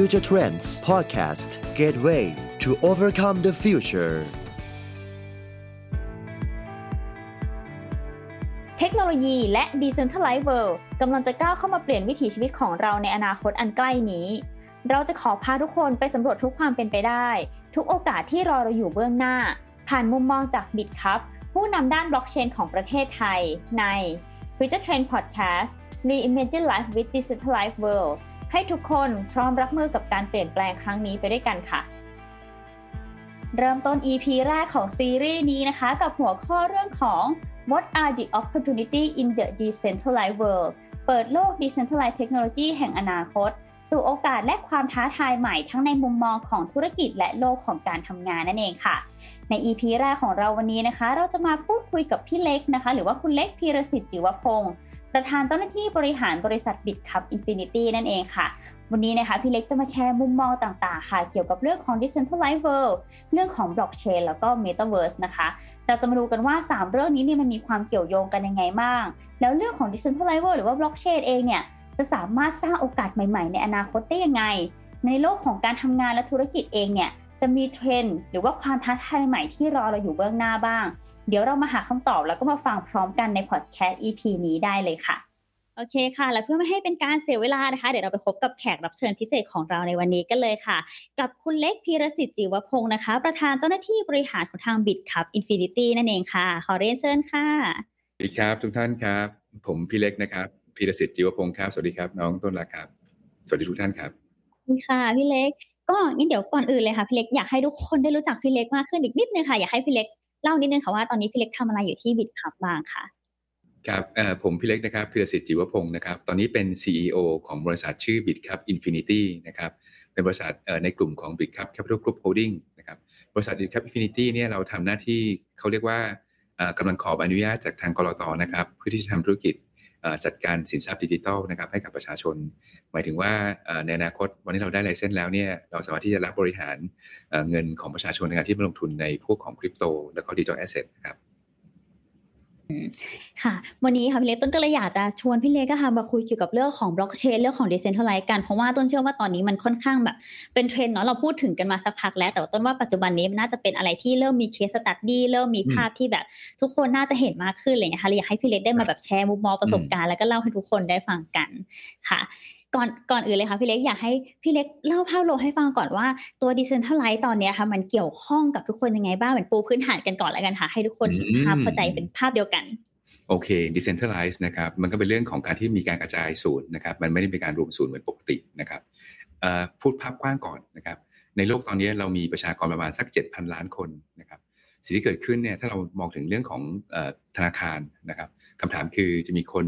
Future Trends Podcast Gateway to overcome the future เทคโนโลยีและ Decentralized World กำลังจะก้าวเข้ามาเปลี่ยนวิถีชีวิตของเราในอนาคตอันใกล้นี้ เราจะขอพาทุกคนไปสำรวจทุกความเป็นไปได้ ทุกโอกาสที่รอเราอยู่เบื้องหน้า ผ่านมุมมองจากบิตครับผู้นำด้านบล็อกเชนของประเทศไทยใน Future Trend Podcast Reimagine Life with Decentralized World ให้ทุกคนพร้อมรับมือกับการเปลี่ยนแปลงครั้งนี้ไปด้วยกันค่ะ เริ่มต้น EP แรกของซีรีส์นี้นะคะ กับหัวข้อเรื่องของ What are the opportunity in the decentralized world เปิดโลก decentralized technology แห่งอนาคต สู่โอกาสและความท้าทายใหม่ทั้งในมุมมองของธุรกิจและโลกของการทำงานนั่นเองค่ะ ใน EP แรกของเราวันนี้นะคะ เราจะมาพูดคุยกับพี่เล็กนะคะ หรือว่าคุณเล็กพีรสิทธิ์จิวพงศ์ ประธานเจ้าหน้าที่บริหารบริษัท Bitkub Infinity นั่นเองค่ะ วันนี้นะคะพี่เล็กจะมาแชร์มุมมองต่างๆ ค่ะ เกี่ยวกับเรื่องของ Decentralized World เรื่องของ Blockchain แล้วก็ Metaverse นะคะ เราจะมาดูกันว่า 3 เรื่องนี้เนี่ยมันมีความเกี่ยวโยงกันยังไงบ้าง แล้วเรื่องของ Decentralized World หรือว่า Blockchain เองเนี่ยจะสามารถสร้างโอกาสใหม่ๆ ในอนาคตได้ยังไง ในโลกของการทำงานและธุรกิจเองเนี่ยจะมีเทรนด์หรือว่าความท้าทายใหม่ที่รอเราอยู่เบื้องหน้าบ้าง เดี๋ยวเรามาหาคำตอบแล้วก็มาฟังพร้อมกันในพอดแคสต์ EP นี้ได้เลยค่ะ โอเคค่ะ และเพื่อไม่ให้เป็นการเสียเวลานะคะ เดี๋ยวเราไปพบกับแขกรับเชิญพิเศษของเราในวันนี้กันเลยค่ะ กับคุณเล็กพีรสิทธิ์จิวพงศ์นะคะ ประธานเจ้าหน้าที่บริหารของทาง Bitkub Infinity นั่นเองค่ะ ขอเรียนเชิญค่ะสวัสดีครับ ทุกท่านครับ ผมพี่เล็กนะครับพีรสิทธิ์จิวพงศ์ครับสวัสดีครับ น้องต้นรักครับ สวัสดีทุกท่านครับดีค่ะพี่เล็กก็งั้นเดี๋ยวก่อนอื่นเลยค่ะพี่เล็กอยากให้ทุกคนได้รู้จักพี่เล็กมากขึ้นอีกนิดนึงค่ะอยากให้พี่เล็ก เล่านิดนึงค่ะว่าตอนนี้พี่เล็กทำอะไรอยู่ที่บิตครับบ้างค่ะครับผมพี่เล็กนะครับพิรสิทธิ์จิวพงศ์นะครับ ตอนนี้เป็น CEO ของบริษัทชื่อ BitCup Infinity นะครับ เป็นบริษัทในกลุ่มของ BitCup Capital Group Holding นะครับ บริษัท BitCup Infinity เนี่ยเราทำหน้าที่เขาเรียกว่ากำลังขออนุญาตจากทางกรตนะครับ เพื่อที่จะทำธุรกิจ จัดการสินทรัพย์ดิจิทัลนะครับให้กับประชาชน หมายถึงว่าในอนาคตวันนี้เราได้ไลเซนส์แล้วเนี่ยเราสามารถที่จะรับบริหารเงินของประชาชนในการที่มาลงทุนในพวกของคริปโต และก็ digital asset ครับ ค่ะวันนี้ค่ะพี่เล็กต้นก็เลยอยากจะชวนพี่เล็กก็ค่ะมาคุยเกี่ยวกับเรื่องของบล็อกเชนเรื่องของ decentralized กันเพราะว่าต้นเชื่อว่าตอนนี้มันค่อนข้างแบบเป็นเทรนด์เนาะเราพูดถึงกันมาสักพักแล้ว แต่ต้นว่าปัจจุบันนี้มันน่าจะเป็นอะไรที่เริ่มมี case study เริ่มมีภาพที่แบบ ทุกคนน่าจะเห็นมากขึ้นอะไรเงี้ยค่ะเลยอยากให้พี่เล็กได้มาแบบแชร์มุมมองประสบการณ์แล้วก็เล่าให้ทุกคนได้ฟังกันค่ะ ก่อนก่อนอื่นเลยค่ะพี่เล็กอยากให้พี่เล็กเล่าภาพรวมให้ฟังก่อนว่าตัว Decentralize ตอนนี้ค่ะ มันเกี่ยวข้องกับทุกคนยังไงบ้างเหมือนปูพื้นฐานกันก่อนแล้วกันค่ะ ให้ทุกคนภาพเข้าใจเป็นภาพเดียวกันโอเค decentralize นะครับ มันก็เป็นเรื่องของการที่มีการกระจายศูนย์นะครับ มันไม่ได้เป็นการรวมศูนย์เหมือนปกตินะครับพูดภาพกว้างก่อนนะครับ ในโลกตอนนี้เรามีประชากรประมาณสัก 7,000 ล้านคนนะครับ สิ่งที่เกิดขึ้นเนี่ย ถ้าเรามองถึงเรื่องของธนาคารนะครับคำถามคือจะมีคน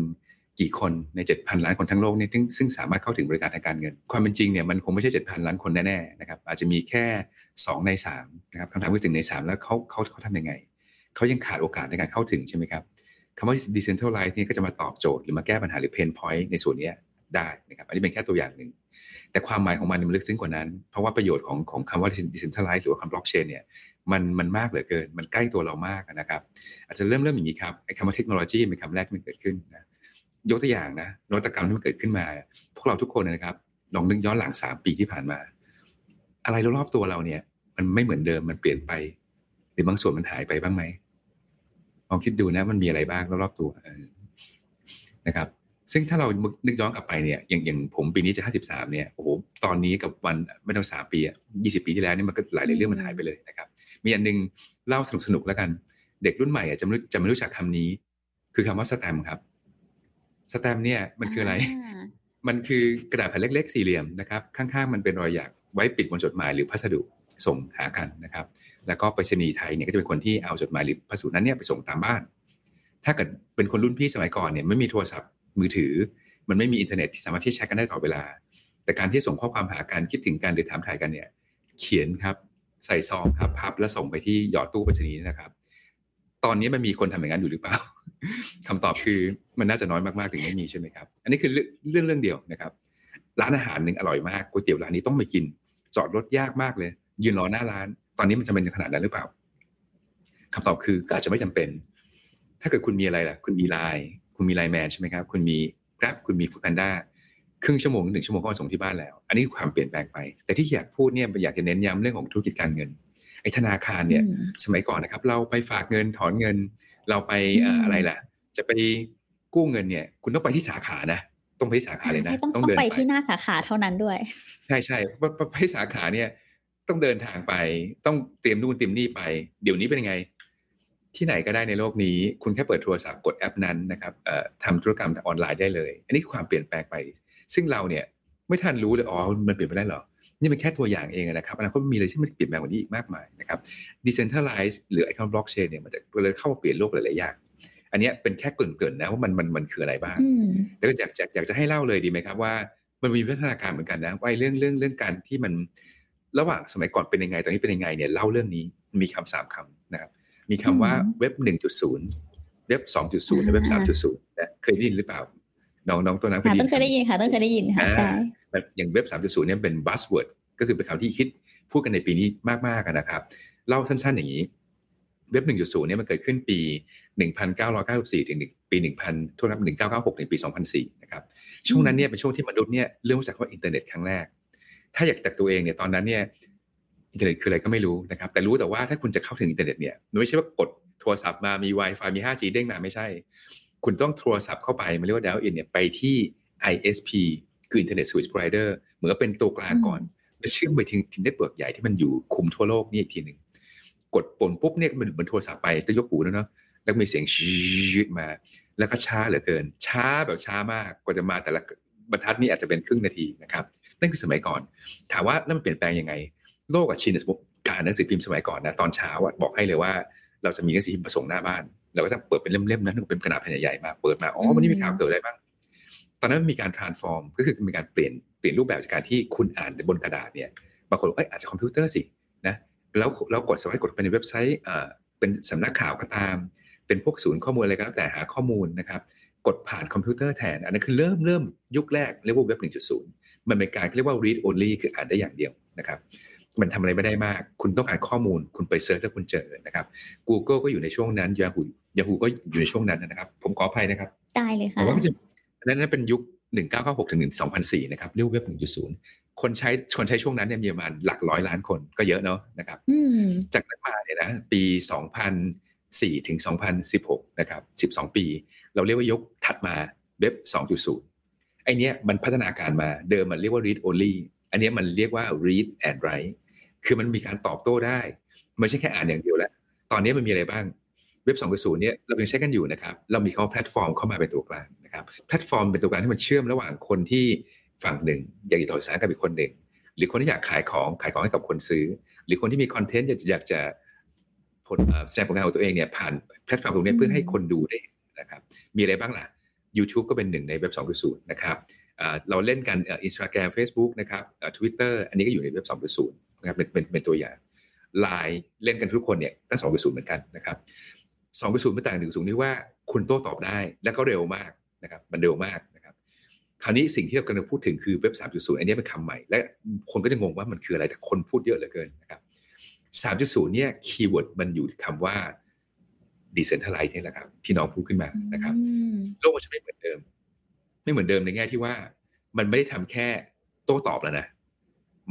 กี่คนใน 7,000 ล้านคนทั้งโลกเนี่ยซึ่งสามารถเข้าถึงบริการทางการเงิน ความเป็นจริงเนี่ยมันคงไม่ใช่ 7,000 ล้านคนแน่ๆนะครับอาจจะมีแค่ 2 ใน3นะครับคำถามคือถึงใน 3 แล้วเขาเขาเขาทำยังไง เขายังขาดโอกาสในการเข้าถึงใช่ไหมครับคำว่า decentralize นี่ยก็จะมาตอบโจทย์หรือมาแก้ปัญหาหรือ pain point ในส่วนนี้ได้นะครับอันนี้เป็นแค่ตัวอย่างหนึ่ง แต่ความหมายของมันมันลึกซึ้งกว่านั้น เพราะว่าประโยชน์ของของคำว่า decentralize หรือว่าคำ blockchain เนี่ยมันมันมากเหลือเกิน มันใกล้ตัวเรามากนะครับ อาจจะเริ่มเริ่มอย่างนี้ครับไอ้คำว่าเทคโนโลยีเป็นคำแรกที่มันเกิดขึ้นนะ ยกตัวอย่างนะนวัตกรรมที่มันเกิดขึ้นมา พวกเราทุกคนนะครับลองนึกย้อนหลัง3ปีที่ผ่านมา อะไรรอบตัวเราเนี่ย มันไม่เหมือนเดิมมันเปลี่ยนไป หรือบางส่วนมันหายไปบ้างไหมลองคิดดูนะ มันมีอะไรบ้างรอบตัวนะครับ ซึ่งถ้าเรานึกย้อนกลับไปเนี่ยอย่างอย่างผมปีนี้จะห้าสิบสามเนี่ยโอ้โหตอนนี้กับวันไม่ต้องสามปียี่สิบปีที่แล้วนี่มันก็หลายเรื่องมันหายไปเลยนะครับ มีอันนึงเล่าสนุกสนุกแล้วกัน เด็กรุ่นใหม่อะจะไม่จะไม่รู้จักคำนี้ คือคำว่าสแตมครับ สแตมเนี่ยมันคืออะไร มันคือกระดาษแผ่นเล็ก ๆ สี่เหลี่ยมนะครับ ข้างๆ มันเป็นรอยหยักไว้ปิดบนจดหมายหรือพัสดุส่งหากันนะครับ แล้วก็ไปรษณีย์ไทยเนี่ยก็จะเป็นคนที่เอาจดหมายหรือพัสดุนั้นเนี่ยไปส่งตามบ้าน ถ้าเกิดเป็นคนรุ่นพี่สมัยก่อนเนี่ยไม่มีโทรศัพท์มือถือ มันไม่มีอินเทอร์เน็ตที่สามารถที่แชร์กันได้ต่อเวลา แต่การที่ส่งข้อความหากันคิดถึงกันหรือถามถ่ายกันเนี่ย เขียนครับใส่ซองครับพับแล้วส่งไปที่หยอดตู้ไปรษณีย์นะครับ ตอนนี้มันมีคนทำอย่างนั้นอยู่หรือเปล่า คำตอบคือมันน่าจะน้อยมากๆถึงไม่มีใช่ไหมครับ อันนี้คือเรื่องเรื่องเดียวนะครับ ร้านอาหารหนึ่งอร่อยมากก๋วยเตี๋ยวร้านนี้ต้องไปกิน จอดรถยากมากเลย ยืนรอหน้าร้าน ตอนนี้มันจะเป็นขนาดนั้นหรือเปล่าคำตอบคืออาจจะไม่จำเป็น ถ้าเกิดคุณมีอะไรล่ะ คุณมีไลน์คุณมี LINE MAN ใช่ไหมครับ คุณมี Grab คุณมีฟู o แพนด้าครึ่งชั่วโมงหนึ่งชั่วโมงก็มาส่งที่บ้านแล้ว อันนี้คือความเปลี่ยนแปลงไป แต่ที่อยากพูดเนี่ยอยากจะเน้นย้ำเรื่องของธุรกิจการเงินไอ้ธนาคารเนี่ยอืมสมัยก่อนนะครับ เราไปฝากเงินถอนเงิน เราไปอืมเอ่ออะไรล่ะ จะไปกู้เงินเนี่ย คุณต้องไปที่สาขานะต้องไปที่สาขาเลยนะใช่ต้องต้องเดินไปที่หน้าสาขาเท่านั้นด้วย ใช่ใช่ไปไปไปสาขาเนี่ยต้องเดินทางไป ต้องเตรียมนู่นเตรียมนี่ไป เดี๋ยวนี้เป็นยังไง ที่ไหนก็ได้ในโลกนี้ คุณแค่เปิดโทรศัพท์กดแอปนั้นนะครับเอ่อทำธุรกรรมทางออนไลน์ได้เลย อันนี้คือความเปลี่ยนแปลงไป ซึ่งเราเนี่ย ไม่ทันรู้เลยอ๋อมันเปลี่ยนไปได้เหรอ นี่เป็นแค่ตัวอย่างเองนะครับอนาคตมีอะไรที่มันเปลี่ยนแปลงกว่านี้อีกมากมายนะครับ decentralized หรือไอคอนบล็อกเชนเนี่ยมันจะเลยเข้ามาเปลี่ยนโลกหลายๆอย่างอันเนี้ยเป็นแค่เกริ่นๆนะว่ามันมันมันคืออะไรบ้างอืมแต่ก็อยากอยากอยากจะให้เล่าเลยดีไหมครับว่ามันมีพัฒนาการเหมือนกันนะว่าไอ้เรื่องเรื่องเรื่องการที่มันระหว่างสมัยก่อนเป็นยังไงตอนนี้เป็นยังไงเนี่ยเล่าเรื่องนี้มีคำสามคำนะครับมีคำว่าอืมเว็บหนึ่งจุดศูนย์เว็บสองจุดศูนย์และเว็บสามจุดศูนย์นะเคยได้ยินหรือเปล่าน้องน้องตัวนั้นค่ะต้นเคยได้ยินค่ะต้นเคยได้ยินค่ะใช่แบบ อย่างเว็บ 3.0เนี่ยเป็น buzzword ก็คือเป็นคำที่คิดพูดกันในปีนี้มากๆอะนะครับ เล่าสั้นๆอย่างนี้ เว็บ 1.0เนี่ยมันเกิดขึ้นปี 1994 ถึงปี1000โทษครับ1996 ถึงปี 2004 นะครับ ช่วงนั้นเนี่ยเป็นช่วงที่มนุษย์เนี่ยเริ่มรู้จักว่าอินเทอร์เน็ตครั้งแรก ถ้าอยากจากตัวเองเนี่ยตอนนั้นเนี่ยอินเทอร์เน็ตคืออะไรก็ไม่รู้นะครับ แต่รู้แต่ว่าถ้าคุณจะเข้าถึงอินเทอร์เน็ตเนี่ยไม่ใช่ว่ากดโทรศัพท์มามี Wi-Fi มี 5G เด้งมาไม่ใช่ คุณต้องโทรศัพท์เข้าไปมันเรียกว่า dial in เนี่ยไปที่ ISP คือ Internet Service Provider เหมือนกับเป็นตัวกลางก่อนแล้วเชื่อมไปถึง network ใหญ่ที่มันอยู่คุมทั่วโลกนี่อีกทีหนึ่งกดปุ่มปุ๊บเนี่ยมันเหมือนโทรศัพท์ไปต้องยกหูแล้วเนาะแล้วมีเสียงชืดมา แล้วก็ช้าเหลือเกิน ช้าแบบช้ามากกว่าจะมาแต่ละบรรทัดนี่อาจจะเป็นครึ่งนาทีนะครับนั่นคือสมัยก่อน ถามว่านั่นมันเปลี่ยนแปลงยังไง โลกกับชินเนี่ยสมมติการอ่านหนังสือพิมพ์สมัยก่อนนะตอนเช้าอะบอกให้เลยว่า เราจะมีหนังสือพิมพ์ประสงค์หน้าบ้านเราก็จะเปิดเป็นเล่มๆนะเป็นขนาดแผ่นใหญ่ๆมาเปิดมาอ๋อวันนี้มีข่าวเกิดอะไรบ้างต อนนั้นมันมีการ transform ก็คือมีการเปลี่ยนเปลี่ยนรูปแบบจากการที่คุณอ่านบนกระดาษเนี่ยบางคนบอกเอ้ยอาจจะคอมพิวเตอร์สินะแล้วแล้วกดสมัยกดไปในเว็บไซต์อ่าเป็นสำนักข่าวก็ตาม เป็นพวกศูนย์ข้อมูลอะไรก็แล้วแต่หาข้อมูลนะครับกดผ่านคอมพิวเตอร์แทน อันนั้นคือเริ่มเริ่มยุคแรกเรียกว่าเว็บ 1.0 มันเป็นการเรียกว่า read only คืออ่านได้อย่างเดียวนะครับมันทำอะไรไม่ได้มาก คุณต้องการข้อมูล คุณไป search ถ้าคุณเจอนะครับ Google ก็อยู่ในช่วงนั้น Yahoo Yahoo ก็อยู่ในช่วงนั้นนะครับ ผมขออภัยนะครับ ได้เลยแต่ค่ะว่าก็จะอั นนั้นเป็นยุค 1996 ถึง 2004 นะครับเรียกว่าเว็บ 1.0 คนใช้คนใช้ช่วงนั้นเนี่ยมีประมาณหลักร้อยล้านคนก็เยอะเนาะนะครับอืมจากนั้นมาเนี่ยนะปี 2004 ถึง 2016 นะครับ 12 ปี เราเรียกว่ายุคถัดมาเว็บ 2.0 ไอเนี้ยมันพัฒนาการมาเดิมมันเรียกว่า read only อันเนี้ยมันเรียกว่า read and write คือมันมีการตอบโต้ได้ ไม่ใช่แค่อ่านอย่างเดียวแล้ว ตอนนี้มันมีอะไรบ้าง เว็บ2.0เนี่ยเรายังใช้กันอยู่นะครับ เรามีคำว่าแพลตฟอร์มเข้ามาเป็นตัวกลางนะครับ แพลตฟอร์มเป็นตัวกลางที่มันเชื่อมระหว่างคนที่ฝั่งหนึ่ง อยากจะสื่อสารกับอีกคนหนึ่ง หรือคนที่อยากขายของขายของให้กับคนซื้อ หรือคนที่มี content อยากจะอยากจะผลเอ่อแสดงผลงานของตัวเองเนี่ยผ่านแพลตฟอร์มตรงนี้เพื่อให้คนดูได้นะครับ มีอะไรบ้างล่ะ YouTube ก็เป็นหนึ่งในเว็บ2.0นะครับอ่าเราเล่นกัน Instagram Facebook นะครับทวิตเตอร์อันนี้ก็อยู่ในเว็บ2.0นะครับเป็นเป็นเป็นตัวอย่างไลน์เล่นกันทุกคนเนี่ยก็2.0เหมือนกันนะครับ 2.0มันต่าง1.0ที่ว่าคุณโต้ตอบได้และก็เร็วมากนะครับมันเร็วมากนะครับคราวนี้สิ่งที่เรากำลังพูดถึงคือเว็บ 3.0 อันนี้เป็นคำใหม่ และคนก็จะงงว่ามันคืออะไรแต่คนพูดเยอะเหลือเกินนะครับ 3.0 เนี่ยคีย์เวิร์ดมันอยู่คำว่า decentralize นี่แหละครับที่น้องพูดขึ้นมานะครับอืมโลกมันจะไม่เหมือนเดิม ไม่เหมือนเดิมในแง่ที่ว่า มันไม่ได้ทำแค่โต้ตอบแล้วนะ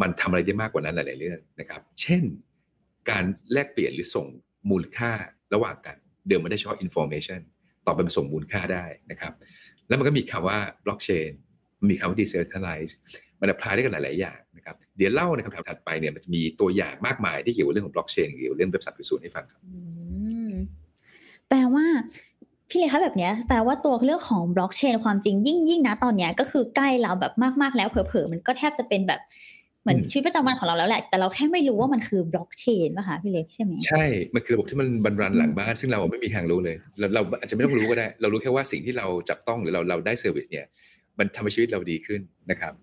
มันทำอะไรได้มากกว่านั้นหลาย ๆ เรื่องนะครับ เช่น การแลกเปลี่ยนหรือส่งมูลค่าระหว่างกัน เดิมมันได้เฉพาะ information ต่อไปมันส่งมูลค่าได้นะครับ แล้วมันก็มีคำว่า blockchain มันมีคำว่า decentralize มัน apply ได้กันหลาย ๆ อย่างนะครับ เดี๋ยวเล่าในคำถามถัดไปเนี่ยมันจะมีตัวอย่างมากมายที่เกี่ยวกับเรื่องของ blockchain เกี่ยวกับเรื่องเว็บ3.0ให้ฟังครับแปลว่าพี่เลยคะแบบเนี้ยแปลว่าตัวเรื่องของบล็อกเชนความจริงยิ่งยิ่งนะตอนเนี้ยก็คือใกล้เราแบบมากๆแล้วเผลอๆมันก็แทบจะเป็นแบบ เหมือนอืมชีวิตประจำวันของเราแล้วแหละ แต่เราแค่ไม่รู้ว่ามันคือบล็อกเชนป่ะคะพี่เล็กใช่ไหมใช่ มันคือระบบที่มันมัน run หลังบ้าน ซึ่งเราไม่มีทางรู้เลย เราเราอาจจะไม่ต้องรู้ก็ได้ เรารู้แค่ว่าสิ่งที่เราจับต้องหรือเราเราได้ service เนี่ย มันทำให้ชีวิตเราดีขึ้นนะครับ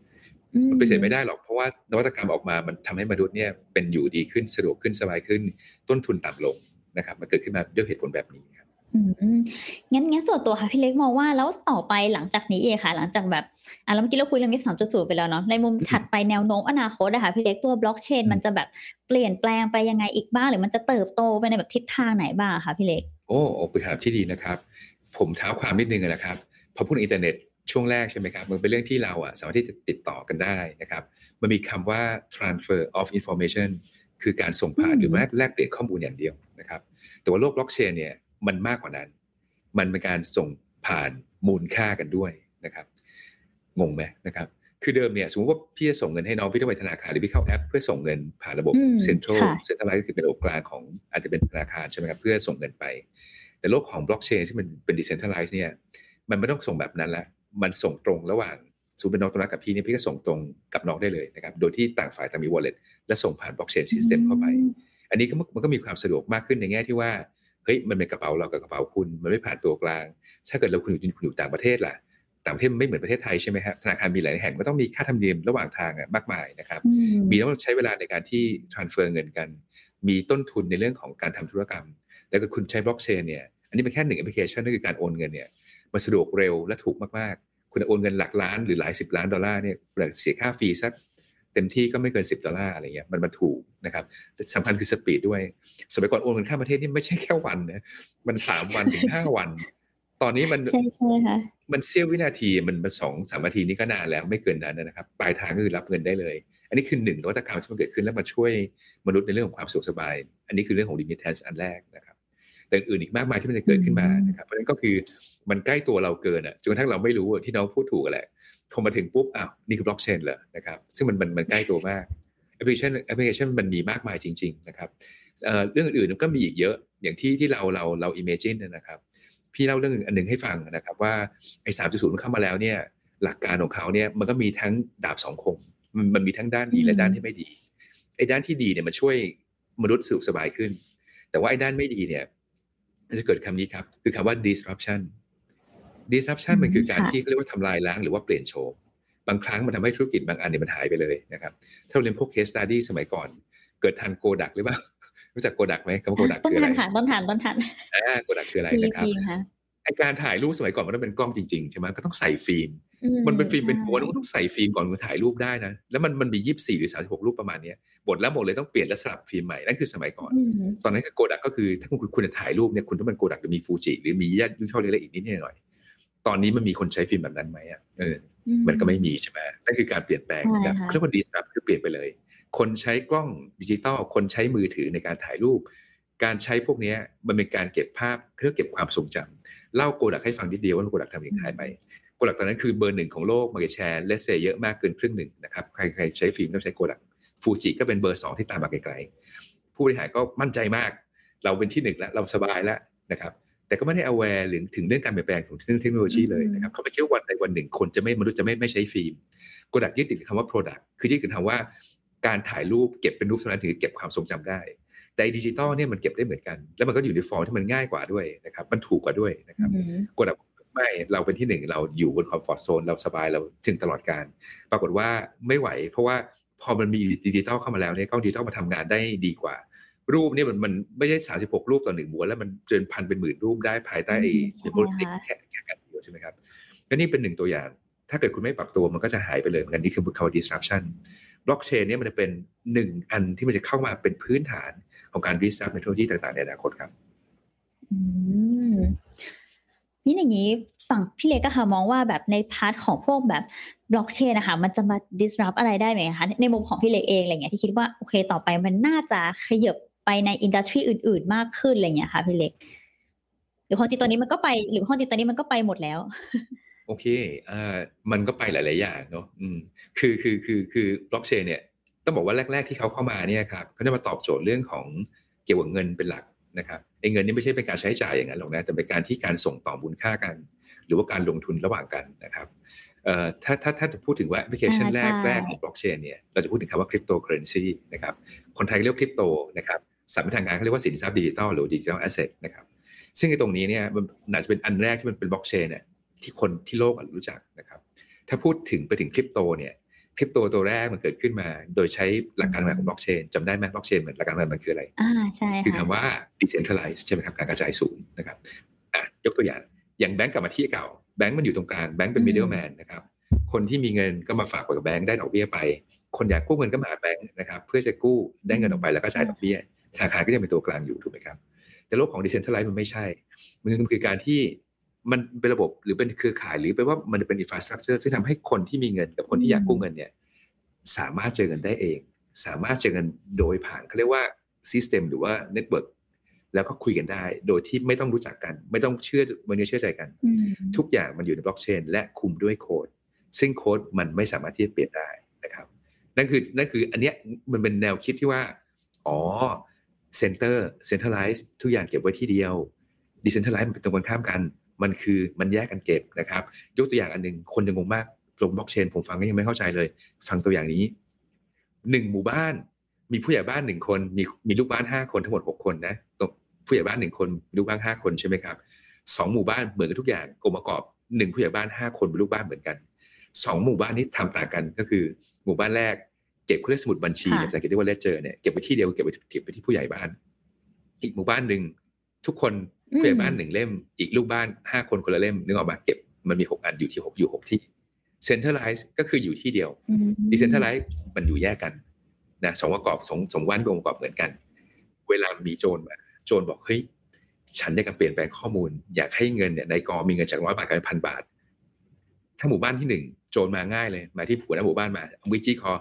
อืมันไปปฏิเสธไม่ได้หรอกเพราะว่านวัตกรรมออกมา มันทำให้มนุษย์เนี่ยเป็นอยู่ดีขึ้นสะดวกขึ้นสบายขึ้น ต้นทุนต่ำลงนะครับ มันเกิดขึ้นมาด้วยเหตุผลแบบนี้ครับ อืม งั้นงั้นส่วนตัวค่ะพี่เล็กมองว่าแล้วต่อไปหลังจากนี้เองค่ะ หลังจากแบบอะแล้วเมื่อกี้เราคุยเรื่องเว็บสามจุดศูนย์ไปแล้วเนาะในมุมถัดไปแนวโน้มอนาคตอะค่ะพี่เล็กตัวบล็อกเชนอืมมันจะแบบเปลี่ยนแปลงไปยังไงอีกบ้าง หรือมันจะเติบโตไปในแบบทิศทางไหนบ้างอะคะพี่เล็กโอ้โอ้เป็นคำถามที่ดีนะครับ ผมเท้าความนิดนึงอะนะครับพอพูดอินเทอร์เน็ตช่วงแรกใช่ไหมครับมันเป็นเรื่องที่เราอะสามารถที่จะติดต่อกันได้นะครับมันมีคำว่า transfer of information คือการส่งผ่านหรือแลกแลกเปลี่ยนข้อมูลอย่างเดียวนะครับแต่ว่าโลกบล็อกเชนเนี่ย มันมากกว่านั้น มันเป็นการส่งผ่านมูลค่ากันด้วยนะครับ งงไหมนะครับ คือเดิมเนี่ยสมมติว่าพี่จะส่งเงินให้น้องพี่ต้องไปธนาคารหรือพี่เข้าแอป เพื่อส่งเงินผ่านระบบ central centralized คือเป็นระบบกลางของอาจจะเป็นธนาคารใช่ไหมครับเพื่อส่งเงินไป แต่โลกของบล็อกเชนที่มันเป็น decentralized เนี่ยมันไม่ต้องส่งแบบนั้นละมันส่งตรงระหว่างสมมติเป็นน้องตัวรักกับพี่เนี่ยพี่ก็ส่งตรงกับน้องได้เลยนะครับ โดยที่ต่างฝ่ายต่างมี wallet และส่งผ่าน blockchain system เข้าไป อันนี้ก็มันก็มีความสะดวกมากขึ้นในแง่ที่ว่า เฮ้ยมันเป็นกระเป๋าเรากับกระเป๋าคุณมันไม่ผ่านตัวกลาง ถ้าเกิดเราคุณอยู่คุณอยู่ต่างประเทศล่ะต่างประเทศไม่เหมือนประเทศไทยใช่ไหมครับธนาคารมีหลายแห่งก็ต้องมีค่าธรรมเนียมระหว่างทางมากมายนะครับ มีต้องใช้เวลาในการที่ transfer เงินกัน มีต้นทุนในเรื่องของการทำธุรกรรม แต่ก็คุณใช้บล็อกเชนเนี่ยอันนี้เป็นแค่หนึ่งแอปพลิเคชันนั่นคือการโอนเงินเนี่ยมันสะดวกเร็วและถูกมากๆ คุณโอนเงินหลักล้านหรือหลายสิบล้านดอลลาร์เนี่ยเสียค่า fee สัก เต็มที่ก็ไม่เกิน 10 ดอลลาร์อะไรเงี้ยมันมาถูกนะครับสำคัญคือ speed ด้วย สมัยก่อนโอนเงินข้ามประเทศนี่ไม่ใช่แค่วันนะมันสามวันถึงห้าวัน ตอนนี้มันใช่ใช่ค่ะมันเสี้ยววินาทีมันมาสองสามนาทีนี่ก็นานแล้วไม่เกินนั้นนะครับปลายทางก็คือรับเงินได้เลย อันนี้คือหนึ่งนวัตกรรมที่มันเกิดขึ้นแล้วมาช่วยมนุษย์ในเรื่องของความสุขสบาย อันนี้คือเรื่องของ remittance อันแรกนะครับแต่อื่นอีกมากมายที่มันจะเกิดขึ้นมานะครับเพราะฉะนั้นก็คือมันใกล้ตัวเราเกินอะจนกระทั่งเราไม่รู้ที่น้องพูดถูกแหละ พอมาถึงปุ๊บอ้าวนี่คือบล็อกเชนเลยนะครับซึ่งมันมันมันใกล้ตัวมากแอปพลิเคชันแอปพลิเคชันมันมีมากมายจริง ๆ นะครับเรื่องอื่นๆก็มีอีกเยอะอย่างที่ที่เราเราเรา imagine นะครับ พี่เล่าเรื่องอันหนึ่งให้ฟังนะครับ ว่าไอ้สามจุดศูนย์เข้ามาแล้วเนี่ย หลักการของเขาเนี่ยมันก็มีทั้งดาบสองคมมันมันมีทั้งด้านดีและด้านที่ไม่ดีไอ้ด้านที่ดีเนี่ยมันช่วยมนุษย์สุขสบายขึ้น แต่ว่าไอ้ด้านไม่ดีเนี่ยจะเกิดคำนี้ครับ คือคำว่า disruption disruption มันคือการที่เขาเรียกว่าทำลายล้างหรือว่าเปลี่ยนโฉมบางครั้งมันทำให้ธุรกิจบางอันเนี่ยมันหายไปเลยนะครับถ้าเราเรียนพวก case study สมัยก่อน เกิดทันโกดักหรือเปล่ารู้จักโกดักไหมคำโกดักคืออะไรต้นทันค่ะต้นทันต้นทันอ่าโกดักคืออะไรนะครับไอการถ่ายรูปสมัยก่อนมันต้องเป็นกล้องจริงๆใช่ไหมก็ต้องใส่ฟิล์มมันเป็นฟิล์มเป็นโัวมันต้องใส่ฟิล์มก่อนคุณถ่ายรูปได้นะแล้วมันมันมียี่สิบสี่หรือสามสิบหกรูปประมาณนี้บทแล้วหมดเลยต้องเปลี่ยนและสลับฟิล์มใหม่นั่นคือสมัยก่อน ตอนนั้นโกดักก็คือถ้าคุณคุณจะถ่ายรูปเนี่ยคุณต้องเป็นโกดักหรือมีฟูจิหรือมีญาติยุ่งช่อเล็กๆอีกนิดหน่อย ตอนนี้มันมีคนใช้ฟิล์มแบบนั้นไหมอะเออมันก็ไม่มีใช่ไหมนั่นคือการเปลี่ยนแปลงแบบเรียกว่า disrupt ครับคือเปลี่ยนไปเลย คนใช้กล้องดิจิตอลคนใช้มือถือในการถ่ายรูป การใช้พวกนี้มันเป็นการเก็บภาพเพื่อเก็บความทรงจำเล่าโกดักให้ฟังนิดเดียวว่าโกดักทำอย่างไรไปโกดักตอนนั้นคือเบอร์หนึ่งของโลก market share เลสเซเยอะมากเกินครึ่งหนึ่งนะครับใครใครใช้ฟิล์มต้องใช้โกดักฟูจิก็เป็นเบอร์สองที่ตามมาไกลๆผู้บริหารก็มั่นใจมาก เราเป็นที่หนึ่งแล้วเราสบายแล้วนะครับ แต่ก็ไม่ได้ aware หรือถึงเรื่องการเปลี่ยนแปลงของเรื่องเทคโนโลยีเลยนะครับเขาไม่คิดว่าวันใดวันหนึ่งคนจะไม่มนุษย์จะไม่ไม่ใช้ฟิล์มโกดักยึดติดคำว่า product คือยึดติดคำว่าการถ่ายรูปเก็บเป็นรูปเท่านั้นถึงเก็บความทรงจำได้ แต่ดิจิตอลเนี่ยมันเก็บได้เหมือนกัน แล้วมันก็อยู่ในฟอร์มที่มันง่ายกว่าด้วยนะครับมันถูกกว่าด้วยนะครับโกดักไม่เราเป็นที่หนึ่งเราอยู่บน comfort zone เราสบายเราถึงตลอดกาล ปรากฏว่าไม่ไหว เพราะว่าพอมันมีดิจิตอลเข้ามาแล้วเนี่ยกล้องดิจิตอลมาทำงานได้ดีกว่า รูปนี่มันมันไม่ใช่สามสิบหกรูปต่อหนึ่งม้วนแล้วมันเกินพันเป็นหมื่นรูปได้ภายใต้ไอ้ memory แค่แค่อันเดียวใช่ไหมครับก็นี่เป็นหนึ่งตัวอย่าง ถ้าเกิดคุณไม่ปรับตัวมันก็จะหายไปเลยเหมือนกันนี่คือคำว่า disruption บล็อกเชนเนี่ยมันจะเป็นหนึ่งอันที่มันจะเข้ามาเป็นพื้นฐานของการ disrupt ในเทคโนโลยีต่างๆในอนาคตครับนี่อย่างนี้ฝั่งพี่เล็กก็ค่ะมองว่าแบบใน part ของพวกแบบบล็อกเชนนะคะมันจะมา disrupt อะไรได้ไหมคะในมุมของพี่เล็กเองอะไรเงี้ยที่คิดว่าโอเคต่อไปมันน่าจะขยับ ไปใน industry อื่น ๆ มากขึ้นอะไรเงี้ยค่ะพี่เล็ก หรือความจริงตอนนี้มันก็ไป หรือความจริงตอนนี้มันก็ไปหมดแล้ว โอเคอ่ามันก็ไปหลาย ๆ อย่างเนาะอืมคือคือคือคือบล็อกเชนเนี่ย ต้องบอกว่าแรก ๆ ที่เขาเข้ามาเนี่ยครับเขาจะมาตอบโจทย์เรื่องของเกี่ยวกับเงินเป็นหลักนะครับไอ้เงินนี่ไม่ใช่เป็นการใช้จ่ายอย่างนั้นหรอกนะแต่เป็นการที่การส่งต่อมูลค่ากัน หรือว่าการลงทุนระหว่างกันนะครับเอ่อถ้าถ้าถ้าจะพูดถึงว่าแอปพลิเคชันแรกแรกของบล็อกเชนเนี่ยเราจะพูดถึงคำว่าคริปโตเคอเรนซีนะครับคนไทยเรียกคริปโตนะครับ ส่วนทางการเขาเรียกว่าสินทรัพย์ดิจิตอลหรือ digital asset นะครับซึ่งในตรงนี้เนี่ยมันอาจจะเป็นอันแรกที่มันเป็นบล็อกเชนเนี่ยที่คนที่โลกรู้จักนะครับถ้าพูดถึงไปถึงคริปโตเนี่ยคริปโตตัวแรกมันเกิดขึ้นมา โดยใช้หลักการงานของบล็อกเชนจำได้ไหมบล็อกเชนเหมือนหลักการงานมันคืออะไรอ่าใช่คือคำว่า decentralized ใช่ไหมครับการกระจายศูนย์นะครับอะยกตัวอย่างอย่างแบงก์กลับมาที่เก่าแบงก์มันอยู่ตรงกลางแบงก์เป็น middleman นะครับคนที่มีเงินก็มาฝากไว้กับแบงก์ได้ดอกเบี้ยไป คนอยากกู้เงินก็มาหาแบงก์นะครับเพื่อจะกู้ได้เงินออกไปแล้วก็จ่ายดอกเบี้ย ธนาคารก็จะเป็นตัวกลางอยู่ถูกไหมครับ แต่โลกของ decentralized มันไม่ใช่ มันคือการที่มันเป็นระบบหรือเป็นเครือข่ายหรือเป็นว่ามันเป็น infrastructure ซึ่งทำให้คนที่มีเงินกับคนที่อยากกู้เงินเนี่ยสามารถเจอเงินได้เอง สามารถเจอเงินโดยผ่านเขาเรียกว่า system หรือว่า network แล้วก็คุยกันได้ โดยที่ไม่ต้องรู้จักกัน ไม่ต้องเชื่อมั่นเชื่อใจกัน ทุกอย่างมันอยู่ในบล็อกเชนและคุมด้วยโค้ดซึ่งโค้ดมันไม่สามารถที่จะเปลี่ยนได้นะครับ นั่นคือนั่นคืออันเนี้ยมันเป็นแนวคิดที่ว่า อ๋อ center centralize ทุกอย่างเก็บไว้ที่เดียว decentralize มันเป็นตรงกันข้ามกัน มันคือมันแยกกันเก็บนะครับ ยกตัวอย่างอันหนึ่งคนยังงงมากลงบล็อกเชนผมฟังก็ยังไม่เข้าใจเลย ฟังตัวอย่างนี้หนึ่งหมู่บ้าน มีผู้ใหญ่บ้านหนึ่งคน มีมีลูกบ้านห้าคนทั้งหมดหกคนนะตผู้ใหญ่บ้านหนึ่งคนมีลูกบ้านห้าคนใช่ไหมครับสองหมู่บ้านเหมือนกันทุกอย่างองค์ประกอบหนึ่งผู้ใหญ่บ้านห้าคนเป็นลูกบ้านเหมือนกันสองหมู่บ้านนี้ทำต่างกันก็คือ หมู่บ้านแรก เก็บเครื่องสมุดบัญชีภาษาอังกฤษเรียกว่าเลเจอร์เนี่ยเก็บไว้ที่เดียวเก็บไว้เก็บไว้ที่ผู้ใหญ่บ้าน อีกหมู่บ้านหนึ่งทุกคนผู้ใหญ่บ้านหนึ่งเล่ม อีกลูกบ้านห้าคนคนละเล่มนึกออกมาเก็บมันมีหกอันอยู่ที่หกอยู่หกที่ centralize ก็คืออยู่ที่เดียว decentralize มันอยู่แยกกันนะสองประกอบสองสองวันองค์ประกอบเหมือนกัน เวลามีโจรมาโจรบอกเฮ้ยฉันอยากจะเปลี่ยนแปลงข้อมูล อยากให้เงินเนี่ยนายกอมีเงินจากร้อยบาทกลายเป็นพันบาท ถ้าหมู่บ้านที่หนึ่งโจรมาง่ายเลย มาที่หัวหน้าหมู่บ้านมาจี้คอ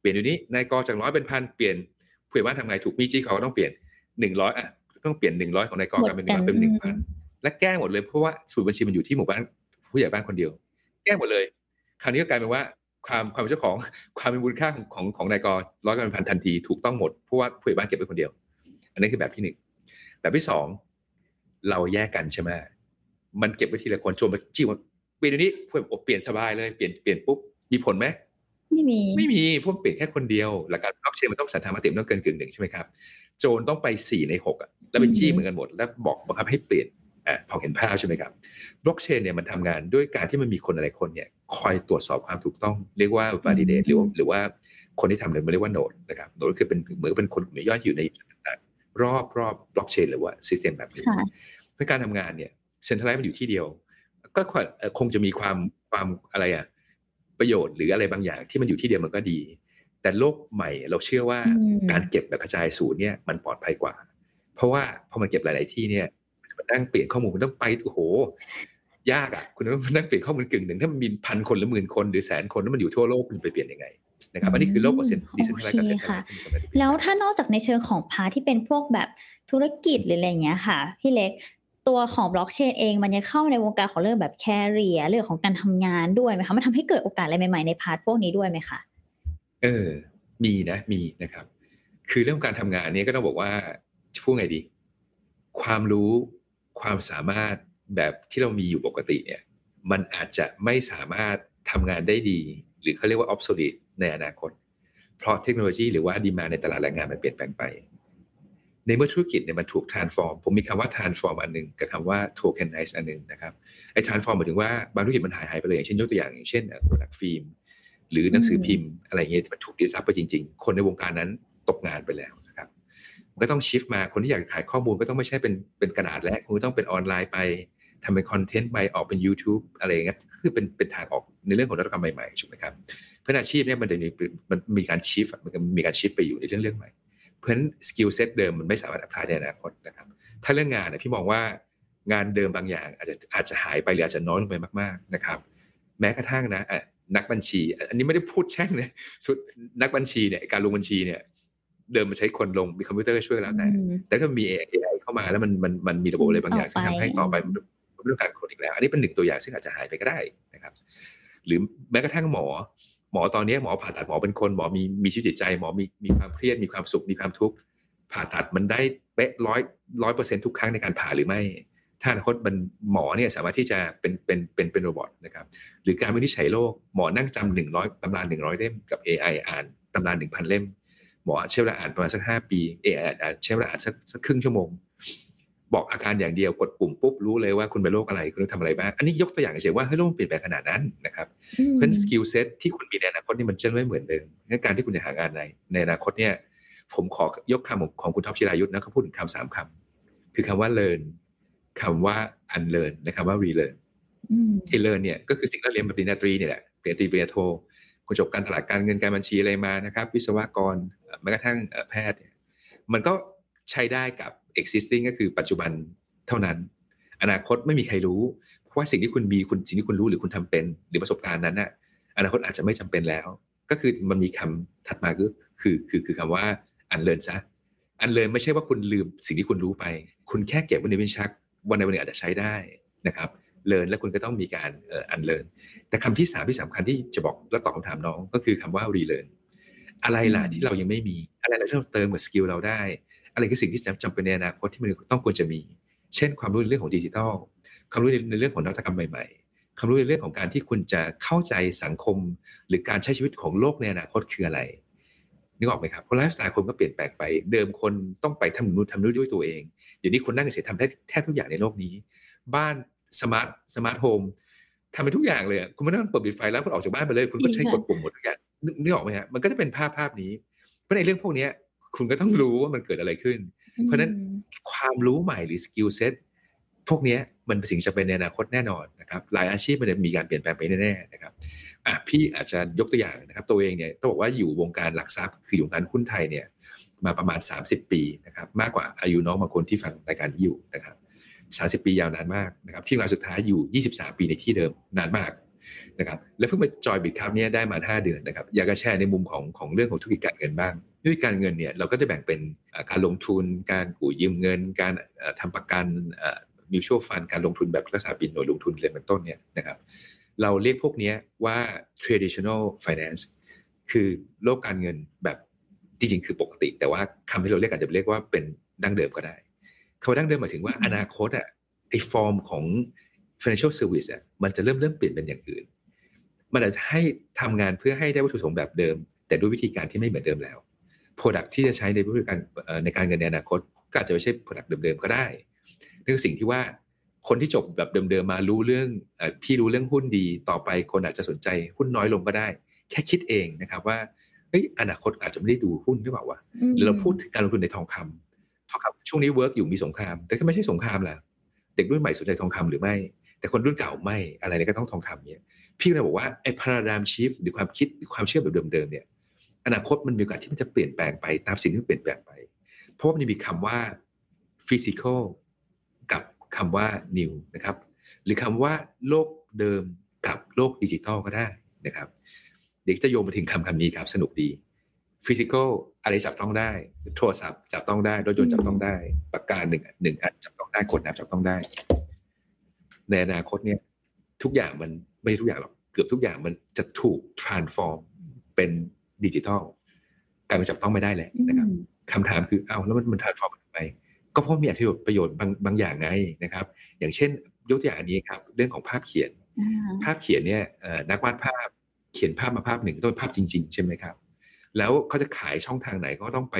เปลี่ยนอยู่นี้นายกอจากร้อยเป็นพันเปลี่ยนผู้ใหญ่บ้านทำไงถูกมีจีคอต้องเปลี่ยนหนึ่งร้อยอะต้องเปลี่ยนหนึ่งร้อยของนายกอกลายเป็นหนึ่งร้อยเป็นหนึ่งพันและแก้หมดเลยเพราะว่าสูตรบัญชีมันอยู่ที่หมู่บ้านผู้ใหญ่บ้านคนเดียว แก้หมดเลย คราวนี้ก็กลายเป็นว่าความความเป็นเจ้าของความเป็นมูลค่าของของของนายกร้อยกันเป็นพันทันทีถูกต้องหมดเพราะว่าผู้ใหญ่บ้านเก็บไว้คนเดียว อันนี้คือแบบที่หนึ่งแบบที่สองเราแยกกันใช่ไหมมันเก็บไว้ทีละคนชวนมาจี้ว่าเปลี่ยนนี้เพื่อเปลี่ยนสบายเลยเปลี่ยนเปลี่ยนปุ๊บมีผลไหม ไม่มี ไม่มีพวกเปลี่ยนแค่คนเดียวหลักการบล็อกเชนมันต้องฉันทามติมันต้องเกินกึ่งหนึ่งใช่ไหมครับ โจรต้องไปสี่ในหกอะแล้วเป็นจี้เหมือนกันหมด แล้วบอกบังคับให้เปลี่ยนอ่าพอเห็นภาพใช่ไหมครับบล็อกเชนเนี่ยมันทำงานด้วยการที่มันมีคนอะไรคนเนี่ยคอยตรวจสอบความถูกต้องเรียกว่า validate หรือหรือว่าคนที่ทำเนี่ยมันเรียกว่า node นะครับ node คือเป็นเหมือนเป็นคนกลุ่มย่อยอยู่ในรอบรอบบล็อกเชนหรือว่า system แบบนี้เพื่อการทำงานเนี่ยเซ็นทรัลไลซ์มันอยู่ที่เดียว ก็คงจะมีความความอะไรอะ ประโยชน์หรืออะไรบางอย่างที่มันอยู่ที่เดียวมันก็ดี แต่โลกใหม่เราเชื่อว่าการเก็บแบบกระจายศูนย์เนี่ยมันปลอดภัยกว่า เพราะว่าพอมันเก็บหลาย ๆ ที่เนี่ยมันนั่งเปลี่ยนข้อมูลมันต้องไปโอ้โห ยากอะคุณต้องนั่งเปลี่ยนข้อมูลกึ่งหนึ่งถ้ามันมีพันคนหรือหมื่นคนหรือแสนคนแล้วมันอยู่ทั่วโลกคุณไปเปลี่ยนยังไงนะครับอันนี้คือโลกเปอร์เซ็นต์ดิเซนทัลไลซ์กับเซ็นทรัลแล้วถ้านอกจากในเชิงของพาที่เป็นพวกแบบธุรกิจหรืออะไรเงี้ยค่ะ พี่เล็ก ตัวของบล็อกเชนเองมันยังเข้าในวงการของเรื่องแบบ career เรื่องของการทำงานด้วยไหมคะมันทำให้เกิดโอกาสอะไรใหม่ๆใน part พวกนี้ด้วยไหมคะเออ มีนะ มีนะครับ คือเรื่องการทำงานนี้ก็ต้องบอกว่าพูดไงดี ความรู้ความสามารถแบบที่เรามีอยู่ปกติเนี่ย มันอาจจะไม่สามารถทำงานได้ดี หรือเขาเรียกว่า obsolete ในอนาคต เพราะเทคโนโลยีหรือว่า demand ในตลาดแรงงานมันเปลี่ยนแปลงไป ในเมื่อธุรกิจเนี่ยมันถูก transform ผมมีคำว่า transform อันหนึ่งกับคำว่า tokenize อันหนึ่งนะครับไอ้ transform หมายถึงว่าบางธุรกิจมันหายหายไปเลยอย่างเช่นยกตัวอย่างอย่างเช่นโกดักฟิล์มหรือหนังสือพิมพ์อะไรเงี้ยมันถูก disrupt ไปจริง ๆ คนในวงการนั้นตกงานไปแล้วนะครับก็ต้อง shift มาคนที่อยากขายข้อมูลก็ต้องไม่ใช่เป็นเป็นกระดาษแล้วคุณต้องเป็นออนไลน์ไปทำเป็นคอนเทนต์ไปออกเป็น YouTube อะไรเงี้ยคือเป็นเป็นทางออกในเรื่องของนวัตกรรมใหม่ๆถูกไหมครับเพื่ออาชีพเนี่ยมันจะมีมันมีการ shift มันมีการ shift ไปอยู่ในเรื่องเรื่องใหม่ เพราะฉะนั้น skill set เดิมมันไม่สามารถ apply ในอนาคตนะครับ ถ้าเรื่องงานเนี่ยพี่มองว่างานเดิมบางอย่างอาจจะอาจจะหายไปหรืออาจจะน้อยลงไปมากๆนะครับ แม้กระทั่งนะนักบัญชี อันนี้ไม่ได้พูดแช่งเลยสุดนักบัญชีเนี่ยการลงบัญชีเนี่ยเดิมมาใช้คนลงมีคอมพิวเตอร์ช่วยแล้วแต่ แต่ถ้ามี AI เข้ามาแล้วมันมันมันมีระบบอะไรบางอย่างที่ทำให้ต่อไปมันไม่ต้องการคนอีกแล้ว อันนี้เป็นหนึ่งตัวอย่างซึ่งอาจจะหายไปก็ได้นะครับ หรือแม้กระทั่งหมอ หมอตอนนี้หมอผ่าตัดหมอเป็นคนหมอมีมีชีวิตจิตใจ หมอมีมีความเครียดมีความสุขมีความทุกข์ผ่าตัดมันได้เป๊ะร้อยร้อยเปอร์เซ็นทุกครั้งในการผ่าหรือไม่ ถ้าอนาคตมันหมอเนี่ยสามารถที่จะเป็นเป็นเป็นเป็นโรบอทนะครับหรือการวินิจฉัยโรคหมอนั่งจำหนึ่งร้อยตำราหนึ่งร้อยเล่มกับ AI อ่านตำราหนึ่งพันเล่มหมอใช้เวลาอ่านประมาณสักห้าปี AI อ่านใช้เวลาอ่านสักสักครึ่งชั่วโมง บอกอาการอย่างเดียวกดปุ่มปุ๊บรู้เลยว่าคุณเป็นโรคอะไรคุณต้องทำอะไรบ้างอันนี้ยกตัวอย่างเฉยว่าให้โลกเปลี่ยนแปลงขนาดนั้นนะครับเพราะ skill set ที่คุณมีในอนาคตนี่มันจะไม่เหมือนเดิมการที่คุณจะหางานในในอนาคตเนี่ย ผมขอยกคำของของคุณท็อปชิรายุทธ์นะเขาพูดถึงคำสามคำคือคำว่า learn คำว่า unlearn และคำว่า relearn ที่ learn เนี่ยก็คือสิ่งที่เรียนปริญญาตรีนี่แหละปริญญาตรีปริญญาโทคุณจบการตลาดการเงินการบัญชีอะไรมานะครับ วิศวกรแม้กระทั่งแพทย์เนี่ยมันก็ใช้ได้กับ existing ก็คือปัจจุบันเท่านั้น อนาคตไม่มีใครรู้ เพราะว่าสิ่งที่คุณมีคุณสิ่งที่คุณรู้หรือคุณทำเป็น หรือประสบการณ์นั้นน่ะอนาคตอาจจะไม่จำเป็นแล้ว ก็คือมันมีคำถัดมาก็คือคือคือคำว่าอันเลินซะอันเลินไม่ใช่ว่าคุณลืมสิ่งที่คุณรู้ไป คุณแค่เก็บไว้ในวิชักวันในวันหนึ่งอาจจะใช้ได้นะครับเลินแล้วคุณก็ต้องมีการอันเลินแต่คำที่สามที่สำคัญที่จะบอกและตอบคำถามน้องก็คือคำว่ารีเลินอะไรล่ะที่เรายังไม่มีอะไรล่ะที่เราเติมกับ skill เราได้ อะไรคือสิ่งที่จำเป็นในอนาคตที่มันต้องควรจะมี เช่น ความรู้ในเรื่องของดิจิทัลความรู้ในเรื่องของนวัตกรรมใหม่ๆความรู้ในเรื่องของการที่คุณจะเข้าใจสังคม หรือการใช้ชีวิตของโลกในอนาคตคืออะไรนึกออกไหมครับเพราะไลฟ์สไตล์คนก็เปลี่ยนแปลงไป เดิมคนต้องไปทำนู่นทำนู่นด้วยตัวเองเดี๋ยวนี้คนนั่งเฉยทำได้แทบทุกอย่างในโลกนี้ บ้าน smart smart home ทำไปทุกอย่างเลยคุณไม่ต้องเปิดปิดไฟแล้วคุณออกจากบ้านไปเลย คุณก็ใช้กดปุ่มหมดทุกอย่างนึกออกไหมฮะมันก็จะเป็นภาพภาพนี้เพราะในเรื่องพวกนี้ คุณก็ต้องรู้ว่ามันเกิดอะไรขึ้น เพราะนั้นความรู้ใหม่หรือ skill set พวกนี้มันเป็นสิ่งจำเป็นในอนาคตแน่นอนนะครับหลายอาชีพมันจะมีการเปลี่ยนแปลงไปแน่ๆนะครับอะพี่อาจจะยกตัวอย่างนะครับ ตัวเองเนี่ยต้องบอกว่าอยู่วงการหลักทรัพย์ คืออยู่งานหุ้นไทยเนี่ยมาประมาณ 30 ปีนะครับมากกว่าอายุน้องบางคนที่ฟังรายการนี้อยู่นะครับ 30 ปียาวนานมากนะครับที่มาสุดท้ายอยู่ 23 ปีในที่เดิมนานมากนะครับแล้วเพิ่งมาจอยบิตครับเนี่ยได้มา 5 เดือนนะครับอยากจะแชร์ในมุมของของเรื่องของธุรกิจการเงินบ้าง ธุรกิจการเงินเนี่ยเราก็จะแบ่งเป็นการลงทุน การกู้ยืมเงิน การทำประกันมิวชั่วฟันการลงทุนแบบลักษณะปินหน่วยลงทุนเรียนเป็นต้นเนี่ยนะครับ เราเรียกพวกนี้ว่า traditional finance คือโลกการเงินแบบจริงๆ คือปกติ แต่ว่าคำที่เราเรียกอาจจะเรียกว่าเป็นดั้งเดิมก็ได้คำว่าดั้งเดิมหมายถึงว่าอนาคตอะไอฟอร์มของ financial service อะมันจะเริ่มเริ่มเปลี่ยนเป็นอย่างอื่น มันอาจจะให้ทำงานเพื่อให้ได้วัตถุประสงค์แบบเดิม แต่ด้วยวิธีการที่ไม่เหมือนเดิมแล้ว Product ที่จะใช้ในวิธีการในการเงินในอนาคต ก็อาจจะไม่ใช่ Product เดิมๆก็ได้นี่คือสิ่งที่ว่าคนที่จบแบบเดิมๆมารู้เรื่องพี่รู้เรื่องหุ้นดีต่อไปคนอาจจะสนใจหุ้นน้อยลงก็ได้ แค่คิดเองนะครับว่าเฮ้ยอนาคตอาจจะไม่ได้ดูหุ้นหรือเปล่าวะหรือเราพูดถึงการลงทุนในทองคำทองคำช่วงนี้ work อยู่มีสงคราม แต่ก็ไม่ใช่สงครามแหละเด็กรุ่นใหม่สนใจทองคำหรือไม่ แต่คนรุ่นเก่าไม่อะไรก็ต้องทองคำเนี่ยพี่เลยบอกว่าไอ้ paradigm shift หรือความคิดหรือความเชื่อแบบเดิมๆเนี่ย อนาคตมันมีโอกาสที่มันจะเปลี่ยนแปลงไปตามสิ่งที่เปลี่ยนแปลงไป เพราะว่ามันมีคำว่า physical กับคำว่า new นะครับ หรือคำว่าโลกเดิมกับโลกดิจิทัลก็ได้นะครับ เด็กจะโยงมาถึงคำคำนี้ครับ สนุกดีฟิสิกอลอะไรจับต้องได้ โทรศัพท์จับต้องได้รถยนต์จับต้องได้ปากกาหนึ่งหนึ่งอันจับต้องได้กดน้ำจับต้องได้ ในอนาคตเนี่ย ทุกอย่างมันไม่ทุกอย่างหรอกเกือบทุกอย่างมันจะถูก transform เป็น ดิจิทัลกลายเป็นจับต้องไม่ได้แหละนะครับคำถามคือเอาแล้วมันมัน transform ไปก็เพราะมีอัตประโยชน์บางบางอย่างไงนะครับ อย่างเช่น ยกตัวอย่างอันนี้ครับเรื่องของภาพเขียน ภาพเขียนเนี่ยนักวาดภาพเขียนภาพมาภาพหนึ่งต้องเป็นภาพจริง ๆ ใช่ไหมครับ แล้วเขาจะขายช่องทางไหนก็ต้องไป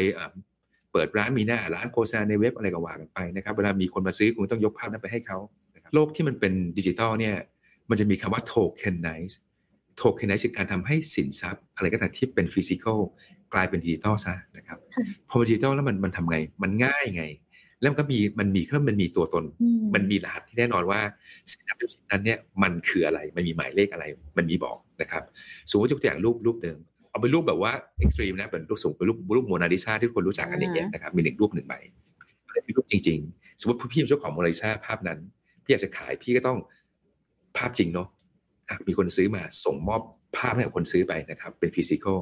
เปิดร้านมีหน้าร้านโฆษณาในเว็บอะไรก็ว่ากันไปนะครับ เวลามีคนมาซื้อคุณต้องยกภาพนั้นไปให้เขาโลกที่มันเป็นดิจิตอลเนี่ยมันจะมีคำว่า tokenize tokenize คือการทำให้สินทรัพย์ อะไรก็ตามที่เป็น physical กลายเป็นดิจิตอลซะนะครับพอดิจิตอลแล้วมันมันทำไง มันง่ายไง แล้วมันก็มีมันมีเครื่องมันมีตัวตน มันมีรหัสที่แน่นอนว่าสินทรัพย์ชิ้นนั้นเนี่ยมันคืออะไรมันมีหมายเลขอะไร มันมีบอกนะครับสมมติยกตัวอย่างรูปรูปหนึ่งเอาเป็นรูปแบบว่าเอ็กซ์ตรีมนะเป็นรูปสูงเป็นรูปรูปโมนาลิซาที่คนรู้จักกันอย่างเงี้ยนะครับมีหนึ่งรูปหนึ่งใบอะไรที่รูปจริง ๆ สมมติพี่เป็นเจ้าของโมนาลิซาภาพนั้นพี่อยากจะขายพี่ก็ต้องภาพจริงเนาะ มีคนซื้อมาส่งมอบภาพให้กับคนซื้อไปนะครับ เป็นฟิสิกอล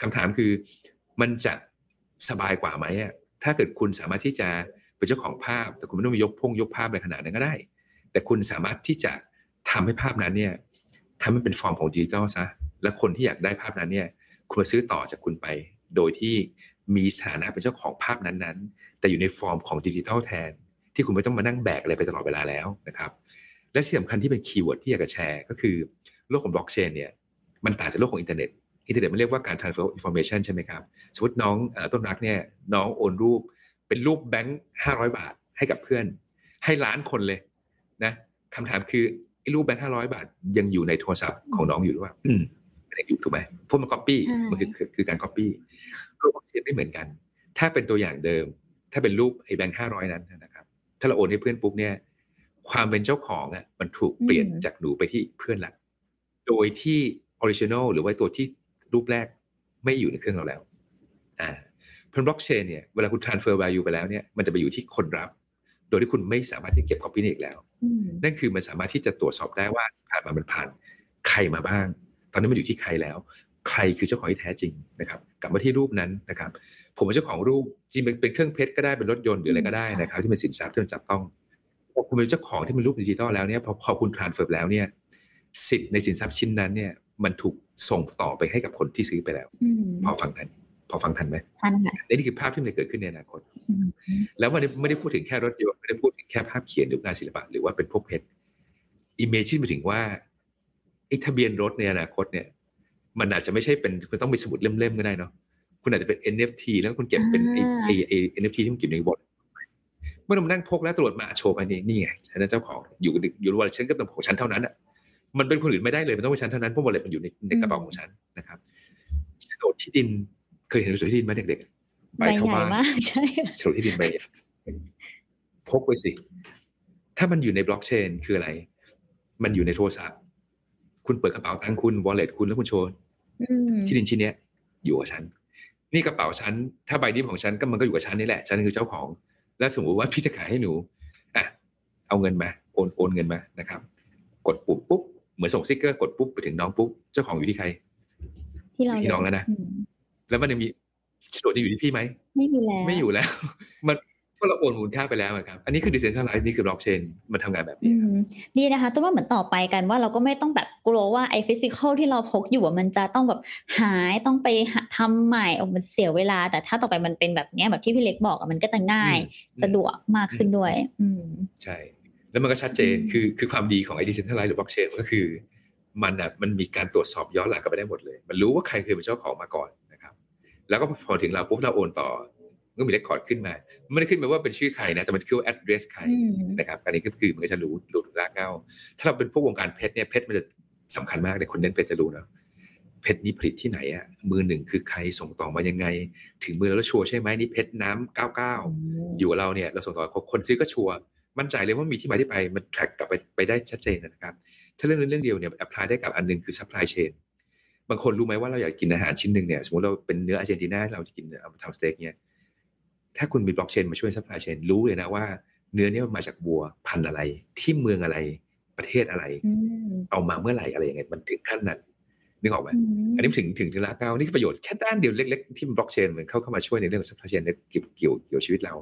คำถามคือมันจะสบายกว่าไหมถ้าเกิดคุณสามารถที่จะเป็นเจ้าของภาพ แต่คุณไม่ต้องไปยกพงยกภาพอะไรขนาดนั้นก็ได้ แต่คุณสามารถที่จะทำให้ภาพนั้นเนี่ยทำให้เป็นฟอร์มของดิจิทัลซะและคนที่อยากได้ภาพนั้นเนี่ยคุณซื้อต่อจากคุณไป โดยที่มีสถานะเป็นเจ้าของภาพนั้นๆ แต่อยู่ในฟอร์มของดิจิทัลแทน ที่คุณไม่ต้องมานั่งแบกอะไรไปตลอดเวลาแล้วนะครับ และที่สำคัญที่เป็น keyword ที่อยากจะแชร์ ก็คือโลกของบล็อกเชนเนี่ยมันต่างจากโลกของอินเทอร์เน็ตอินเทอร์เน็ตมันเรียกว่าการ transfer information ใช่ไหมครับ สมมติน้องต้นรักเนี่ยน้องโอนรูปเป็นรูปแบงค์ห้าร้อยบาทให้กับเพื่อน ให้ล้านคนเลยนะคำถามคือไอ้รูปแบงค์ห้าร้อยบาท ยังอยู่ในโทรศัพท์ของน้องอยู่หรือเปล่าอืมไม่ได้อยู่ถูกไหมเพราะมันก๊อปปี้มันคือคือคือการก๊อปปี้รูปเสียไม่เหมือนกัน ถ้าเป็นตัวอย่างเดิม ถ้าเป็นรูปไอ้แบงค์ห้าร้อยนั้นนะครับ ถ้าเราโอนให้เพื่อนปุ๊บเนี่ย ความเป็นเจ้าของอะมันถูกเปลี่ยนจากหนูไปที่เพื่อนละโดยที่ original หรือว่าตัวที่รูปแรกไม่อยู่ในเครื่องเราแล้ว อ่าเพราะบล็อกเชนเนี่ยเวลาคุณ transfer value ไปแล้วเนี่ยมันจะไปอยู่ที่คนรับ โดยที่คุณไม่สามารถที่เก็บ copy นี้อีกแล้วอืมนั่นคือมันสามารถที่จะตรวจสอบได้ว่าที่ผ่านมามันผ่านใครมาบ้าง ตอนนี้มันอยู่ที่ใครแล้ว ใครคือเจ้าของที่แท้จริงนะครับ กลับมาที่รูปนั้นนะครับ ผมเป็นเจ้าของรูปจริงๆเป็นเครื่องเพชรก็ได้เป็นรถยนต์หรืออะไรก็ได้นะครับ ที่เป็นสินทรัพย์ที่มันจับต้อง พอคุณเป็นเจ้าของที่เป็นรูปดิจิตอลแล้วเนี่ยพอพอคุณ transfer แล้วเนี่ยสิทธิ์ในสินทรัพย์ชิ้นนั้นเนี่ยมันถูกส่งต่อไปให้กับคนที่ซื้อไปแล้วอืมพอฟังทันพอฟังทันไหมท่านค่ะนี่คือภาพที่มันจะเกิดขึ้นในอนาคตอืมแล้วมันไม่ได้พูดถึงแค่รถยนต์ไม่ได้พูดถึงแค่ภาพเขียนหรืองานศิลปะหรือว่าเป็นพวกเพชร imagine ไปถึงว่าไอ้ทะเบียนรถในอนาคตเนี่ย มันอาจจะไม่ใช่เป็นคุณต้องมีสมุดเล่มๆก็ได้เนาะคุณอาจจะเป็น NFT แล้วคุณเก็บเป็นไอ้ไอ้ไอ้ NFT ที่มันเก็บในบอร์ด เมื่อเรามานั่งพกแล้วตรวจมาโชว์ไปนี่นี่ไงฉันเป็นเจ้าของอยู่กับอยู่รู้ว่าฉันก็ต้องของฉันเท่านั้นอะมันเป็นคนอื่นไม่ได้เลยมันต้องเป็นฉันเท่านั้นเพราะบอลเลยมันอยู่ในในกระเป๋าของฉันนะครับโฉนดที่ดินเคยเห็นโฉนดที่ดินไหมเด็กๆใบใหญ่มากใช่ค่ะโฉนดที่ดินใบเนี่ยพกไว้สิ ถ้ามันอยู่ในบล็อกเชนคืออะไร มันอยู่ในโทรศัพท์คุณเปิดกระเป๋าตังค์คุณ wallet คุณแล้วคุณโชว์อืมที่ดินชิ้นเนี้ยอยู่กับฉัน นี่กระเป๋าฉัน ถ้าใบนี้ของฉันก็มันก็อยู่กับฉันนี่แหละ ฉันคือเจ้าของ แล้วสมมติว่าพี่จะขายให้หนูอะเอาเงินมาโอนโอนเงินมานะครับ กดปุ่มปุ๊บเหมือนส่งสติ๊กเกอร์กดปุ๊บไปถึงน้องปุ๊บเจ้าของอยู่ที่ใครที่เราพี่น้องแล้วนะอืมแล้วมันยังมีโฉนดยังอยู่ที่พี่ไหมไม่มีแล้วไม่อยู่แล้ว มัน ก็เราโอนมูลค่าไปแล้วอะครับ อันนี้คือ decentralized นี่คือ blockchain มันทำงานแบบอืนี้ครับมดีนะคะต้นว่าเหมือนต่อไปกันว่าเราก็ไม่ต้องแบบกลัวว่าไอ้ฟิสิกอลที่เราพกอยู่อะมันจะต้องแบบหายต้องไปหาทำใหม่โอ้มันเสียเวลา แต่ถ้าต่อไปมันเป็นแบบเนี้ยแบบที่พี่เล็กบอกอะมันก็จะง่ายอืมสะดวกมากขึ้นด้วย อืมใช่ แล้วมันก็ชัดเจนอืมคือคือความดีของไอ้ decentralized หรือ blockchain ก็คือ มันอะมันมีการตรวจสอบย้อนหลังกลับไปได้หมดเลย มันรู้ว่าใครเคยเป็นเจ้าของมาก่อนนะครับ แล้วก็พอถึงเราปุ๊บเราโอนต่อ ก็มีเรคคอร์ดขึ้นมาไม่ได้ขึ้นมาว่าเป็นชื่อใครนะ แต่มันคือ address ใครอืมนะครับอันนี้ก็คือมันก็จะรู้รู้รากเหง้าถ้าเราเป็นพวกวงการเพชรเนี่ยเพชรมันจะสำคัญมากเลยคนเน้นเพชรจะรู้นะเพชรนี้ผลิตที่ไหนอะมือหนึ่งคือใครส่งต่อมายังไง ถึงมือเราแล้วชัวร์ใช่ไหมนี่เพชรน้ำเก้าเก้าอยู่กับเราเนี่ยเราส่งต่อคนซื้อก็ชัวร์มั่นใจเลยว่ามีที่มาที่ไปมัน track กลับไปไปได้ชัดเจนนะครับ ถ้าเรื่องนี้เรื่องเดียวเนี่ย apply ได้กับอันหนึงคือ supply chain บางคนรู้ไหมว่าเราอยากกินอาหารชิ้นหนึ่งเนี่ยสมมติเราเป็นเนื้ออาร์เจนตินาเราจะกินเอามาทำสเต็กเนี่ย ถ้าคุณมีบล็อกเชนมาช่วย supply chain รู้เลยนะว่าเนื้อเนี่ยมันมาจากวัวพันธุ์อะไร ที่เมืองอะไรประเทศอะไรอืมเอามาเมื่อไหร่อะไรยังไงมันถึงขั้นนั้นนึกออกไหมอืมอันนี้ถึงถึงถึงละเก้านี่คือประโยชน์แค่ด้านเดียวเล็กๆที่บล็อกเชนเหมือนเข้าเข้ามาช่วยในเรื่อง supply chain ในเกี่ยวเกี่ยวเกี่ยวชีวิตเรา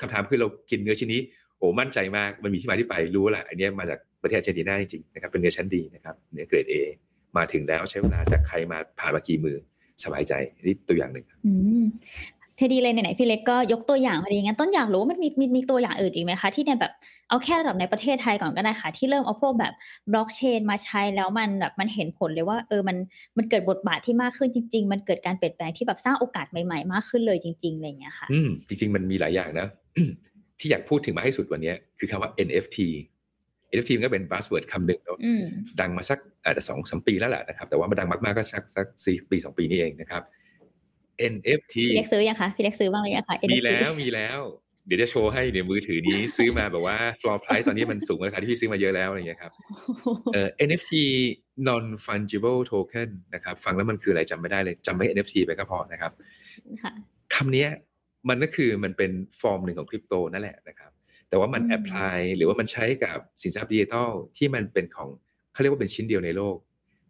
คำถามคือเรากินเนื้อชิ้นนี้โอ้มั่นใจมากมันมีที่มาที่ไปรู้แหละอันเนี้ยมาจากประเทศอาร์เจนตินาจริงๆนะครับเป็นเนื้อชั้นดีนะครับเนื้อเกรด A มาถึงแล้วใช้เวลาจากใครมาผ่านมากี่มือสบายใจอันนี่ตัวอย่างหนึ่งอืม พอดีเลยไหนๆพี่เล็กก็ยกตัวอย่างพอดีงั้นต้นอยากรู้ว่ามันมีมีมีตัวอย่างอื่นอีกไหมคะ ที่ในแบบเอาแค่ระดับในประเทศไทยก่อนก็ได้ค่ะ ที่เริ่มเอาพวกแบบบล็อกเชนมาใช้แล้วมันแบบมันเห็นผลเลยว่าเออมันมันเกิดบทบาทที่มากขึ้นจริง ๆ มันเกิดการเปลี่ยนแปลงที่แบบสร้างโอกาสใหม่ๆ มากขึ้นเลยจริงๆอะไรอย่างเงี้ยค่ะ อืมจริง ๆ มันมีหลายอย่างนะ ที่อยากพูดถึงมาให้สุดวันเนี้ยคือคำว่า NFT NFT มันก็เป็น buzzword คำหนึ่งเนอะอืมดังมาสักอาจจะสองสามปีแล้วแหละนะครับ แต่ว่ามันดังมากๆก็สักสักสี่ปีสองปีนี่เองนะครับ NFT พี่เล็กซื้อยังคะพี่เล็กซื้อบ้างหรือยังคะมี NFT แล้วมีแล้ว เดี๋ยวจะโชว์ให้เดี๋ยวมือถือนี้ซื้อมาแบบว่า floor price ตอนนี้มันสูงกว่าราคาที่พี่ซื้อมาเยอะแล้วอะไรอย่างเงี้ยครับเอ่อ NFT non fungible token นะครับ ฟังแล้วมันคืออะไรจำไม่ได้เลยจำไม่ NFT ไปก็พอนะครับค่ะคำเนี้ยมันก็คือมันเป็นฟอร์มหนึ่งของคริปโตนั่นแหละนะครับแต่ว่ามันอืมแอพพลายหรือว่ามันใช้กับสินทรัพย์ดิจิทัลที่มันเป็นของเขาเรียกว่าเป็นชิ้นเดียวในโลก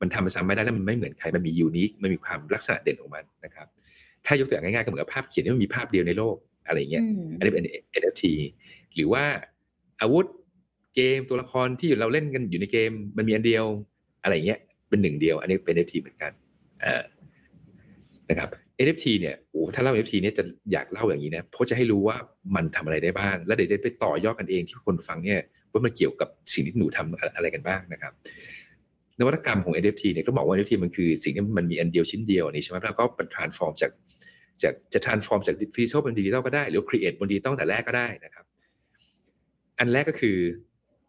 มันทำซ้ำไม่ได้แล้วมันไม่เหมือนใครมันมียูนิคมันมีความลักษณะเด่นของมันนะครับ ถ้ายกตัวอย่างง่ายๆก็เหมือนกับภาพเขียนที่มันมีภาพเดียวในโลกอะไรอย่างเงี้ยอืมอันนี้เป็น NFT หรือว่าอาวุธเกมตัวละครที่เราเล่นกันอยู่ในเกม มันมีอันเดียวอะไรอย่างเงี้ยเป็นหนึ่งเดียว อันนี้เป็น NFT เหมือนกันอ่านะครับ NFT เนี่ยโอ้ถ้าเล่า NFT เนี่ยจะอยากเล่าอย่างนี้นะเพราะจะให้รู้ว่ามันทำอะไรได้บ้าง แล้วเดี๋ยวจะไปต่อยอดกันเองที่คนฟังเนี่ยว่ามันเกี่ยวกับสิ่งที่หนูทำอะไรกันบ้างนะครับ นวัตกรรมของ NFT เนี่ยต้องบอกว่า NFT มันคือสิ่งที่มันมีอันเดียวชิ้นเดียวนี่ใช่ไหมแล้วก็เป็น transform จากจากจะ transform จากฟิสิกอลเป็นดิจิตอลก็ได้ หรือ create บนดิจิตอลแต่แรกก็ได้นะครับ อันแรกก็คือ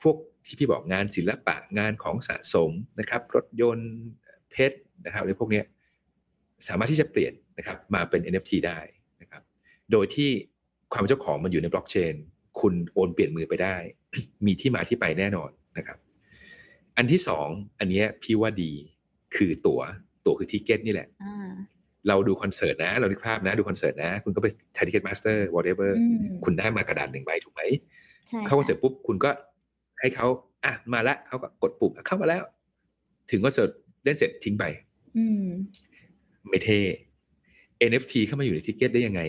พวกที่พี่บอกงานศิลปะงานของสะสมนะครับรถยนต์เพชรนะครับหรือพวกนี้สามารถที่จะเปลี่ยนนะครับมาเป็น NFT ได้นะครับ โดยที่ความเจ้าของมันอยู่ในบล็อกเชน คุณโอนเปลี่ยนมือไปได้ มีที่มาที่ไปแน่นอนนะครับ อันที่สองอันเนี้ยพี่ว่าดีคือตั๋ว ตั๋วคือ ticket นี่แหละอ่าเราดูคอนเสิร์ตนะ เรานึกภาพนะ ดูคอนเสิร์ตนะ คุณก็ไป Thai Ticketmaster whatever อืมคุณได้มากระดาษหนึ่งใบถูกไหมใช่เข้าคอนเสิร์ตปุ๊บคุณก็ให้เขาอะมาแล้วเขาก็กดปุ่มเข้ามาแล้ว ถึงก็เสร็จเล่นเสร็จทิ้งไปอืมไม่เท่ NFT เข้ามาอยู่ใน ticket ได้ยังไง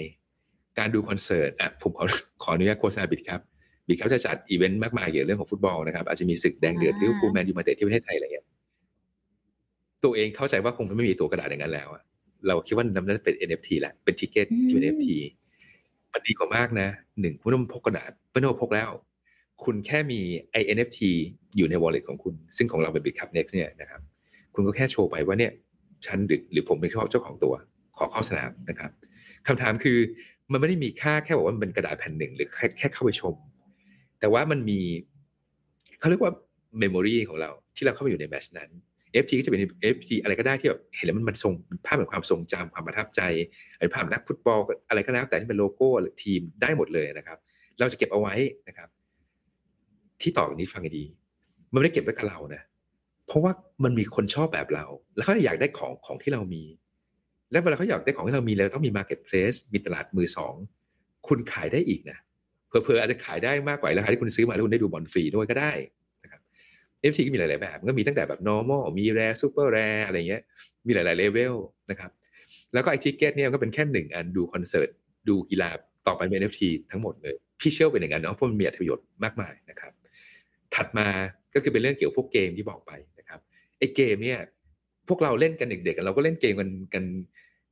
การดูคอนเสิร์ตอะผมขอขออนุญาตโฆษณา Bitkub บิดเขาจะจัดอีเวนต์มากมายเกี่ยวกับเรื่องของฟุตบอลนะครับอาจจะมีศึกแดงเดือดอ่าลิเวอร์พูลแมนยูไนเต็ดที่ประเทศไทยอะไรเงี้ยตัวเองเข้าใจว่าคงไม่มีตัวกระดาษอย่างนั้นแล้วอะเราคิดว่านั่นจะเป็น NFT แหละเป็น ticket ที่เป็น NFT มันดีกว่ามากนะหนึ่งคุณไม่ต้องพกกระดาษไม่ต้องพกแล้ว คุณแค่มีไอ NFT อยู่ใน wallet ของคุณ ซึ่งของเราเป็น Bitcup Next เนี่ยนะครับ คุณก็แค่โชว์ไปว่าเนี่ยฉันหรือหรือผมเป็นเจ้าของตัว ขอเข้าสนามนะครับคำถามคือมันไม่ได้มีค่าแค่บอกว่ามันเป็นกระดาษแผ่นหนึ่งหรือแค่แค่เข้าไปชม แต่ว่ามันมีเขาเรียกว่าเมมโมรีของเราที่เราเข้าไปอยู่ในแมชนั้น FT ก็จะเป็น FT อะไรก็ได้ที่แบบเห็นแล้วมันมันทรงภาพแห่งความทรงจำความประทับใจไอ้ภาพนักฟุตบอลอะไรก็แล้วแต่ที่เป็นโลโก้หรือทีมได้หมดเลยนะครับ เราจะเก็บเอาไว้นะครับ ที่ต่อจากนี้ฟังให้ดี มันไม่ได้เก็บไว้กับเรานะเพราะว่ามันมีคนชอบแบบเรา แล้วเขาอยากได้ของของที่เรามี และเวลาเขาอยากได้ของที่เรามีเราต้องมี marketplace มีตลาดมือสอง คุณขายได้อีกนะ เผลอๆอาจจะขายได้มากกว่าราคาที่คุณซื้อมาแล้วคุณได้ดูบอลฟรีด้วยก็ได้นะครับ NFT ก็มีหลาย ๆ แบบมันก็มีตั้งแต่แบบ normal มี rare super rare อะไรเงี้ยมีหลาย ๆ เลเวลนะครับแล้วก็ไอ ticket เนี่ยก็เป็นแค่หนึ่งอันดูคอนเสิร์ตดูกีฬาต่อไปเป็น NFT ทั้งหมดเลยพี่เชื่อเป็นอย่างนั้นเนาะเพราะมันมีประโยชน์มากมายนะครับ ถัดมาก็คือเป็นเรื่องเกี่ยวกับพวกเกมที่บอกไปนะครับไอเกมเนี่ยพวกเราเล่นกันเด็กๆกันเราก็เล่นเกมกันกัน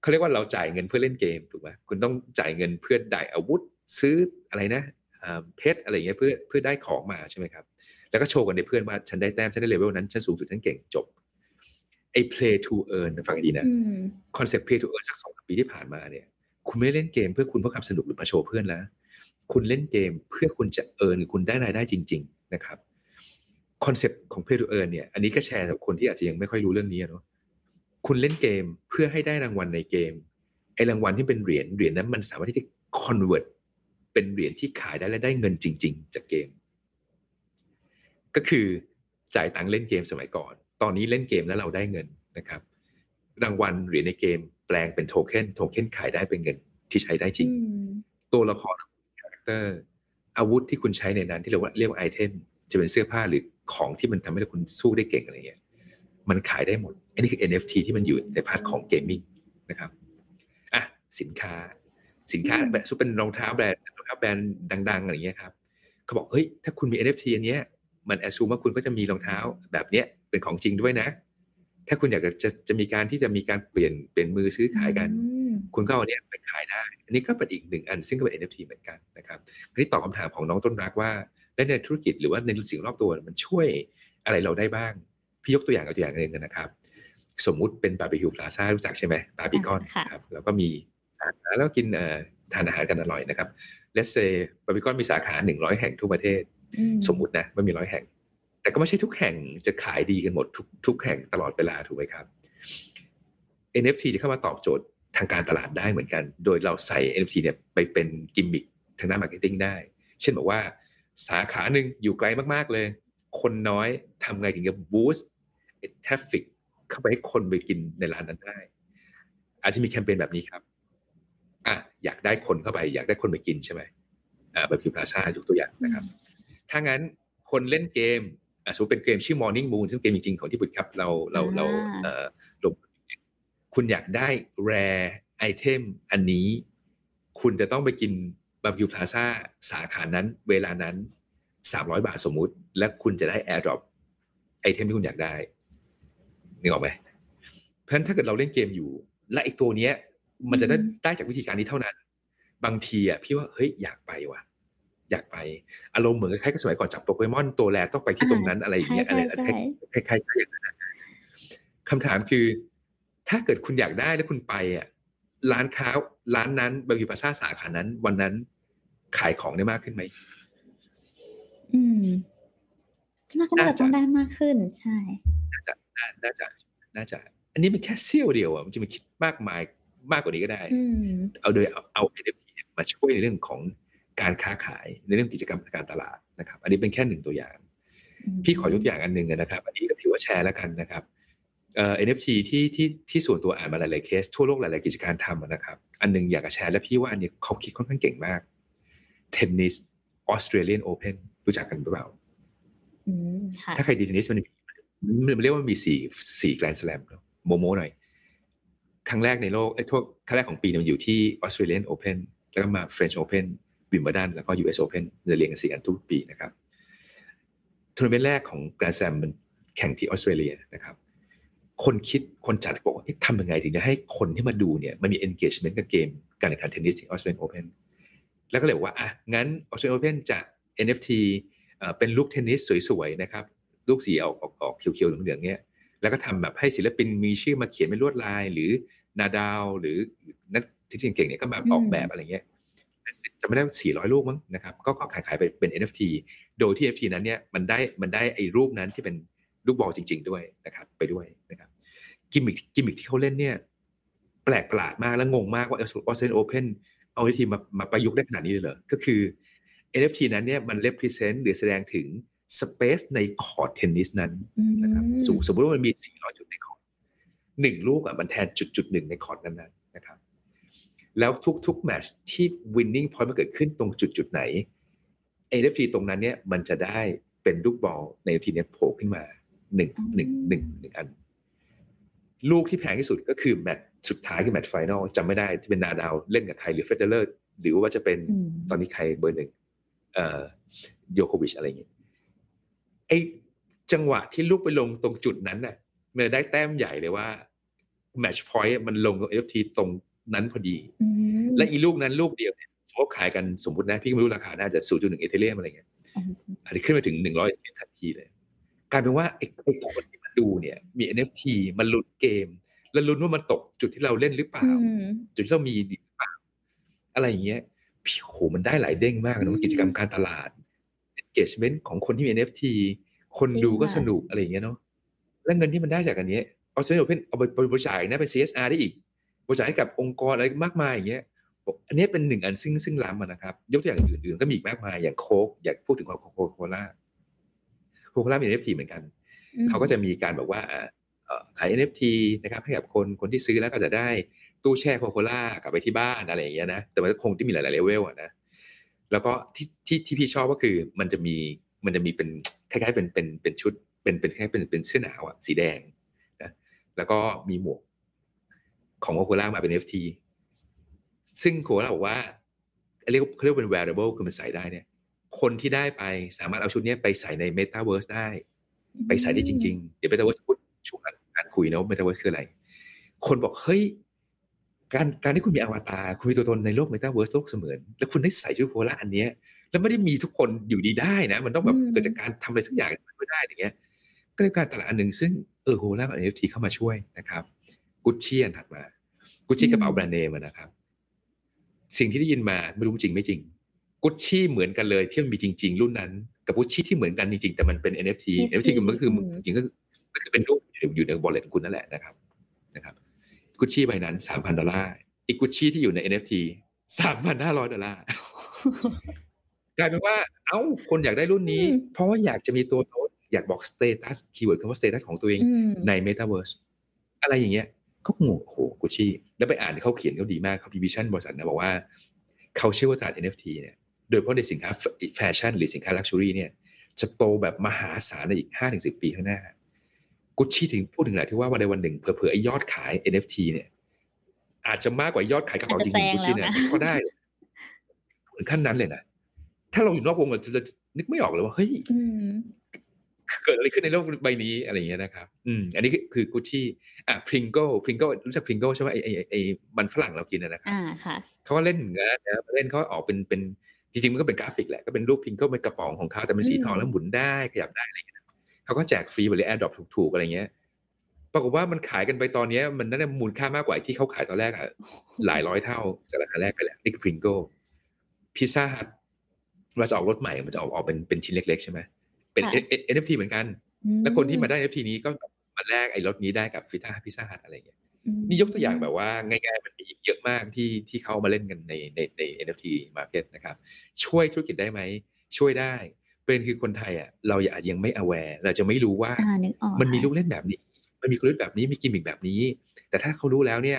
เขาเรียกว่าเราจ่ายเงินเพื่อเล่นเกมถูกไหมคุณต้องจ่ายเงินเพื่อได้อาวุธ ซื้ออะไรนะอ่าเพชรอะไรอย่างเงี้ยเพื่อเพื่อได้ของมาใช่ไหมครับ แล้วก็โชว์กันในเพื่อนว่าฉันได้แต้มฉันได้เลเวลนั้นฉันสูงสุดฉันเก่งจบไอ้ play to earn ฟังให้ดีนะอืมคอนเซ็ปต์ play to earn จากสองสามปีที่ผ่านมาเนี่ย คุณไม่ได้เล่นเกมเพื่อคุณเพื่อความสนุกหรือมาโชว์เพื่อนแล้วคุณเล่นเกมเพื่อคุณจะ earn คุณได้รายได้จริง ๆ นะครับ concept ของ play to earn เนี่ยอันนี้ก็แชร์กับคนที่อาจจะยังไม่ค่อยรู้เรื่องนี้เนาะคุณเล่นเกมเพื่อให้ได้รางวัลในเกมไอ้รางวัลที่เป็นเหรียญเหรียญนั้นมันสามารถที่จะ convert เป็นเหรียญที่ขายได้และได้เงินจริง ๆ จากเกม ก็คือจ่ายตังค์เล่นเกมสมัยก่อน ตอนนี้เล่นเกมแล้วเราได้เงินนะครับ รางวัลเหรียญในเกมแปลงเป็นโทเค็นโทเค็นขายได้เป็นเงินที่ใช้ได้จริงอืมตัวละคร character อาวุธที่คุณใช้ในนั้นที่เราเรียกว่าไอเทมจะเป็นเสื้อผ้าหรือของที่มันทำให้คุณสู้ได้เก่งอะไรเงี้ยมันขายได้หมด อันนี้คือ NFT ที่มันอยู่ใน part ของ gaming นะครับอะสินค้าสินค้าแบบซุปเป็นรองเท้าแบรนด์ รองเท้าแบรนด์ดังๆอะไรเงี้ยครับเขาบอกเฮ้ยถ้าคุณมี NFT อันเนี้ยมันแอ s ซูมว่าคุณก็จะมีรองเท้าแบบเนี้ยเป็นของจริงด้วยนะ ถ้าคุณอยากจะจะจะมีการที่จะมีการเปลี่ยนเปลี่ยนมือซื้อขายกันอืมคุณก็เอาเนี้ยไปขายได้ อันนี้ก็เป็นอีกหนึ่งอันซึ่งก็เป็น NFT เหมือนกันนะครับอันนี้ตอบคำถามของน้องต้นรักว่าและในธุรกิจหรือว่าในสิ่งรอบตัวมันช่วยอะไรเราได้บ้าง พี่ยกตัวอย่างเอาตัวอย่างหนึ่งนะครับ สมมุติเป็นบาร์บีคิวพลาซ่ารู้จักใช่ไหมบาร์บีคอนค่ะครับแล้วก็มี สาขาแล้วกินเอ่อทานอาหารกันอร่อยนะครับ let's say บาร์บีคอนมีสาขาหนึ่งร้อยแห่งทั่วประเทศอืมสมมุตินะไม่มีร้อยแห่ง แต่ก็ไม่ใช่ทุกแห่งจะขายดีกันหมดทุกทุกแห่งตลอดเวลาถูกไหมครับ NFT จะเข้ามาตอบโจทย์ทางการตลาดได้เหมือนกัน โดยเราใส่ NFT เนี่ยไปเป็นกิมมิคทางด้าน marketing ได้ เช่นบอกว่าสาขาหนึ่งอยู่ไกลมากๆเลย คนน้อยทำไงถึงจะ boost traffic เข้าไปให้คนไปกินในร้านนั้นได้ อาจจะมีแคมเปญแบบนี้ครับ อะอยากได้คนเข้าไป อยากได้คนไปกินใช่ไหมอ่าบาร์บีคิวพลาซ่ายกตัวอย่างนะครับ ถ้างั้นคนเล่นเกมอะสมมติเป็นเกมชื่อ Morning Moon ซึ่งเกมจริงๆของที่ Bitkub เราเราเราอ่าเอ่อลงคุณอยากได้ rare item อันนี้ คุณจะต้องไปกินบาร์บีคิวพลาซ่าสาขานั้น เวลานั้น300บาทสมมุติ และคุณจะได้ airdrop ไอเทมที่คุณอยากได้นึกออกไหมเพราะฉะนั้นถ้าเกิดเราเล่นเกมอยู่ และไอตัวเนี้ย มันจะได้อืมได้จากวิธีการนี้เท่านั้น บางทีอะพี่ว่าเฮ้ยอยากไปว่ะ อยากไปอารมณ์เหมือนคล้ายๆกับสมัยก่อนจับโปเกมอนตัวแรกต้องไปที่ตรงนั้นอะไรอย่างเงี้ยใช่อะไรใช่ใช่คล้ายๆอย่างนั้นนะคำถามคือ ถ้าเกิดคุณอยากได้แล้วคุณไปอะร้านค้าร้านนั้นบาร์บีคิวพลาซ่าสาขานั้น วันนั้นขายของได้มากขึ้นไหมอืมน่าจะน่าจะต้องได้มากขึ้น ใช่ น่าจะน่าน่าจะน่าจะ อันนี้มันแค่เสี้ยวเดียวอะมันจะมีคิดมากมาย มากกว่านี้ก็ได้อืมเอาโดยเอาเอา NFT เนี่ยมาช่วยในเรื่องของการค้าขายในเรื่องกิจกรรมทางการตลาดนะครับ อันนี้เป็นแค่หนึ่งตัวอย่าง พี่ขอยกตัวอย่างอันหนึ่งนะครับ อันนี้ก็ถือว่าแชร์แล้วกันนะครับเอ่อ NFT ที่ที่ที่ส่วนตัวอ่านมาหลายๆเคสทั่วโลกหลายๆกิจการทำอะนะครับ อันหนึงอยากจะแชร์และพี่ว่าอันนี้เขาคิดค่อนข้างเก่งมากเทนนิสออสเตรเลียนโอเพนรู้จักกันหรือเปล่าถ้าใครตีเทนนิสมันมันเรียกว่ามีสี่สี่แกรนด์สแลมโมโมหน่อย ครั้งแรกในโลกไอ้ทั่วครั้งแรกของปีมันอยู่ที่ออสเตรเลียนโอเพนแล้วก็มาเฟรนช์โอเพนวิมเบิลดันแล้วก็ US Open จะเรียงกันสี่อันทุกปีนะครับทัวร์นาเมนต์แรกของแกรนด์แซมมันแข่งที่ออสเตรเลียนะครับ คนคิดคนจัดบอกว่าทำยังไงถึงจะให้คนที่มาดูเนี่ยมันมี engagement กับเกมการแข่งขันเทนนิสที่ออสเตรเลียนโอเพนแล้วก็เลยบอกว่าอะงั้นออสเตรเลียนโอเพนจะ NFT เป็นลูกเทนนิสสวยๆนะครับ ลูกสีออกออกออกเขียวๆเหลืองๆเนี่ย แล้วก็ทำแบบให้ศิลปินมีชื่อมาเขียนเป็นลวดลาย หรือนาดาล หรือนักที่เก่งๆเนี่ยก็แบบออกแบบอะไรเงี้ยจำไม่ได้ 400ลูกมั้งนะครับ ก็ขายขายไปเป็น NFT โดยที่ NFT นั้นเนี่ยมันได้มันได้ไอ้รูปนั้นที่เป็นลูกบอลจริง ๆ ด้วยนะครับ ไปด้วยนะครับ gimmick gimmick ที่เขาเล่นเนี่ย แปลกประหลาดมากและงงมากว่าออสเตรเลียนโอเพนเอา NFT มามาประยุกต์ได้ขนาดนี้เลยเหรอก็คือ NFT นั้นเนี่ยมัน represent หรือแสดงถึง space ในคอร์ดเทนนิสนั้นนะครับสมมติว่ามันมี 400 จุดในคอร์ดหนึ่งลูกอะมันแทนจุดจุดหนึ่งในคอร์ดนั้นๆนะครับ แล้วทุกๆแมตช์ที่ winning point มันเกิดขึ้นตรงจุดจุดไหน NFT ตรงนั้นเนี่ยมันจะได้เป็นลูกบอลในทีนี้โผล่ขึ้นมาหนึ่งหนึ่งหนึ่งหนึ่งอัน ลูกที่แพงที่สุดก็คือแมตช์สุดท้ายคือแมตช์ final จำไม่ได้ที่เป็นนาดาลเล่นกับใครหรือเฟเดอเรอร์หรือว่าจะเป็นตอนนี้ใครเบอร์หนึ่งเอ่อโยโควิชอะไรอย่างเงี้ย ไอจังหวะที่ลูกไปลงตรงจุดนั้นน่ะมันได้แต้มใหญ่เลยว่าแมตช์พอยต์มันลงกับ NFT ตรงนั้นพอดี และอีลูกนั้นลูกเดียวเนี่ยสมมติขายกันสมมตินะ พี่ไม่รู้ราคาน่าจะศูนย์จุดหนึ่งเอเธเรียมอะไรเงี้ยอาจจะขึ้นไปถึงหนึ่งร้อยทันทีเลย กลายเป็นว่าไอ้คนที่มาดูเนี่ย มี NFT มันลุ้นเกม แล้วลุ้นว่ามันตกจุดที่เราเล่นหรือเปล่า จุดที่เรามีดีหรือเปล่า อะไรอย่างเงี้ยพี่โหมันได้หลายเด้งมากนะกิจกรรมการตลาด engagement ของคนที่มี NFT คนดูก็สนุกอะไรอย่างเงี้ยเนาะและเงินที่มันได้จากอันนี้เอาเซ็นโอเพนเอาไปบริจาคนะเป็น CSR ได้อีก บริจาคให้กับองค์กรอะไรมากมายอย่างเงี้ยอันนี้เป็นหนึ่งอันซึ่งซึ่งล้ำนะครับ ยกตัวอย่างอื่นๆก็มีอีกมากมายอย่างโค้กอยากพูดถึงโคโคโคล่าโคโคล่ามี NFT เหมือนกัน เขาก็จะมีการบอกว่าขาย NFT นะครับให้กับคนคนที่ซื้อแล้วก็จะได้ตู้แช่โคโคล่ากลับไปที่บ้านอะไรอย่างเงี้ยนะแต่มันคงที่มีหลายๆเลเวลอะนะ แล้วก็ที่ที่ที่พี่ชอบก็คือมันจะมีมันจะมีเป็นคล้ายๆเป็นเป็นเป็นชุดเป็นเป็นแคล้ายเป็นเป็นเสื้อหนาวอะสีแดงนะแล้วก็มีหมวกของโคโคล่ามาเป็น NFT ซึ่งโคโคล่าบอกว่าเรียกเขาเรียกเป็น wearable คือมันใส่ได้เนี่ย คนที่ได้ไปสามารถเอาชุดนี้ไปใส่ใน Metaverse ได้ ไปใส่ได้จริง ๆ เดี๋ยว Metaverse พูดช่วงการคุยนะว่า Metaverse คืออะไร คนบอกเฮ้ย การการที่คุณมีอวตารคุณมีตัวตนในโลก Metaverse โลกเสมือน แล้วคุณได้ใส่ชุดโคโคล่าอันนี้แล้วไม่ได้มีทุกคนอยู่ดีได้นะ มันต้องแบบเกิดจากการทำอะไรสักอย่างไม่ได้อย่างเงี้ย ก็เลยการตลาดอันหนึ่งซึ่งเออโคโคล่ากับ NFT เข้ามาช่วยนะครับกุชชี่อันถัดมา กุชชี่กระเป๋าแบรนด์เนมนะครับ สิ่งที่ได้ยินมาไม่รู้จริงไม่จริง กุชชี่เหมือนกันเลยที่มันมีจริง ๆ รุ่นนั้น กับกุชชี่ที่เหมือนกันจริงๆแต่มันเป็น NFT NFT มันก็คือจริงก็คือเป็นรูปอยู่ใน wallet คุณนั่นแหละนะครับนะครับ กุชชี่ใบนั้นสามพันดอลลาร์อีกกุชชี่ที่อยู่ใน NFT สามพันห้าร้อยดอลลาร์กลายเป็นว่า เอ้า คนอยากได้รุ่นนี้ เพราะว่าอยากจะมีตัวตนอยากบอก status keyword คำว่า status ของตัวเองในเมตาเวิร์สอะไรอย่างเงี้ยเขางงโหกุชชี่ แล้วไปอ่านเขาเขียนเขาดีมากเขา vision บริษัทนะบอกว่าเขาเชื่อว่าตลาด NFT เนี่ย โดยเฉพาะในสินค้าแฟชั่นหรือสินค้า luxury เนี่ย จะโตแบบมหาศาลในอีกห้าถึงสิบปีข้างหน้า กุชชี่ถึงพูดถึงไหนที่ว่าวันใดวันหนึ่งเผื่อๆไอ้ยอดขาย NFT เนี่ย อาจจะมากกว่ายอดขายกระเป๋าจริงๆกุชชี่เนี่ยก็ได้ถึงขั้นนั้นเลยนะถ้าเราอยู่นอกวงเราจะนึกไม่ออกเลยว่าเฮ้ยเกิดอะไรขึ้นในโลกใบนี้อะไรอย่างเงี้ยนะครับ อืม อันนี้คือกุชชี่อะ Pringles Pringles รู้จัก Pringles ใช่ไหมไอไอไอมันฝรั่งเรากินนะครับอ่าค่ะเขาก็เล่นนะเล่นเขาออกเป็นเป็นจริงๆมันก็เป็นกราฟิกแหละก็เป็นรูป Pringles เป็นกระป๋องของเขาแต่เป็นสีทองแล้วหมุนได้ขยับได้อะไรอย่างเงี้ย เขาก็แจกฟรีไปเลย airdrop ถูกๆอะไรเงี้ยปรากฏว่ามันขายกันไปตอนนี้มันน่าจะมูลค่ามากกว่าที่เขาขายตอนแรกอะหลายร้อยเท่าจากราคาแรกไปแล้วนี่คือ Pringles พิซซ่าฮัทเวลาจะออกรสใหม่มันจะออกออกเป็นเป็นชิ้นเล็ก ๆ ใช่ไหมเป็น NFT เหมือนกัน แล้วคนที่มาได้ NFT นี้ก็มาแลกไอ้รถนี้ได้กับฟิต้าพิซซ่าฮัทอะไรเงี้ยนี่ยกตัวอย่างแบบว่าง่ายๆมันมีเยอะมากที่ที่เขามาเล่นกันในในใน NFT market นะครับ ช่วยธุรกิจได้ไหมช่วยได้ เป็นคือคนไทยอะเราอาจยังไม่ aware เราจะไม่รู้ว่ามันมีลูกเล่นแบบนี้ มันมีกลยุทธ์แบบนี้มีกิมมิคแบบนี้ แต่ถ้าเขารู้แล้วเนี่ย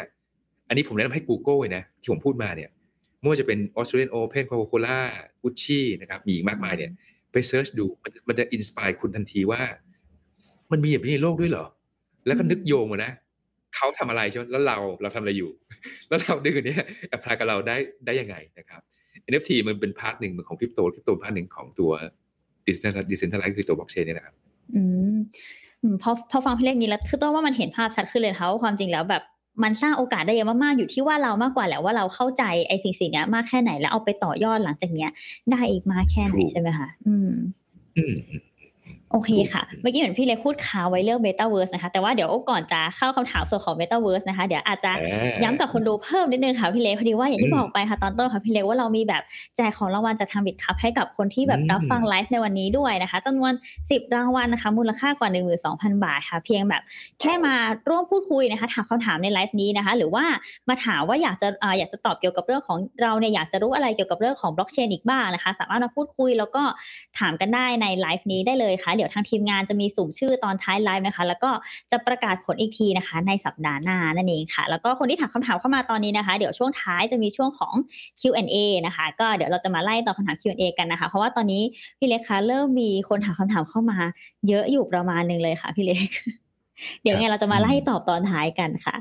อันนี้ผมแนะนำให้ Google เลยนะที่ผมพูดมาเนี่ยไม่ว่าจะเป็น Australian Open Coca-Cola Gucci นะครับมีอีกมากมายเนี่ย ไป search ดูมันมันจะ inspire คุณทันทีว่า มันมีแบบนี้ในโลกด้วยเหรอ แล้วก็นึกโยงมานะเขาทำอะไรใช่ไหมแล้วเราเราทำอะไรอยู่ แล้วเราดึงอันนี้ apply กับเราได้ได้ยังไงนะครับ NFT มันเป็น part หนึ่งของคริปโตคริปโต part หนึ่งของตัว digital digital life คือตัวบล็อกเชนนี่นะครับอืมพอพอฟังพี่เล็กนี้แล้วคือต้องว่ามันเห็นภาพชัดขึ้นเลยค่ะว่าความจริงแล้วแบบมันสร้างโอกาสได้เยอะมากๆอยู่ที่ว่าเรามากกว่าแหละว่าเราเข้าใจไอ้สิ่งสิ่งนี้มากแค่ไหนแล้วเอาไปต่อยอดหลังจากเนี้ย ได้อีกมากแค่ไหนใช่ไหมคะอืม อืม โอเคค่ะ เมื่อกี้เหมือนพี่เล็กพูดข่าวไว้เรื่อง Metaverse นะคะ แต่ว่าเดี๋ยวก่อนจะเข้าคำถามส่วนของ Metaverse นะคะ เดี๋ยวอาจจะย้ำกับคนดูเพิ่มนิดนึงค่ะพี่เล็กพอดีว่าอย่างที่บอกไปค่ะตอนต้นค่ะพี่เล็กว่าเรามีแบบแจกของรางวัลจากทางบิตคัพให้กับคนที่แบบรับฟังไลฟ์ในวันนี้ด้วยนะคะจำนวน 10 รางวัลนะคะ มูลค่ากว่า 12,000 บาทค่ะ เพียงแบบแค่มาร่วมพูดคุยนะคะถามคำถามในไลฟ์นี้นะคะ หรือว่ามาถามว่าอยากจะอยากจะตอบเกี่ยวกับเรื่องของเราเนี่ยอยากจะรู้อะไรเกี่ยวกับเรื่องของบล็อกเชนอีกบ้างนะคะ สามารถมาพูดคุยแล้วก็ถามกันได้ในไลฟ์นี้ได้เลยค่ะเดี๋ยวทางทีมงานจะมีสุ่มชื่อตอนท้ายไลฟ์นะคะ แล้วก็จะประกาศผลอีกทีนะคะ ในสัปดาห์หน้านั่นเองค่ะ แล้วก็คนที่ถามคำถามเข้ามาตอนนี้นะคะ เดี๋ยวช่วงท้ายจะมีช่วงของ Q&A นะคะ ก็เดี๋ยวเราจะมาไล่ตอบคำถาม Q&A กันนะคะ เพราะว่าตอนนี้พี่เล็กคะเริ่มมีคนถามคำถามเข้ามา เยอะอยู่ประมาณหนึ่งเลยค่ะ พี่เล็ก เดี๋ยวไงเราจะมาไล่ตอบตอนท้ายกันค่ะ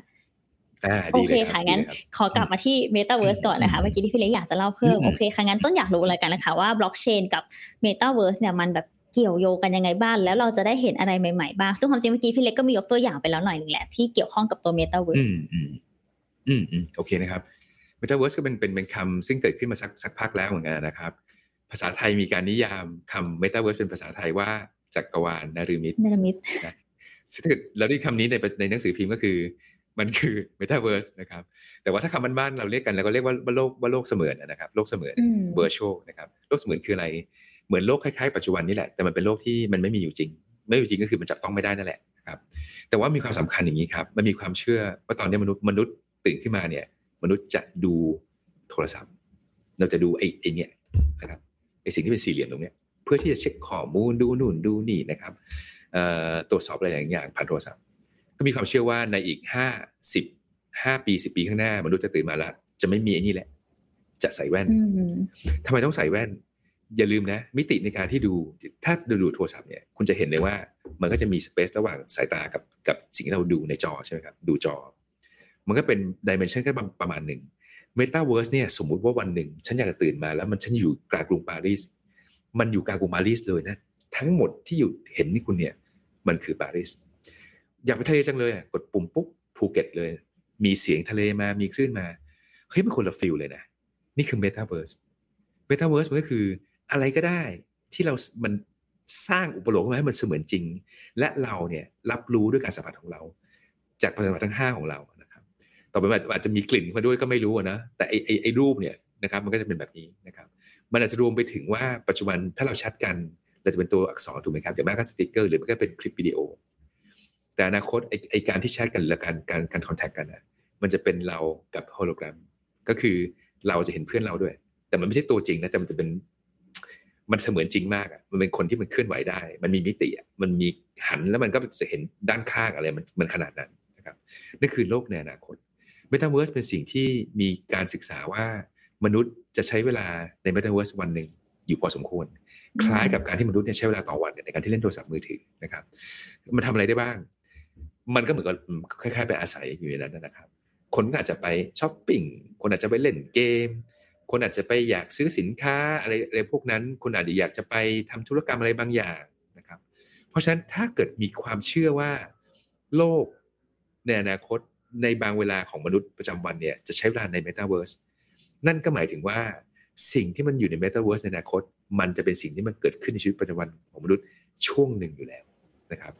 โอเคค่ะ งั้นขอกลับมาที่ Metaverse ก่อนนะคะ เมื่อกี้ที่พี่เล็กอยากจะเล่าเพิ่ม โอเคค่ะ งั้นต้นอยากรู้เลยกันนะคะว่าบล็อกเชนกับ Metaverse เนี่ยมันแบบ เกี่ยวโยงกันยังไงบ้างแล้วเราจะได้เห็นอะไรใหม่ๆบ้างซึ่งความจริงเมื่อกี้พี่เล็กก็มียกตัวอย่างไปแล้วหน่อยหนึ่งแหละที่เกี่ยวข้องกับตัว Metaverse อืมอืมอืมอืมโอเคนะครับ Metaverse ก็เป็นเป็นเป็นคำซึ่งเกิดขึ้นมาสักสักพักแล้วเหมือนกันนะครับ ภาษาไทยมีการนิยามคำ Metaverse เป็นภาษาไทยว่าจักรวาลนฤมิตนฤมิตนะซึ่งเราได้คำนี้ในในหนังสือพิมพ์ก็คือ มันคือ Metaverse นะครับ แต่ว่าถ้าคำบ้านๆเราเรียกกันเราก็เรียกว่าโลกว่าโลกเสมือนนะครับ โลกเสมือน virtual นะครับ โลกเสมือนคืออะไร เหมือนโลกคล้ายๆปัจจุบันนี่แหละแต่มันเป็นโลกที่มันไม่มีอยู่จริง ไม่อยู่จริงก็คือมันจับต้องไม่ได้นั่นแหละครับ แต่ว่ามีความสำคัญอย่างนี้ครับ มันมีความเชื่อว่าตอนนี้มนุษย์มนุษย์ตื่นขึ้นมาเนี่ย มนุษย์จะดูโทรศัพท์ เราจะดูไอ้ไอ้เนี่ยนะครับไอ้สิ่งที่เป็นสี่เหลี่ยมตรงเนี้ยเพื่อที่จะเช็คข้อมูลดูนู่นดูนี่นะครับตรวจสอบอะไรอย่างผ่านโทรศัพท์ก็มีความเชื่อว่าในอีกห้าสิบห้าปีสิบปีข้างหน้ามนุษย์จะตื่นมาแล้วจะไม่มีไอ้นี่แหละ จะใส่แว่นทำไมต้องใส่แว่น อย่าลืมนะ มิติในการที่ดูถ้าดูดูโทรศัพท์เนี่ยคุณจะเห็นเลยว่ามันก็จะมีสเปซระหว่างสายตากับกับสิ่งที่เราดูในจอใช่ไหมครับดูจอ มันก็เป็น dimension แค่ประมาณหนึ่งเมตาเวิร์สเนี่ยสมมุติว่าวันหนึ่ง ฉันอยากจะตื่นมาแล้วมันฉันอยู่กลางกรุงปารีสมันอยู่กลางกรุงปารีสเลยนะ ทั้งหมดที่อยู่เห็นนี่คุณเนี่ยมันคือปารีสอยากไปทะเลจังเลยกดปุ่มปุ๊บภูเก็ตเลย มีเสียงทะเลมามีคลื่นมาเฮ้ยมันคนละ feel เลยนะ นี่คือเมตาเวิร์สเมตาเวิร์สมันก็คือ อะไรก็ได้ที่เรา มันสร้างอุปโลกน์มาให้มันเสมือนจริง และเราเนี่ยรับรู้ด้วยการสัมผัสของเรา จากประสาททั้งห้าของเรานะครับ ต่อไปอาจจะมีกลิ่นมาด้วยก็ไม่รู้นะ แต่ไอไอไอรูปเนี่ยนะครับมันก็จะเป็นแบบนี้นะครับ มันอาจจะรวมไปถึงว่าปัจจุบันถ้าเราแชทกันเราจะเป็นตัวอักษรถูกไหมครับอย่างมากก็สติกเกอร์หรือมันก็เป็นคลิปวิดีโอ แต่อนาคตไอไอการที่แชทกันหรือการการการคอนแทคกันนะมันจะเป็นเรากับโฮโลแกรม ก็คือเราจะเห็นเพื่อนเราด้วย แต่มันไม่ใช่ตัวจริงนะแต่มันจะเป็น มันเสมือนจริงมากอะมันเป็นคนที่มันเคลื่อนไหวได้ มันมีมิติอะมันมีหันแล้วมันก็จะเห็นด้านข้างอะไรมันมันขนาดนั้นนะครับนั่นคือโลกในอนาคตเมตาเวิร์สเป็นสิ่งที่มีการศึกษาว่ามนุษย์จะใช้เวลาในเมตาเวิร์สวันหนึ่งอยู่พอสมควร คล้ายกับการที่มนุษย์เนี่ยใช้เวลาต่อวันในการที่เล่นโทรศัพท์มือถือนะครับ มันทำอะไรได้บ้าง มันก็เหมือนกับคล้ายๆไปอาศัยอยู่ในนั้นนะครับ คนก็อาจจะไปช้อปปิ้งคนอาจจะไปเล่นเกม คนอาจจะไปอยากซื้อสินค้าอะไรอะไรพวกนั้น คนอาจจะอยากจะไปทำธุรกรรมอะไรบางอย่างนะครับ เพราะฉะนั้นถ้าเกิดมีความเชื่อว่าโลกในอนาคตในบางเวลาของมนุษย์ประจำวันเนี่ยจะใช้เวลาในเมตาเวิร์สนั่นก็หมายถึงว่าสิ่งที่มันอยู่ในเมตาเวิร์สในอนาคต มันจะเป็นสิ่งที่มันเกิดขึ้นในชีวิตประจำวันของมนุษย์ช่วงหนึ่งอยู่แล้วนะครับ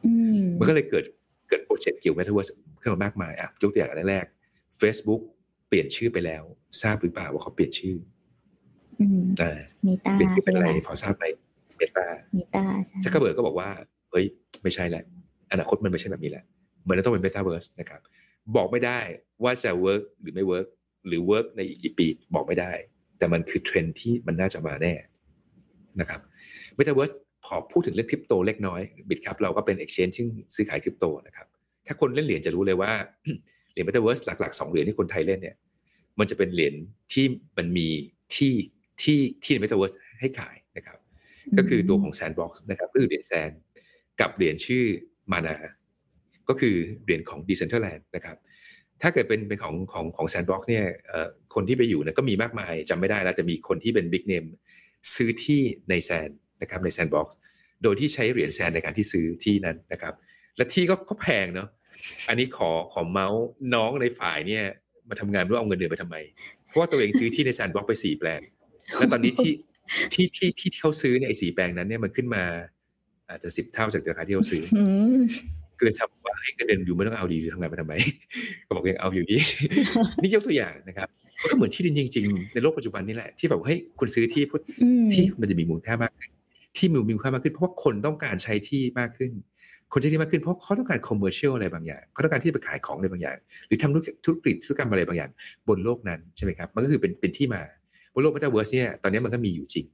มันก็เลยเกิดเกิด project เกี่ยวกับเมตาเวิร์สขึ้นมามากมายอะยกตัวอย่างแรก Facebook เปลี่ยนชื่อไปแล้ว ทราบหรือเปล่าว่าเขาเปลี่ยนชื่อแต่เปลี่ยนชื่อเป็นอะไรพอทราบไหม Meta Meta ซักเกอร์เบิร์กก็บอกว่าเฮ้ยไม่ใช่แหละอนาคตมันไม่ใช่แบบนี้แหละมันต้องเป็นเมตาเวิร์สนะครับ บอกไม่ได้ว่าจะ work หรือไม่ work หรือ work ในอีกกี่ปีบอกไม่ได้ แต่มันคือเทรนด์ที่มันน่าจะมาแน่นะครับเมตาเวิร์สพอพูดถึงเรื่องคริปโตเล็กน้อย Bitkub เราก็เป็น exchange ซึ่งซื้อขายคริปโตนะครับ ถ้าคนเล่นเหรียญจะรู้เลยว่า เหรียญเมตาเวิร์สหลักๆสองเหรียญที่คนไทยเล่นเนี่ย มันจะเป็นเหรียญที่มันมีที่ที่ที่ในเมตาเวิร์สให้ขายนะครับ ก็คือตัวของ Sandbox นะครับก็คือเหรียญ SAND กับเหรียญชื่อ MANA ก็คือเหรียญของ Decentraland นะครับ ถ้าเกิดเป็นเป็นของของของ Sandbox เนี่ยคนที่ไปอยู่นะก็มีมากมายจำไม่ได้แล้วจะมีคนที่เป็น Big Name ซื้อที่ในแซนนะครับใน Sandbox โดยที่ใช้เหรียญแซนในการที่ซื้อที่นั้นนะครับ และที่ก็ก็แพงเนาะ อันนี้ขอขอเมาส์น้องในฝ่ายเนี่ย มาทำงานรู้เอาเงินเดือนไปทำไม เพราะว่าตัวเองซื้อที่ในแซนบ็อกไปสี่แปลง แล้วตอนนี้ที่ที่ที่ที่เขาซื้อเนี่ยไอ้สี่แปลงนั้นเนี่ยมันขึ้นมา อาจจะสิบเท่าจากราคาที่เขาซื้อก็เลยทราบว่าให้เงินเดือนอยู่ไม่ต้องเอาดีทำงานไปทำไมก็บอกยังเอาอยู่ดีนี่ยกตัวอย่างนะครับก็เหมือนที่ดินจริง ๆ ในโลกปัจจุบันนี่แหละที่แบบเฮ้ยคุณซื้อที่ปุ๊บที่มันจะมีมูลค่ามากขึ้นที่มีมูลค่ามากขึ้นเพราะว่าคนต้องการใช้ที่มากขึ้น คนใช้ที่มากขึ้นเพราะเขาต้องการ commercial อะไรบางอย่างเขาต้องการที่จะไปขายของอะไรบางอย่าง หรือทำธุรกิจธุรกรรมอะไรบางอย่าง บนโลกนั้นใช่ไหมครับมันก็คือเป็นเป็นที่มาบนโลกเมตาเวิร์สเนี่ยตอนนี้มันก็มีอยู่จริง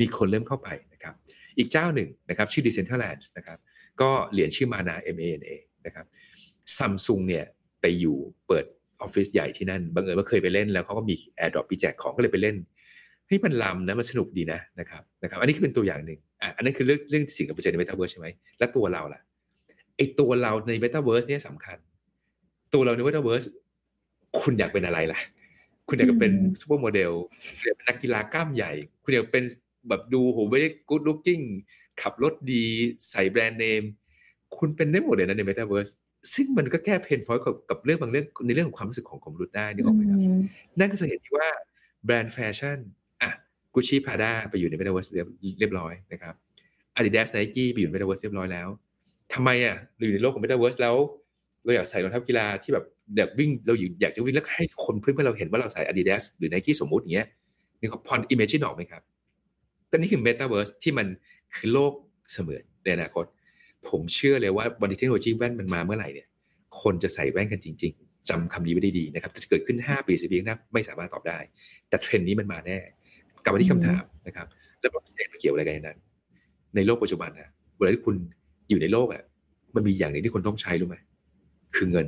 มีคนเริ่มเข้าไปนะครับอีกเจ้าหนึ่งนะครับชื่อ Decentraland นะครับก็เหรียญชื่อ MANA M A N A นะครับซัมซุงเนี่ยไปอยู่เปิดออฟฟิศใหญ่ที่นั่นบังเอิญว่าเคยไปเล่นแล้วเขาก็มี airdrop มีแจกของก็เลยไปเล่นเฮ้ยมันล้ำนะมันสนุกดีนะนะครับนะครับ อันนี้คือเป็นตัวอย่างหนึ่งอะอันนั้นคือเรื่องเรื่องสิ่งที่เราเจอในเมตาเวิร์สใช่ไหมและตัวเราล่ะ ไอตัวเราในเมตาเวิร์สเนี่ยสำคัญ ตัวเราในเมตาเวิร์สคุณอยากเป็นอะไรล่ะ คุณอยากเป็น supermodel อยากเป็นนักกีฬากล้ามใหญ่ คุณอยากเป็นแบบดูโหไม่ได้ good lookingขับรถดีใส่แบรนด์เนม คุณเป็นได้หมดเลยนะในเมตาเวิร์สซึ่งมันก็แก้ pain point กับเรื่องบางเรื่องในเรื่องของความรู้สึกของของมนุษย์ได้นึกออกไหมครับนั่นก็จะเห็นที่ว่าแบรนด์แฟชั่นอะ Gucci Prada ไปอยู่ในเมตาเวิร์สเรียบร้อยนะครับ Adidas Nike ไปอยู่ในเมตาเวิร์สเรียบร้อยแล้ว ทำไมอะเราอยู่ในโลกของเมตาเวิร์สแล้ว เราอยากใส่รองเท้ากีฬาที่แบบแบบวิ่งเราอยากจะวิ่งแล้วให้คนเพื่อนๆเราเห็นว่าเราใส่ Adidas หรือ Nike สมมุติอย่างเงี้ยนี่เขาพอ imagine ออกไหมครับแต่นี่คือเมตาเวิร์สที่มันคือโลกเสมือนในอนาคต ผมเชื่อเลยว่าวันที่เทคโนโลยีแว่นมันมาเมื่อไหร่เนี่ย คนจะใส่แว่นกันจริง ๆจำคำนี้ไว้ได้ดีนะครับจะเกิดขึ้น 5 ปีสิบปีข้างหน้าไม่สามารถตอบได้ แต่เทรนด์นี้มันมาแน่ กลับมาที่คำถามนะครับ แล้วมันเกี่ยวอะไรกันนั้น ในโลกปัจจุบันนะเวลาที่คุณ อยู่ในโลกอะ มันมีอย่างหนึ่งที่คนต้องใช้รู้ไหมคือเงิน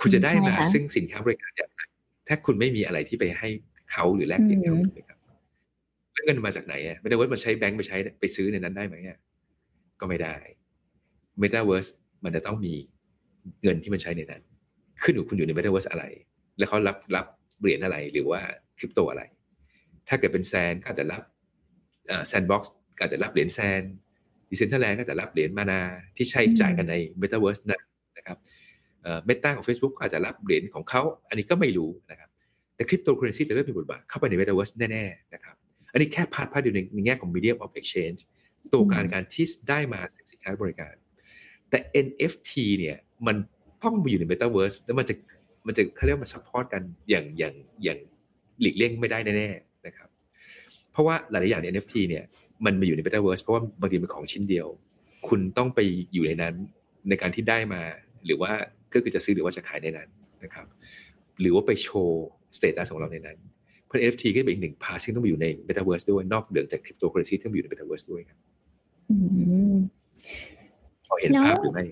คุณจะได้มาซึ่งสินค้าบริการอย่างไรถ้าคุณไม่มีอะไรที่ไปให้เขาหรือแลกเปลี่ยนเขาถูกไหมครับแล้วเงินมาจากไหนอะไม่ได้ว่ามันใช้แบงก์ไปใช้ไปซื้อในนั้นได้ไหมอะก็ไม่ได้ Metaverse มันจะต้องมีเงินที่มันใช้ในนั้น ขึ้นอยู่คุณอยู่ใน Metaverse อะไร แล้วเขารับรับเหรียญอะไรหรือว่าคริปโตอะไร ถ้าเกิดเป็น SAND ก็อาจจะรับ Sandbox ก็อาจจะรับเหรียญ SAND Decentraland ก็จะรับเหรียญ MANAที่ใช้จ่ายกันใน Metaverse นะนะครับ Meta ของ Facebook ก็อาจจะรับเหรียญของเขาอันนี้ก็ไม่รู้นะครับแต่คริปโตเคอเรนซีจะเริ่มมีบทบาทเข้าไปใน Metaverse แน่ๆนะครับอันนี้แค่ part part อยู่ในในแง่ของ medium of exchange ตัวการการที่ได้มาสินค้าบริการ แต่ NFT เนี่ยมันต้องมาอยู่ใน Metaverse แล้วมันจะมันจะเขาเรียกว่า support กันอย่างอย่างอย่างหลีกเลี่ยงไม่ได้แน่ๆนะครับ เพราะว่าหลายๆอย่างใน NFT เนี่ย มันมาอยู่ใน Metaverse เพราะว่าบางทีเป็นของชิ้นเดียว คุณต้องไปอยู่ในนั้นในการที่ได้มา หรือว่าก็คือจะซื้อหรือว่าจะขายในนั้นนะครับ หรือว่าไปโชว์ status ของเราในนั้น เพราะ NFT ก็เป็นอีกหนึ่งพาซึ่งต้องไปอยู่ใน Metaverse ด้วยนอกเหนือจากคริปโตเคอเรนซีที่ต้องอยู่ใน Metaverse ด้วยครับพอเห็นภาพหรือไม่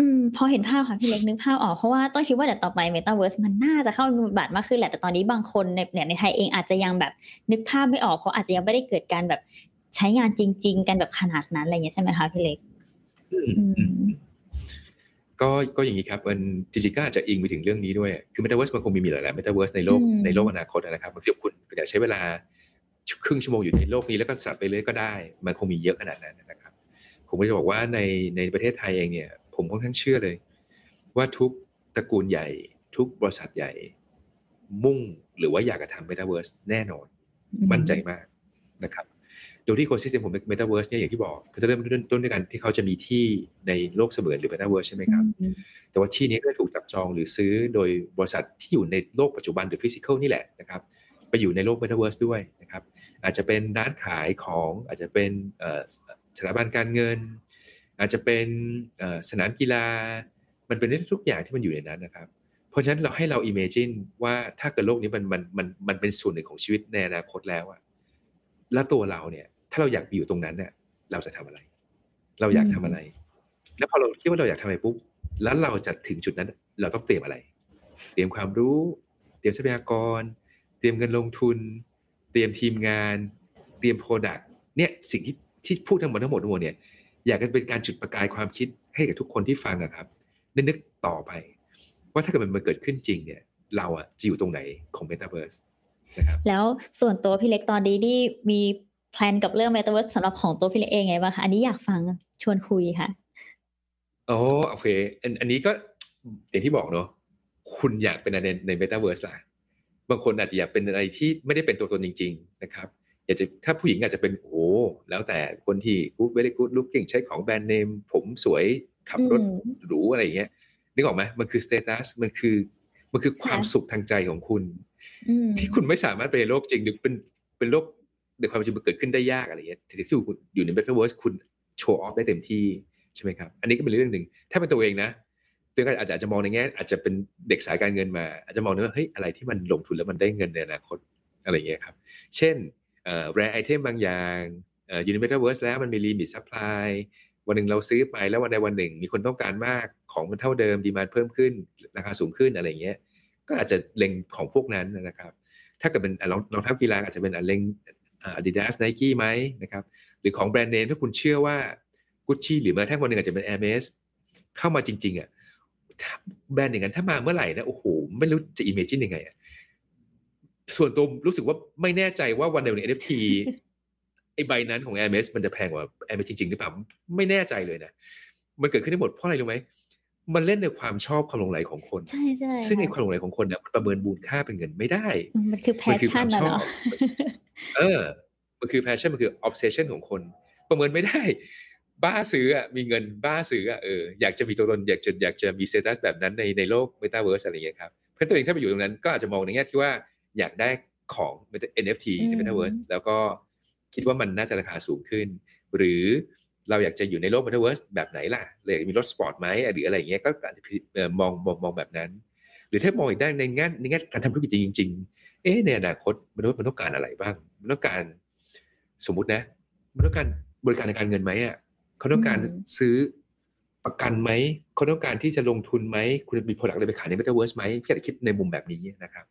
อืมพอเห็นภาพค่ะพี่เล็กนึกภาพออกเพราะว่าต้องคิดว่าเดี๋ยวต่อไป Metaverse มันน่าจะเข้ามีบทบาทมากขึ้นแหละแต่ตอนนี้บางคนในเนี่ยในไทยเองอาจจะยังแบบนึกภาพไม่ออกเพราะอาจจะยังไม่ได้เกิดการแบบ ใช้งานจริง ๆ กันแบบขนาดนั้นอะไรเงี้ยใช่ไหมคะพี่เล็กก็ก็อย่างนี้ครับมันจริงๆก็อาจจะอิงไปถึงเรื่องนี้ด้วย คือเมตาเวิร์สมันคงมีมีหลายๆเมตาเวิร์สในโลกในโลกอนาคตนะครับบางทีคุณอยากใช้เวลาครึ่งชั่วโมงอยู่ในโลกนี้แล้วก็สลับไปเลยก็ได้ มันคงมีเยอะขนาดนั้นนะครับ ผมก็จะบอกว่าในในประเทศไทยเองเนี่ย ผมค่อนข้างเชื่อเลย ว่าทุกตระกูลใหญ่ ทุกบริษัทใหญ่ มุ่งหรือว่าอยากจะทำเมตาเวิร์สแน่นอน มั่นใจมากนะครับโดยที่ ecosystem ของ Metaverse เนี่ยอย่างที่บอกเขาจะเริ่มต้นด้วยกันที่เขาจะมีที่ในโลกเสมือนหรือ Metaverse ใช่ไหมครับ แต่ว่าที่นี้ก็ถูกจับจองหรือซื้อโดยบริษัทที่อยู่ในโลกปัจจุบันหรือ physical นี่แหละนะครับไปอยู่ในโลก Metaverse ด้วยนะครับอาจจะเป็นร้านขายของอาจจะเป็นสถาบันการเงิน อาจจะเป็นสนามกีฬา มันเป็นทุกอย่างที่มันอยู่ในนั้นนะครับ เพราะฉะนั้นเราให้เรา imagine ว่าถ้าเกิดโลกนี้มันมันมันมันเป็นส่วนหนึ่งของชีวิตในอนาคตแล้วอะแล้วตัวเราเนี่ย ถ้าเราอยากอยู่ตรงนั้นเนี่ยเราจะทำอะไร เราอยากทำอะไร แล้วพอเราคิดว่าเราอยากทำอะไรปุ๊บแล้วเราจะถึงจุดนั้น เราต้องเตรียมอะไร เตรียมความรู้ เตรียมทรัพยากร เตรียมเงินลงทุน เตรียมทีมงาน เตรียม product เนี่ยสิ่งที่ที่พูดทั้งหมดทั้งหมดทั้งหมดเนี่ยอยากจะเป็นการจุดประกายความคิดให้กับทุกคนที่ฟังอะครับได้นึกต่อไป ว่าถ้าเกิดมันเกิดขึ้นจริงเนี่ย เราอะจะอยู่ตรงไหนของ Metaverse นะครับแล้วส่วนตัวพี่เล็กตอนนี้ที่มี plan กับเรื่อง Metaverse สำหรับของตัวพี่เล็กเองไงบ้างคะอันนี้อยากฟังชวนคุยค่ะโอ้โอเคอันอันนี้ก็อย่างที่บอกเนาะคุณอยากเป็นอะไรใน Metaverse ล่ะบางคนอาจจะอยากเป็นอะไรที่ไม่ได้เป็นตัวตนจริง ๆ นะครับ อยากจะถ้าผู้หญิงอาจจะเป็นโอ้แล้วแต่คนที่กู very good looking ใช้ของ brand name ผมสวยขับรถหรูอะไรอย่างเงี้ยนึกออกไหมมันคือ status มันคือมันคือความสุขทางใจของคุณ ที่คุณไม่สามารถไปในโลกจริงหรือเป็นเป็นโลก ในความจริงมันเกิดขึ้นได้ยากอะไรเงี้ยที่คุณอยู่ในเบทเวิร์สคุณ show off ได้เต็มที่ใช่ไหมครับ อันนี้ก็เป็นเรื่องหนึ่ง ถ้าเป็นตัวเองนะตัวก็อาจจะอาจจะมองในแง่อาจจะเป็นเด็กสายการเงินมา อาจจะมองว่าเฮ้ยอะไรที่มันลงทุนแล้วมันได้เงินในอนาคตอะไรเงี้ยครับ เช่น rare item บางอย่างอยู่ในิเมทัลเวิร์สแล้วมันมี limit supply วันหนึ่งเราซื้อไปแล้ววันใดวันหนึ่ง มีคนต้องการมากของมันเท่าเดิม demand เพิ่มขึ้นราคาสูงขึ้นอะไรเงี้ย ก็อาจจะเล็งของพวกนั้นนะครับ ถ้าเกิดเป็นรองรองเท้ากีฬาอาจจะเป็นเล็ง อาดิดาสไนกี้ไหมนะครับหรือของ brand name ถ้าคุณเชื่อว่ากุชชี่หรือแม้กระทั่งวันหนึ่งอาจจะเป็นแอร์เมสเข้ามาจริง ๆอะแบรนด์อย่างนั้นถ้ามาเมื่อไหร่นะโอ้โหไม่รู้จะ imagine ยังไงอะส่วนตัวรู้สึกว่าไม่แน่ใจว่าวันเดียวใน NFT ไอ้ใบนั้นของ Hermes มันจะแพงกว่า Hermes จริงๆหรือเปล่าไม่แน่ใจเลยนะมันเกิดขึ้นได้หมดเพราะอะไรรู้ไหม มันเล่นในความชอบความหลงไหลของคน ใช่ใช่ซึ่งไอ้ความหลงไหลของคนเนี่ยมันประเมินมูลค่าเป็นเงินไม่ได้ มันคือ passion นะเนาะเออ มันคือ passion มันคือ obsession ของคน ประเมินไม่ได้ บ้าซื้ออะมีเงินบ้าซื้ออะเอออยากจะมีตัวตนอยากจะอยากจะมี status แบบนั้นในในโลกเมตาเวิร์สอะไรอย่างเงี้ยครับเพื่อนตัวเองถ้าไปอยู่ตรงนั้นก็อาจจะมองในแง่ที่ว่าอยากได้ของ NFT ใน Metaverse แล้วก็คิดว่ามันน่าจะราคาสูงขึ้น หรือ เราอยากจะอยู่ในโลก Metaverse แบบไหนล่ะเลยมีรถสปอร์ตไหมหรืออะไรอย่างเงี้ยก็อาจจะมองมองมองแบบนั้น หรือถ้ามองอีกด้านในแง่ในแง่การทำธุรกิจจริง ๆ เอ๊ะในอนาคตมันมันต้องการอะไรบ้างมันต้องการสมมุตินะมันต้องการบริการในการเงินไหมอะเขาต้องการซื้อประกันไหมเขาต้องการที่จะลงทุนไหมคุณมีผลลัพธ์อะไรไปขายใน Metaverse ไหมพี่อาจจะคิดในมุมแบบนี้นะครับ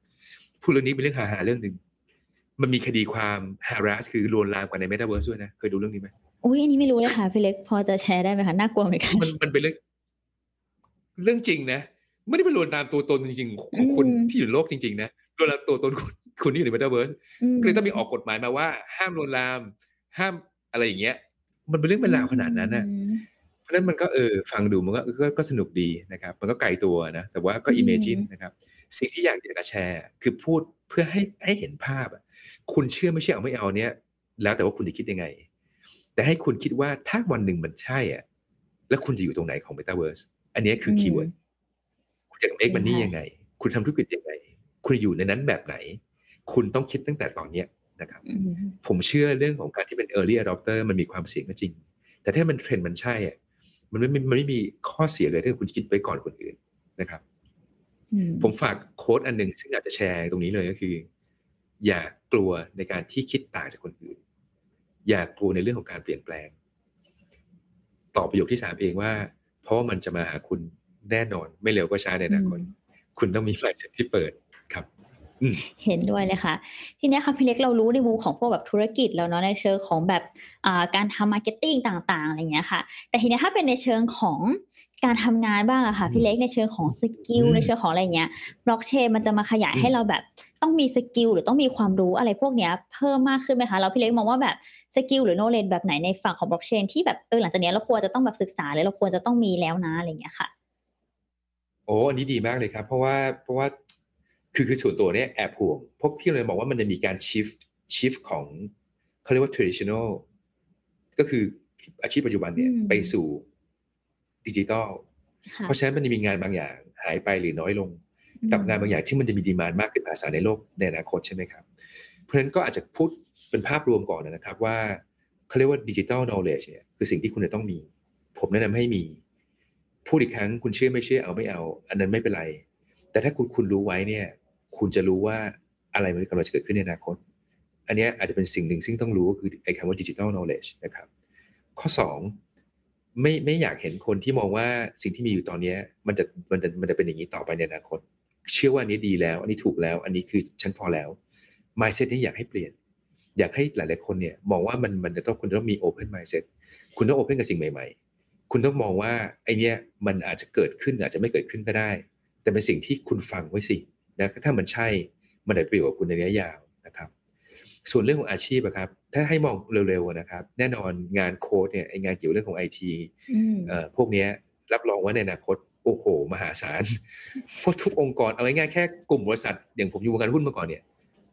พูดเรื่องนี้เป็นเรื่องหาหาเรื่องหนึ่งมันมีคดีความ harass คือลวนลามกันใน Metaverse ด้วยนะ เคยดูเรื่องนี้ไหม อุ้ยอันนี้ไม่รู้เลยค่ะพี่เล็กพอจะแชร์ได้ไหมคะน่ากลัวเหมือนกันมันมันเป็นเรื่องเรื่องจริงนะไม่ได้เป็นลวนลามตัวตนจริงๆของคนที่อยู่โลกจริงๆนะลวนลามตัวตนคุณคุณที่อยู่ใน Metaverse ก็เลยต้องมีออกกฎหมายมาว่า ห้ามลวนลาม ห้ามอะไรอย่างเงี้ย มันเป็นเรื่องเป็นราวขนาดนั้นนะเพราะนั้นมันก็เออฟังดูมันก็ก็สนุกดีนะครับ มันก็ไกลตัวนะแต่ว่าก็อิมเมจินนะครับ สิ่งที่อยากจะแชร์ คือพูดเพื่อให้ให้เห็นภาพอะคุณเชื่อไม่เชื่อเอาไม่เอาเนี้ยแล้วแต่ว่าคุณจะคิดยังไง แต่ให้คุณคิดว่าถ้าวันหนึ่งมันใช่อะแล้วคุณจะอยู่ตรงไหนของ Metaverse อันนี้คือ keyword คุณจะ earn money ยังไง คุณทำธุรกิจยังไง คุณอยู่ในนั้นแบบไหน คุณต้องคิดตั้งแต่ตอนเนี้ยนะครับ ผมเชื่อเรื่องของการที่เป็น early adopter มันมีความเสี่ยงก็จริง แต่ถ้ามันเทรนด์มันใช่อะมันไม่มันไม่มีข้อเสียเลยถ้าคุณคิดไปก่อนคนอื่นนะครับผมฝาก quote อันหนึ่งซึ่งอาจจะแชร์ตรงนี้เลยก็คือ อย่ากลัวในการที่คิดต่างจากคนอื่น อย่ากลัวในเรื่องของการเปลี่ยนแปลง ตอบประโยคที่สามเองว่า เพราะว่ามันจะมาหาคุณแน่นอน ไม่เร็วก็ช้าในอนาคตคุณต้องมี mindset ที่เปิดครับเห็นด้วยเลยค่ะ ทีนี้ค่ะพี่เล็กเรารู้ในมุมของพวกแบบธุรกิจแล้วเนาะในเชิงของแบบการทำ marketing ต่างๆอะไรเงี้ยค่ะ แต่ทีนี้ถ้าเป็นในเชิงของ การทำงานบ้างอะค่ะพี่เล็กในเชิงของ skill ในเชิงของอะไรเงี้ยบล็อกเชนมันจะมาขยายให้เราแบบต้องมี skill หรือต้องมีความรู้อะไรพวกเนี้ยเพิ่มมากขึ้นไหมคะเราพี่เล็กมองว่าแบบ skill หรือ knowledge แบบไหนในฝั่งของบล็อกเชนที่แบบเออหลังจากนี้เราควรจะต้องแบบศึกษาเลยเราควรจะต้องมีแล้วนะอะไรเงี้ยค่ะ โอ้อันนี้ดีมากเลยครับ เพราะว่าเพราะว่าคือคือส่วนตัวเนี้ยแอบห่วงพวกพี่เลยบอกว่ามันจะมีการ shift shift ของเขาเรียกว่า traditional ก็คืออาชีพปัจจุบันเนี่ยไปสู่ ดิจิตอลเพราะฉะนั้นมันจะมีงานบางอย่างหายไปหรือน้อยลง กับงานบางอย่างที่มันจะมี demand มากขึ้นภาษาในโลกในอนาคตใช่ไหมครับ เพราะฉะนั้นก็อาจจะพูดเป็นภาพรวมก่อนนะครับว่าเขาเรียกว่า digital knowledge เนี่ยคือสิ่งที่คุณจะต้องมี ผมแนะนำให้มี พูดอีกครั้งคุณเชื่อไม่เชื่อเอาไม่เอา อันนั้นไม่เป็นไร แต่ถ้าคุณคุณรู้ไว้เนี่ย คุณจะรู้ว่าอะไรมันกำลังจะเกิดขึ้นในอนาคต อันนี้อาจจะเป็นสิ่งหนึ่งซึ่งต้องรู้ก็คือไอ้คำว่า digital knowledge นะครับ ข้อ 2 ไม่ไม่อยากเห็นคนที่มองว่าสิ่งที่มีอยู่ตอนนี้มันจะมันจะมันจะเป็นอย่างนี้ต่อไปในอนาคต เชื่อว่าอันนี้ดีแล้ว อันนี้ถูกแล้ว อันนี้คือฉันพอแล้ว mindset นี้อยากให้เปลี่ยน อยากให้หลาย ๆ คนเนี่ยมองว่ามันมันจะต้องคุณต้องมี open mindset คุณต้อง open กับสิ่งใหม่ ๆ คุณต้องมองว่าไอเนี้ยมันอาจจะเกิดขึ้นอาจจะไม่เกิดขึ้นก็ได้ แต่เป็นสิ่งที่คุณฟังไว้สินะถ้ามันใช่มันได้ประโยชน์กับคุณในระยะยาวนะครับ ส่วนเรื่องของอาชีพครับ ถ้าให้มองเร็วๆนะครับ แน่นอนงานโค้ดเนี่ยไองานเกี่ยวเรื่องของไอทีพวกนี้รับรองว่าในอนาคตโอ้โห มหาศาลพวกทุกองค์กรเอาง่ายๆแค่กลุ่มบริษัท อย่างผมอยู่วงการหุ้นมาก่อนเนี่ย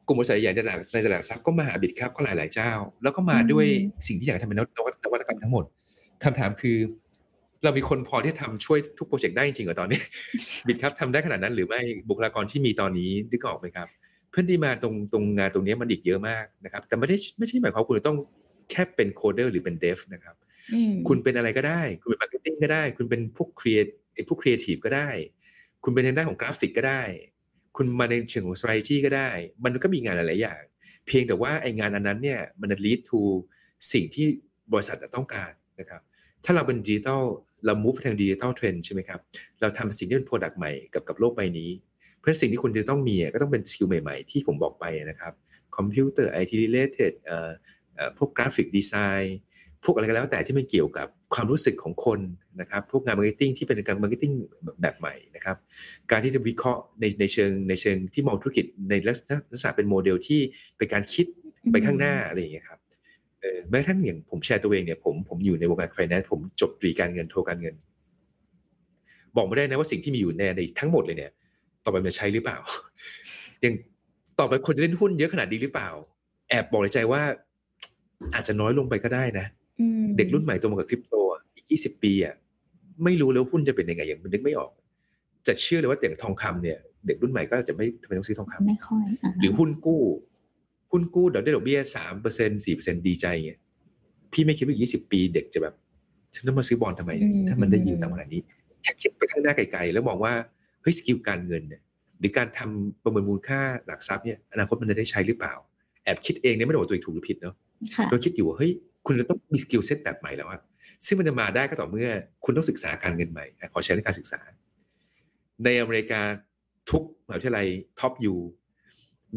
กลุ่มบริษัทใหญ่ในตลาดในตลาดทรัพย์ก็มาหาบิดครับก็หลายๆเจ้า แล้วก็มาด้วยสิ่งที่อยากทำเป็นนวัตกรรมทั้งหมดคำถามคือ เรามีคนพอที่ทำช่วยทุกโปรเจกต์ได้จริงเหรอตอนนี้บิดครับทำได้ขนาดนั้นหรือไม่บุคลากรที่มีตอนนี้นึกออกไหมครับเพื่อนที่มาตรงตรงงานตรงนี้มันอีกเยอะมากนะครับ แต่ไม่ได้ไม่ใช่หมายความคุณต้องแค่เป็น coder หรือเป็น dev นะครับคุณเป็นอะไรก็ได้ คุณเป็น marketing ก็ได้ คุณเป็นพวก create พวกครีเอทีฟก็ได้ คุณเป็นทางด้านของกราฟิกก็ได้ คุณมาในเชิงของ strategy ก็ได้ มันก็มีงานหลาย ๆ อย่าง เพียงแต่ว่าไอ้งานอันนั้นเนี่ยมัน lead to สิ่งที่บริษัทต้องการนะครับ ถ้าเราเป็นดิจิทัลเรา move ทาง digital trend ใช่ไหมครับ เราทำสิ่งที่เป็น product ใหม่กับกับโลกใบนี้เพ ราะสิ่งที่คุณจะต้องมีก็ต้องเป็น skill ใหม่ๆ ที่ผมบอกไปนะครับคอมพิวเตอร์ไอที related พวก graphic design พวกอะไรก็แล้วแต่ที่มันเกี่ยวกับความรู้สึกของคนนะครับ พวกงาน marketing ที่เป็นการ marketing แบบใหม่นะครับ การที่จะวิเคราะห์ในในเชิงในเชิงที่มองธุรกิจในลักษณะเป็นโมเดลที่เป็นการคิดไปข้างหน้าอะไรอย่างเงี้ยครับแม้ทั้งอย่างผมแชร์ตัวเองเนี่ยผมผมอยู่ในวงการไฟแนนซ์ผมจบตรีการเงินโทการเงิน บอกไม่ได้นะว่าสิ่งที่มีอยู่ในในทั้งหมดเลยเนี่ย ต่อไปมันใช้หรือเปล่า ยังต่อไปคนจะเล่นหุ้นเยอะขนาดนี้หรือเปล่า แอบบอกในใจว่า อาจจะน้อยลงไปก็ได้นะเด็กรุ่นใหม่ตัวมากับคริปโตอีกยี่สิบปีอะไม่รู้แล้วหุ้นจะเป็นยังไงอย่างมันนึกไม่ออก จะเชื่อเลยว่าอย่างทองคำเนี่ย เด็กรุ่นใหม่ก็จะไม่ทำไมต้องซื้อทองคำไม่ค่อยหรือหุ้นกู้ หุ้นกู้เดี๋ยวได้ดอกเบี้ยสามเปอร์เซ็นต์สี่เปอร์เซ็นต์ดีใจเงี้ยพี่ไม่คิดว่ายี่สิบปี เด็กจะแบบฉันต้องมาซื้อบอลทำไม ถ้ามันได้ยินต่ำขนาดนี้แค่คิดไปข้างหน้าไกลๆแล้วมองว่าเฮ้ย skill การเงินเนี่ยหรือการทำประเมินมูลค่าหลักทรัพย์เนี่ยอนาคตมันจะได้ใช้หรือเปล่า แอบคิดเองเนี่ยไม่ได้บอกตัวเองถูกหรือผิดเนาะเราคิดอยู่ว่าเฮ้ยคุณจะต้องมี skill set แบบใหม่แล้วอะซึ่งมันจะมาได้ก็ต่อเมื่อคุณต้องศึกษาการเงินใหม่ ขอใช้ในการศึกษา ในอเมริกาทุกมหาวิทยาลัย top U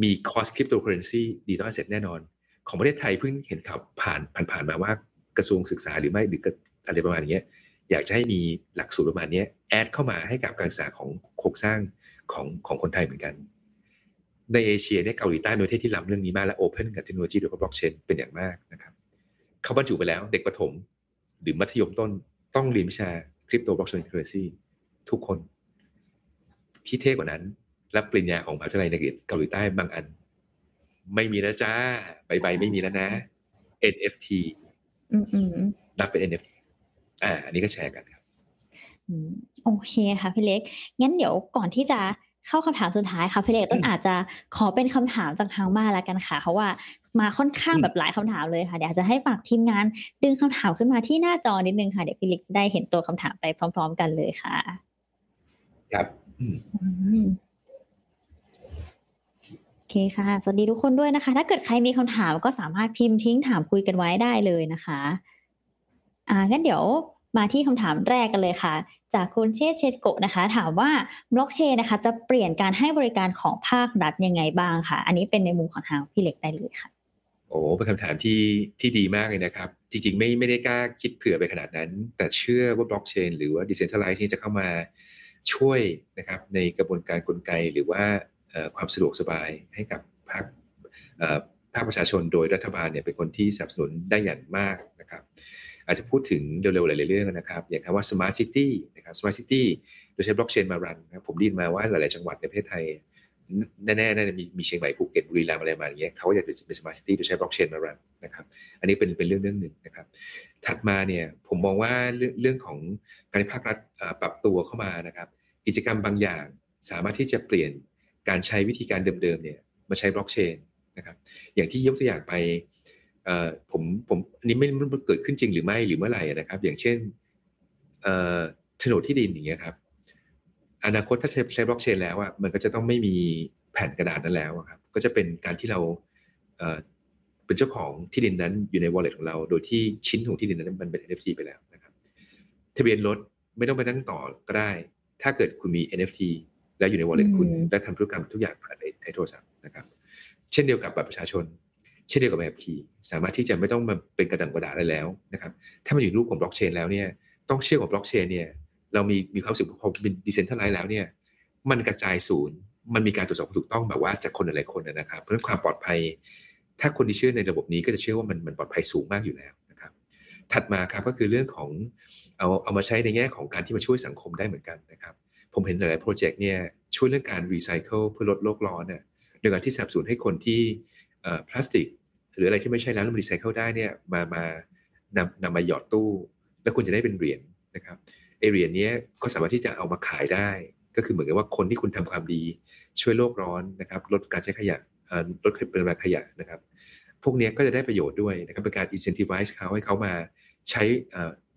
มีคอร์ส cryptocurrency digital asset แน่นอน ของประเทศไทยเพิ่งเห็นข่าวผ่านผ่านผ่านมาว่ากระทรวงศึกษาหรือไม่หรืออะไรประมาณนี้ อยากจะให้มีหลักสูตรประมาณนี้ add เข้ามาให้กับการศึกษาของโครงสร้างของของคนไทยเหมือนกัน ในเอเชียเนี่ยเกาหลีใต้เป็นประเทศที่ล้ำเรื่องนี้มากและ open กับเทคโนโลยีโดยเฉพาะบล็อกเชนเป็นอย่างมากนะครับเขาบรรจุไปแล้วเด็กประถมหรือมัธยมต้นต้องเรียนวิชาคริปโตบล็อกเชน currency ทุกคน ที่เท่กว่านั้น รับปริญญาของมหาวิทยาลัยในเกาหลีใต้บางอัน ไม่มีนะจ้าใบใบไม่มีแล้วนะ NFT รับเป็น NFT อ่าอันนี้ก็แชร์กันครับโอเคค่ะพี่เล็ก งั้นเดี๋ยวก่อนที่จะเข้าคำถามสุดท้ายค่ะพี่เล็กต้นอาจจะขอเป็นคำถามจากทางบ้านแล้วกันค่ะ เพราะว่ามาค่อนข้างแบบหลายคำถามเลยค่ะเดี๋ยวจะให้ฝากทีมงานดึงคำถามขึ้นมาที่หน้าจอนิดนึงค่ะเดี๋ยวพี่เล็กจะได้เห็นตัวคำถามไปพร้อม ๆ กันเลยค่ะ ครับโอเคค่ะ สวัสดีทุกคนด้วยนะคะ ถ้าเกิดใครมีคำถามก็สามารถพิมพ์ทิ้งถามคุยกันไว้ได้เลยนะคะ อ่างั้นเดี๋ยวมาที่คำถามแรกกันเลยค่ะ จากคุณเชษเชตโกนะคะ ถามว่าบล็อกเชนนะคะ จะเปลี่ยนการให้บริการของภาครัฐยังไงบ้างคะอันนี้เป็นในมุมของทางพี่เล็กได้เลยค่ะ โอ้เป็นคำถามที่ที่ดีมากเลยนะครับ จริง ๆ ไม่ไม่ได้กล้าคิดเผื่อไปขนาดนั้น แต่เชื่อว่าบล็อกเชนหรือว่าดิเซนทัลไลซ์นี่จะเข้ามาช่วยนะครับในกระบวนการกลไกหรือว่าความสะดวกสบายให้กับภาคภาคประชาชนโดยรัฐบาลเนี่ยเป็นคนที่สนับสนุนได้อย่างมากนะครับ อาจจะพูดถึงเร็วๆหลายๆเรื่องนะครับ อย่างคำว่า smart city นะครับ smart city โดยใช้บล็อกเชนมารันนะผมได้ยินมาว่าหลายๆจังหวัดในประเทศไทย แน่ๆน่มีมีเชียงใหม่ภูเก็ตบุรีรัมย์อะไรมาอย่างเงี้ยเขาจะเป็น smart city โดยใช้บล็อกเชนมารันนะครับ อันนี้เป็นเป็นเรื่องเรื่องหนึ่งนะครับ ถัดมาเนี่ยผมมองว่าเรื่องเรื่องของการภาครัฐปรับตัวเข้ามานะครับ กิจกรรมบางอย่างสามารถที่จะเปลี่ยนการใช้วิธีการเดิมๆเนี่ยมาใช้บล็อกเชนนะครับ อย่างที่ยกตัวอย่างไป ผมผมอันนี้ไม่รู้เกิดขึ้นจริงหรือไม่หรือเมื่อไหร่นะครับ อย่างเช่นโฉนดที่ดินอย่างเงี้ยครับ อนาคตถ้าใช้บล็อกเชนแล้วอะมันก็จะต้องไม่มีแผ่นกระดาษนั้นแล้วครับ ก็จะเป็นการที่เราเป็นเจ้าของที่ดินนั้นอยู่ใน wallet ของเรา โดยที่ชิ้นของที่ดินนั้นมันเป็น NFT ไปแล้วนะครับ ทะเบียนรถไม่ต้องไปนั่งต่อก็ได้ ถ้าเกิดคุณมี NFT แล้วอยู่ใน wallet คุณและทำธุรกรรมทุกอย่างผ่านในโทรศัพท์นะครับ เช่นเดียวกับบัตรประชาชน เช่นเดียวกับแบบคีสามารถที่จะไม่ต้องมาเป็นกระดังกระดาษอะไรแล้วนะครับถ้ามันอยู่รูปของบล็อกเชนแล้วเนี่ยต้องเชื่อของบล็อกเชนเนี่ยเรามีมีความรู้สึกพอเป็น decentralized แล้วเนี่ยมันกระจายศูนย์ มันมีการตรวจสอบถูกต้องแบบว่าจากคนหลายคนนะครับเพราะนั้นความปลอดภัย ถ้าคนที่เชื่อในระบบนี้ก็จะเชื่อว่ามันมันปลอดภัยสูงมากอยู่แล้วนะครับ ถัดมาครับก็คือเรื่องของเอาเอามาใช้ในแง่ของการที่มาช่วยสังคมได้เหมือนกันนะครับ ผมเห็นหลายๆโปรเจกต์เนี่ยช่วยเรื่องการรีไซเคิลเพื่อลดโลกร้อนเนี่ยโดยการที่สนับสนุนให้คนทิ้งพลาสติก หรืออะไรที่ไม่ใช่แล้วมันรีไซเคิลได้เนี่ยมามานำนำมาหยอดตู้ แล้วคุณจะได้เป็นเหรียญนะครับเอเหรียญนี้ก็สามารถที่จะเอามาขายได้ ก็คือเหมือนกับว่าคนที่คุณทำความดี ช่วยโลกร้อนนะครับลดการใช้ขยะลดปริมาณขยะนะครับ พวกนี้ก็จะได้ประโยชน์ด้วยนะครับเป็นการ incentivize เขาให้เขามาใช้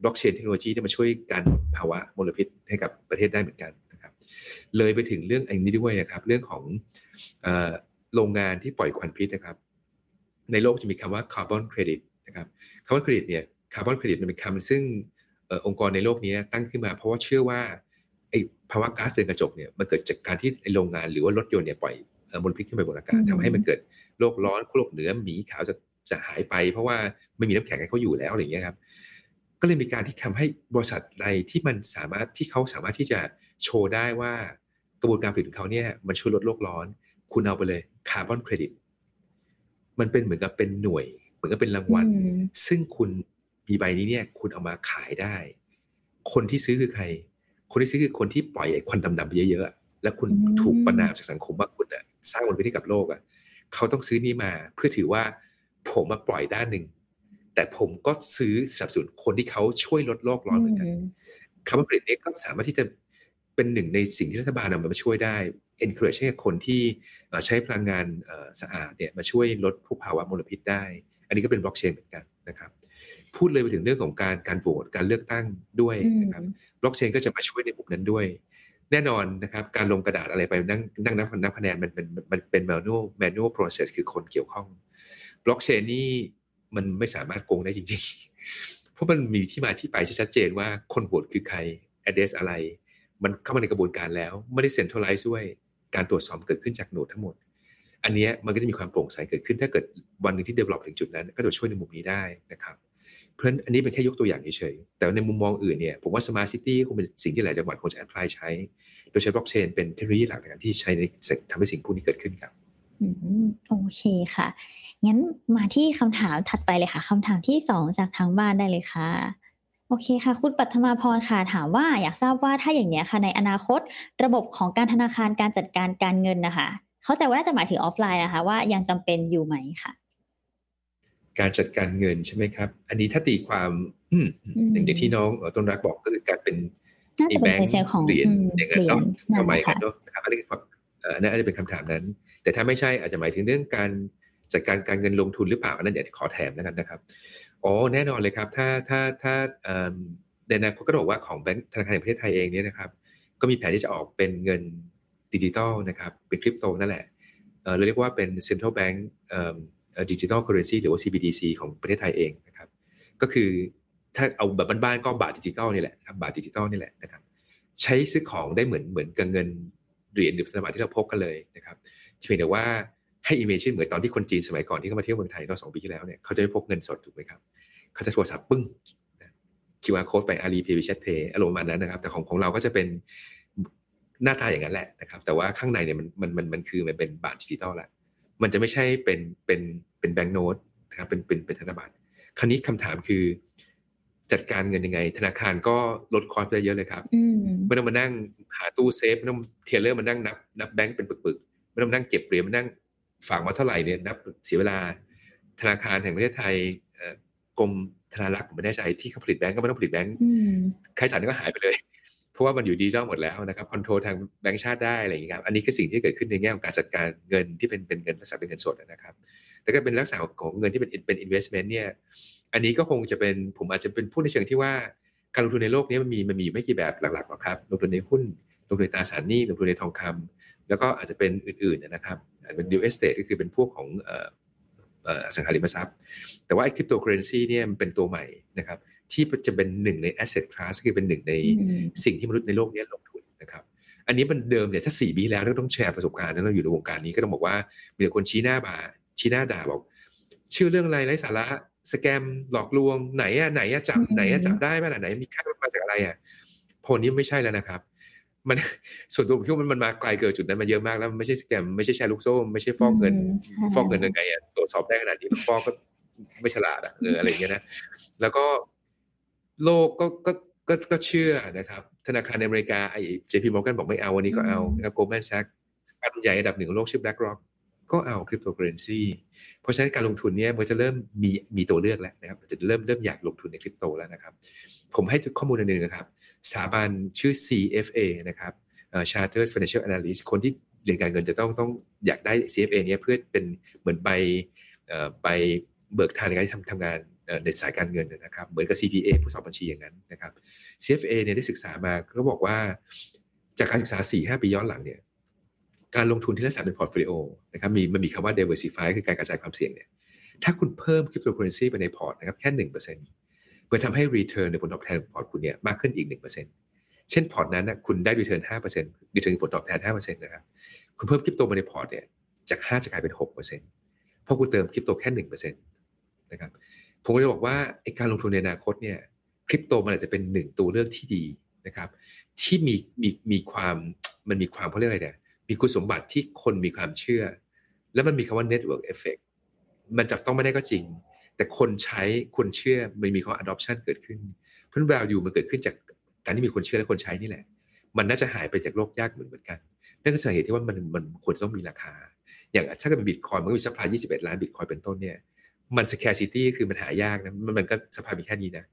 บล็อกเชนเทคโนโลยีที่มาช่วยกันภาวะมลพิษให้กับประเทศได้เหมือนกันนะครับเลยไปถึงเรื่องอันนี้ด้วยนะครับเรื่องของโรงงานที่ปล่อยควันพิษนะครับ ในโลกจะมีคำว่าคาร์บอนเครดิตนะครับคาร์บอนเครดิตเนี่ยคาร์บอนเครดิตเป็นคำซึ่งองค์กรในโลกนี้ตั้งขึ้นมา เพราะว่าเชื่อว่าไอ้ภาวะก๊าซเรือนกระจกเนี่ยมันเกิดจากการที่โรงงานหรือว่ารถยนต์เนี่ยปล่อยมลพิษขึ้นไปบนอากาศทำให้มันเกิดโลกร้อนโลกเหนือหมีขาวจะจะหายไป เพราะว่าไม่มีน้ำแข็งให้เขาอยู่แล้วอะไรอย่างเงี้ยครับก็เลยมีการที่ทำให้บริษัทใดที่มันสามารถที่เขาสามารถที่จะโชว์ได้ว่ากระบวนการผลิตของเขาเนี่ยมันช่วยลดโลกร้อน คุณเอาไปเลยคาร์บอนเครดิต มันเป็นเหมือนกับเป็นหน่วย เหมือนกับเป็นรางวัล ซึ่งคุณมีใบนี้เนี่ยคุณเอามาขายได้ คนที่ซื้อคือใคร คนที่ซื้อคือคนที่ปล่อยไอ้ควันดำๆไปเยอะๆแล้วคุณถูกประนามจากสังคมว่าคุณอะสร้างมลพิษให้กับโลกอะเขาต้องซื้อนี้มา เพื่อถือว่าผมมาปล่อยด้านหนึ่งแต่ผมก็ซื้อสนับสนุนคนที่เขาช่วยลดโลกร้อนเหมือนกันคำว่าผลิตนี้ก็สามารถที่จะเป็นหนึ่งในสิ่งที่รัฐบาลนำมาช่วยได้ encourage ให้คนที่ใช้พลังงานสะอาดเนี่ยมาช่วยลดพวกภาวะมลพิษได้ อันนี้ก็เป็นบล็อกเชนเหมือนกันนะครับ พูดเลยไปถึงเรื่องของการการโหวตการเลือกตั้งด้วยนะครับบล็อกเชนก็จะมาช่วยในมุมนั้นด้วย แน่นอนนะครับการลงกระดาษอะไรไปนั่งนั่งนับนับคะแนนมันเป็นมันเป็น manual manual process คือคนเกี่ยวข้องบล็อกเชนนี่มันไม่สามารถโกงได้จริงๆ เพราะมันมีที่มาที่ไปชัดเจนว่าคนโหวตคือใคร address อะไร มันเข้ามาในกระบวนการแล้ว ไม่ได้ centralize ด้วย การตรวจสอบเกิดขึ้นจากโนดทั้งหมด อันนี้มันก็จะมีความโปร่งใสเกิดขึ้น ถ้าเกิดวันหนึ่งที่ develop ถึงจุดนั้น ก็จะช่วยในมุมนี้ได้นะครับ เพราะฉะนั้นอันนี้เป็นแค่ยกตัวอย่างเฉยๆ แต่ในมุมมองอื่นเนี่ยผมว่า smart city คงเป็นสิ่งที่หลายจังหวัดควรจะ apply ใช้ โดยใช้บล็อกเชนเป็นเทคโนโลยีหลักในการที่ใช้ในทำให้สิ่งพวกนี้เกิดขึ้นครับโอเคค่ะ งั้นมาที่คำถามถัดไปเลยค่ะคำถามที่สองจากทางบ้านได้เลยค่ะ โอเคค่ะ คุณปัทมาพรค่ะถามว่าอยากทราบว่าถ้าอย่างนี้ค่ะ ในอนาคต ระบบของการธนาคารการจัดการการเงินนะคะ เข้าใจว่าน่าจะหมายถึงออฟไลน์นะคะ ว่ายังจำเป็นอยู่ไหมค่ะการจัดการเงินใช่ไหมครับ อันนี้ถ้าตีความอย่างที่น้องต้นรักบอกก็คือการเป็นน่าจะเป็นเชิงของเหรียญอย่างนั้นเนาะทำไมกันเนาะนะครับอันนี้นั่นอาจจะเป็นคำถามนั้น แต่ถ้าไม่ใช่อาจจะหมายถึงเรื่องการจัดการการเงินลงทุนหรือเปล่าอันนั้นเดี๋ยวขอแถมแล้วกันนะครับ อ๋อแน่นอนเลยครับ ถ้าถ้าถ้าในอนาคตก็บอกว่าของแบงก์ธนาคารแห่งประเทศไทยเองเนี่ยนะครับ ก็มีแผนที่จะออกเป็นเงินดิจิตอลนะครับ เป็นคริปโตนั่นแหละเราเรียกว่าเป็น central bank digital currency หรือว่า CBDC ของประเทศไทยเองนะครับ ก็คือถ้าเอาแบบบ้านๆก็บาทดิจิตอลนี่แหละครับบาทดิจิตอลนี่แหละนะครับ ใช้ซื้อของได้เหมือนเหมือนกับเงินเหรียญหรือธนบัตรที่เราพกกันเลยนะครับเพียงแต่ว่า ให้ imagine เหมือนตอนที่คนจีนสมัยก่อนที่เขามาเที่ยวเมืองไทยก็สองปีที่แล้วเนี่ยเขาจะไม่พกเงินสดถูกไหมครับเขาจะโทรศัพท์ปึ้งคิวอาร์โค้ดไป Alipay WeChat Pay อารมณ์ประมาณนั้นนะครับ แต่ของของเราก็จะเป็นหน้าตาอย่างนั้นแหละนะครับ แต่ว่าข้างในเนี่ยมันมันมันมันคือมันเป็นบาทดิจิตอลแหละมันจะไม่ใช่เป็นเป็นเป็น banknote นะครับเป็นเป็นเป็นธนบัตรคราวนี้คำถามคือจัดการเงินยังไง ธนาคารก็ลด cost ได้เยอะเลยครับไม่ต้องมานั่งหาตู้เซฟไม่ต้อง teller มานั่งนับนับแบงก์เป็นปึกๆไม่ต้องนั่งเก็บเหรียญมานั่ง ฝากมาเท่าไหร่เนี่ยนับเสียเวลาธนาคารแห่งประเทศไทยกรมธนารักษ์ผมไม่แน่ใจที่เขาผลิตแบงก์ก็ไม่ต้องผลิตแบงก์ค่าใช้จ่ายก็หายไปเลย เพราะว่ามันอยู่ดิจิทัลหมดแล้วนะครับ control ทางแบงก์ชาติได้อะไรอย่างเงี้ยครับอันนี้คือสิ่งที่เกิดขึ้นในแง่ของการจัดการเงินที่เป็นเป็นเงินลักษณะเป็นเงินสดนะครับแต่ก็เป็นลักษณะของเงินที่เป็นเป็น investment เนี่ยอันนี้ก็คงจะเป็นผมอาจจะเป็นพูดในเชิงที่ว่าการลงทุนในโลกนี้มันมีมันมีไม่กี่แบบหลักๆหรอกครับลงทุนในหุ้นลงทุนในตราสารหนี้ลงทุนในทองคำแล้วก็อาจจะเป็นอื่นๆนะครับ เป็น real estate ก็คือเป็นพวกของสังหาริมทรัพย์ แต่ว่าไอ้คริปโตเคอเรนซีเนี่ยมันเป็นตัวใหม่นะครับที่จะเป็นหนึ่งใน asset class คือเป็นหนึ่งในสิ่งที่มนุษย์ในโลกนี้ลงทุนนะครับอันนี้มันเดิมเนี่ยถ้าสี่ปีแล้วเราต้องแชร์ประสบการณ์นั้นเราอยู่ในวงการนี้ก็ต้องบอกว่ามีคนชี้หน้าบาชี้หน้าด่าบอก ชื่อเรื่องอะไรไร้สาระสแกมหลอกลวงไหนอะไหนอะจับไหนอะจับได้ไหมล่ะไหนมีค่ามาจากอะไรอะพอนี้ไม่ใช่แล้วนะครับ มันส่วนตัวผมคิดว่ามันมาไกลเกินจุดนั้นมาเยอะมากแล้วไม่ใช่สแกมไม่ใช่แชร์ลูกโซ่ไม่ใช่ฟอกเงิน ฟอกเงินยังไงอะตรวจสอบได้ขนาดนี้ฟอกก็ไม่ฉลาดอะเอออะไรเงี้ยนะแล้วก็โลกก็ก็ก็ก็เชื่อนะครับ ธนาคารในอเมริกาไอ้ JP Morgan บอกไม่เอาวันนี้ก็เอานะครับ Goldman Sachs ฟันใหญ่อันดับหนึ่งของโลกชื่อ BlackRock ก็เอาคริปโตเคอเรนซีเพราะฉะนั้นการลงทุนเนี้ยมันจะเริ่มมีมีตัวเลือกแล้วนะครับจะเริ่มเริ่มอยากลงทุนในคริปโตแล้วนะครับ ผมให้ข้อมูลอันหนึ่งนะครับสถาบันชื่อ CFA นะครับ Chartered Financial Analyst คนที่เรียนการเงินจะต้องต้องอยากได้ CFA เนี้ยเพื่อเป็นเหมือนใบใบเบิกทางในการทำทำงานในสายการเงินนะครับ เหมือนกับ CPA ผู้สอบบัญชีอย่างนั้นนะครับ CFA เนี่ยได้ศึกษามาเขาบอกว่าจากการศึกษา 4-5 ปีย้อนหลังเนี่ย การลงทุนที่ลักษณะเป็น portfolio นะครับมีมันมีคำว่า diversify คือการกระจายความเสี่ยงเนี่ยถ้าคุณเพิ่มคริปโตเคอเรนซีไปในพอร์ตนะครับแค่หนึ่งเปอร์เซ็นต์เพื่อทำให้ return ในผลตอบแทนพอร์ตคุณเนี่ยมากขึ้นอีกหนึ่งเปอร์เซ็นต์เช่นพอร์ตนั้นนะคุณได้ return ห้าเปอร์เซ็นต์ return ผลตอบแทนห้าเปอร์เซ็นต์นะครับคุณเพิ่มคริปโตมาในพอร์ตเนี่ยจากห้าจะกลายเป็นหกเปอร์เซ็นต์เพราะคุณเติมคริปโตแค่หนึ่งเปอร์เซ็นต์นะครับผมก็จะบอกว่าไอการลงทุนในอนาคตเนี่ยคริปโตมันอาจจะเป็นหนึ่งตัวเลือกที่ดีนะครับที่มีมีมีความมันมีความเขาเรียกอะไรเนี่ย มีคุณสมบัติที่คนมีความเชื่อ แล้วมันมีคำว่า network effect มันจับต้องไม่ได้ก็จริง แต่คนใช้คนเชื่อมันมีคำว่า adoption เกิดขึ้นเพราะ value มันเกิดขึ้นจากการที่มีคนเชื่อและคนใช้นี่แหละ มันน่าจะหายไปจากโลกยากเหมือนเหมือนกันนั่นก็สาเหตุที่ว่ามันมันควรต้องมีราคา อย่างถ้าเกิดเป็นบิตคอยมันก็มีสัพพลาย 21 ล้านบิตคอยเป็นต้นเนี่ย มัน scarcity คือมันหายากนะ มันมันก็สภาพมีแค่นี้นะ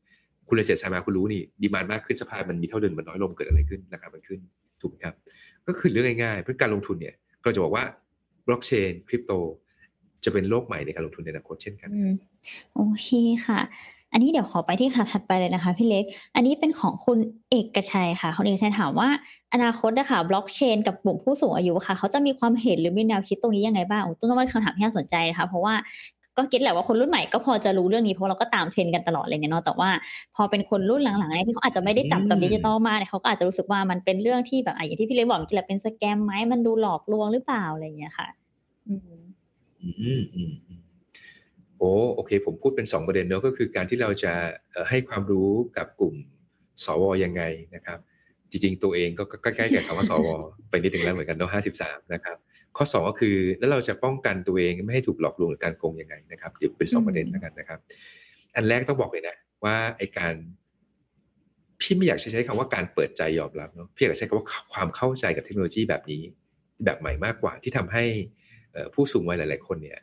คุณเลยเสียสามาคุณรู้นี่ ดีมานมากขึ้นสภาพมันมีเท่าเดิมมันน้อยลงเกิดอะไรขึ้นราคามันขึ้น ถูกครับ ก็คือเรื่องง่ายๆ เพื่อการลงทุนเนี่ยเราจะบอกว่าบล็อกเชนคริปโตจะเป็นโลกใหม่ในการลงทุนในอนาคตเช่นกันโอเคค่ะ อันนี้เดี๋ยวขอไปที่ข่าวถัดไปเลยนะคะพี่เล็ก อันนี้เป็นของคุณเอกชัยค่ะคุณเอกชัยถามว่า อนาคตนะคะบล็อกเชนกับกลุ่มผู้สูงอายุค่ะ เขาจะมีความเห็นหรือมีแนวคิดตรงนี้ยังไงบ้างต้นว่าคำถามที่น่าสนใจนะคะเพราะว่า ก็คิดแหละว่าคนรุ่นใหม่ก็พอจะรู้เรื่องนี้เพราะเราก็ตามเทรนกันตลอดเลยเนี่ยเนาะแต่ว่าพอเป็นคนรุ่นหลังๆเนี่ยที่เขาอาจจะไม่ได้จับกับดิจิตอลมากเนี่ยเขาก็อาจจะรู้สึกว่ามันเป็นเรื่องที่แบบอย่างที่พี่เล็กบอกที่แหละเป็นสแกมไหมมันดูหลอกลวงหรือเปล่าอะไรอย่างเงี้ยค่ะ อืมอืมอืมโอ้โอเค ผมพูดเป็นสองประเด็นเนอะก็คือการที่เราจะให้ความรู้กับกลุ่มสวยังไงนะครับ จริงๆ ตัวเองก็ใกล้ๆกับคำว่าสวไปนิดนึงแล้วเหมือนกันเนาะห้าสิบสามนะครับ ข้อ 2 ก็คือแล้วเราจะป้องกันตัวเองไม่ให้ถูกหลอกลวงหรือการโกงยังไงนะครับเดี๋ยวเป็นสองประเด็นแล้วกันนะครับ อันแรกต้องบอกเลยนะ ว่าไอการพี่ไม่อยากใช้คำว่าการเปิดใจยอมรับเนาะพี่อยากใช้คำว่าความเข้าใจกับเทคโนโลยีแบบนี้ แบบใหม่มากกว่าที่ทำให้ผู้สูงวัยหลาย ๆ คนเนี่ย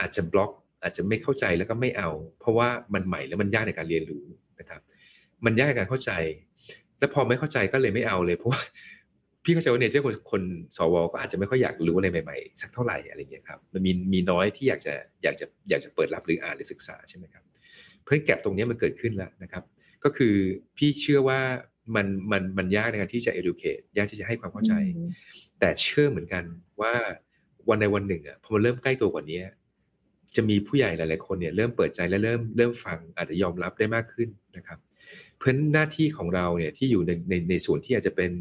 อาจจะบล็อกอาจจะไม่เข้าใจแล้วก็ไม่เอา เพราะว่ามันใหม่แล้วมันยากในการเรียนรู้นะครับ มันยากในการเข้าใจ แล้วพอไม่เข้าใจก็เลยไม่เอาเลยเพราะว่า พี่เข้าใจว่าเนเจอร์คนคนสวก็อาจจะไม่ค่อยอยากรู้อะไรใหม่ๆ สักเท่าไหร่อะไรเงี้ยครับมันมีมีน้อยที่อยากจะอยากจะอยากจะเปิดรับหรืออ่านหรือศึกษาใช่ไหมครับเพราะแกลบตรงนี้มันเกิดขึ้นแล้วนะครับ ก็คือพี่เชื่อว่ามันมันมันยากในการที่จะ educate ยากที่จะให้ความเข้าใจ แต่เชื่อเหมือนกันว่าวันในวันหนึ่งอะพอมันเริ่มใกล้ตัวกว่านี้จะมีผู้ใหญ่หลาย ๆ คนเนี่ยเริ่มเปิดใจและเริ่มเริ่มฟังอาจจะยอมรับได้มากขึ้นนะครับ เพราะหน้าที่ของเราเนี่ยที่อยู่ในในในส่วนที่อาจจะเป็น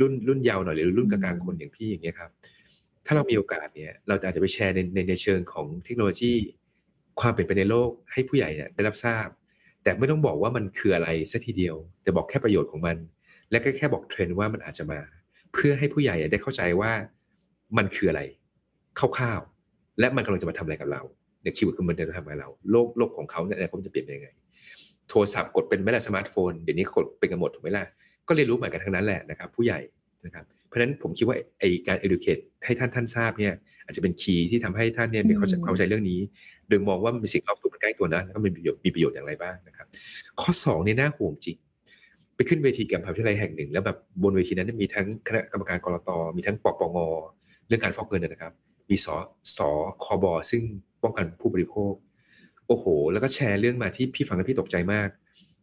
รุ่นรุ่นยาวหน่อยหรือรุ่นกลางๆคนอย่างพี่อย่างเงี้ยครับ ถ้าเรามีโอกาสเนี่ยเราอาจจะไปแชร์ในในในเชิงของเทคโนโลยี ความเปลี่ยนไปในโลกให้ผู้ใหญ่เนี่ยได้รับทราบ แต่ไม่ต้องบอกว่ามันคืออะไรสัทีเดียว แต่บอกแค่ประโยชน์ของมัน และก็แค่บอกเทรนด์ว่ามันอาจจะมา เพื่อให้ผู้ใหญ่ได้เข้าใจว่ามันคืออะไรคร่าวๆและมันกำลังจะมาทำอะไรกับเราเนี่ย keyword คือมันจะทำอะไรเราโลกโลกของเขาเนี่ยเขาจะเปลี่ยนยังไงโทรศัพท์กดเป็นไม่ได้สมาร์ทโฟนเดี๋ยวนี้กดเป็นกันหมดถูกไหมล่ะ ก็เรียนรู้ใหม่กันทั้งนั้นแหละนะครับ ผู้ใหญ่นะครับเพราะฉะนั้นผมคิดว่าไอการ educate ให้ท่านท่านทราบเนี่ย อาจจะเป็น key ที่ทำให้ท่านเนี่ยมีความเข้าใจเรื่องนี้ โดยมองว่ามันเป็นสิ่งรอบตัวมันใกล้ตัวนะแล้วก็มีประโยชน์มีประโยชน์อย่างไรบ้างนะครับ ข้อ2เนี่ยน่าห่วงจริงไปขึ้นเวทีกับมหาวิทยาลัยแห่งหนึ่ง แล้วแบบบนเวทีนั้นมีทั้งคณะกรรมการกลตมีทั้งปปงเรื่องการฟอกเงินนะครับ มีสสคบซึ่งป้องกันผู้บริโภค โอ้โห แล้วก็แชร์เรื่องมาที่พี่ฟังแล้วพี่ตกใจมาก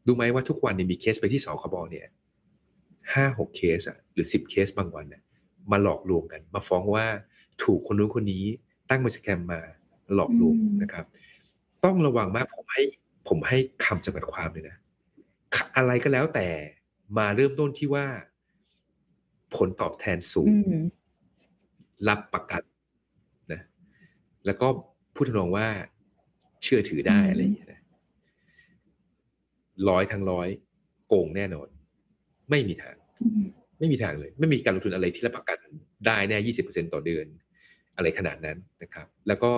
ดูไหมว่าทุกวันเนี่ยมีเคสไปที่สคบเนี่ย ห้าหกเคสอะหรือสิบเคสบางวันเนี่ยมาหลอกลวงกัน มาฟ้องว่าถูกคนนู้นคนนี้ตั้งมาสแกมมาหลอกลวงนะครับ ต้องระวังมากผมให้ผมให้คำจำกัดความเลยนะ อะไรก็แล้วแต่มาเริ่มต้นที่ว่า ผลตอบแทนสูง รับประกันนะแล้วก็พูดถึงว่าชื่อถือได้อะไรอย่างเงี้ยนะร้อยทั้งร้อยโกงแน่นอน ไม่มีทาง ไม่มีทางเลย ไม่มีการลงทุนอะไรที่รับประกันได้แน่ยี่สิบเปอร์เซ็นต่อเดือน อะไรขนาดนั้นนะครับ แล้วก็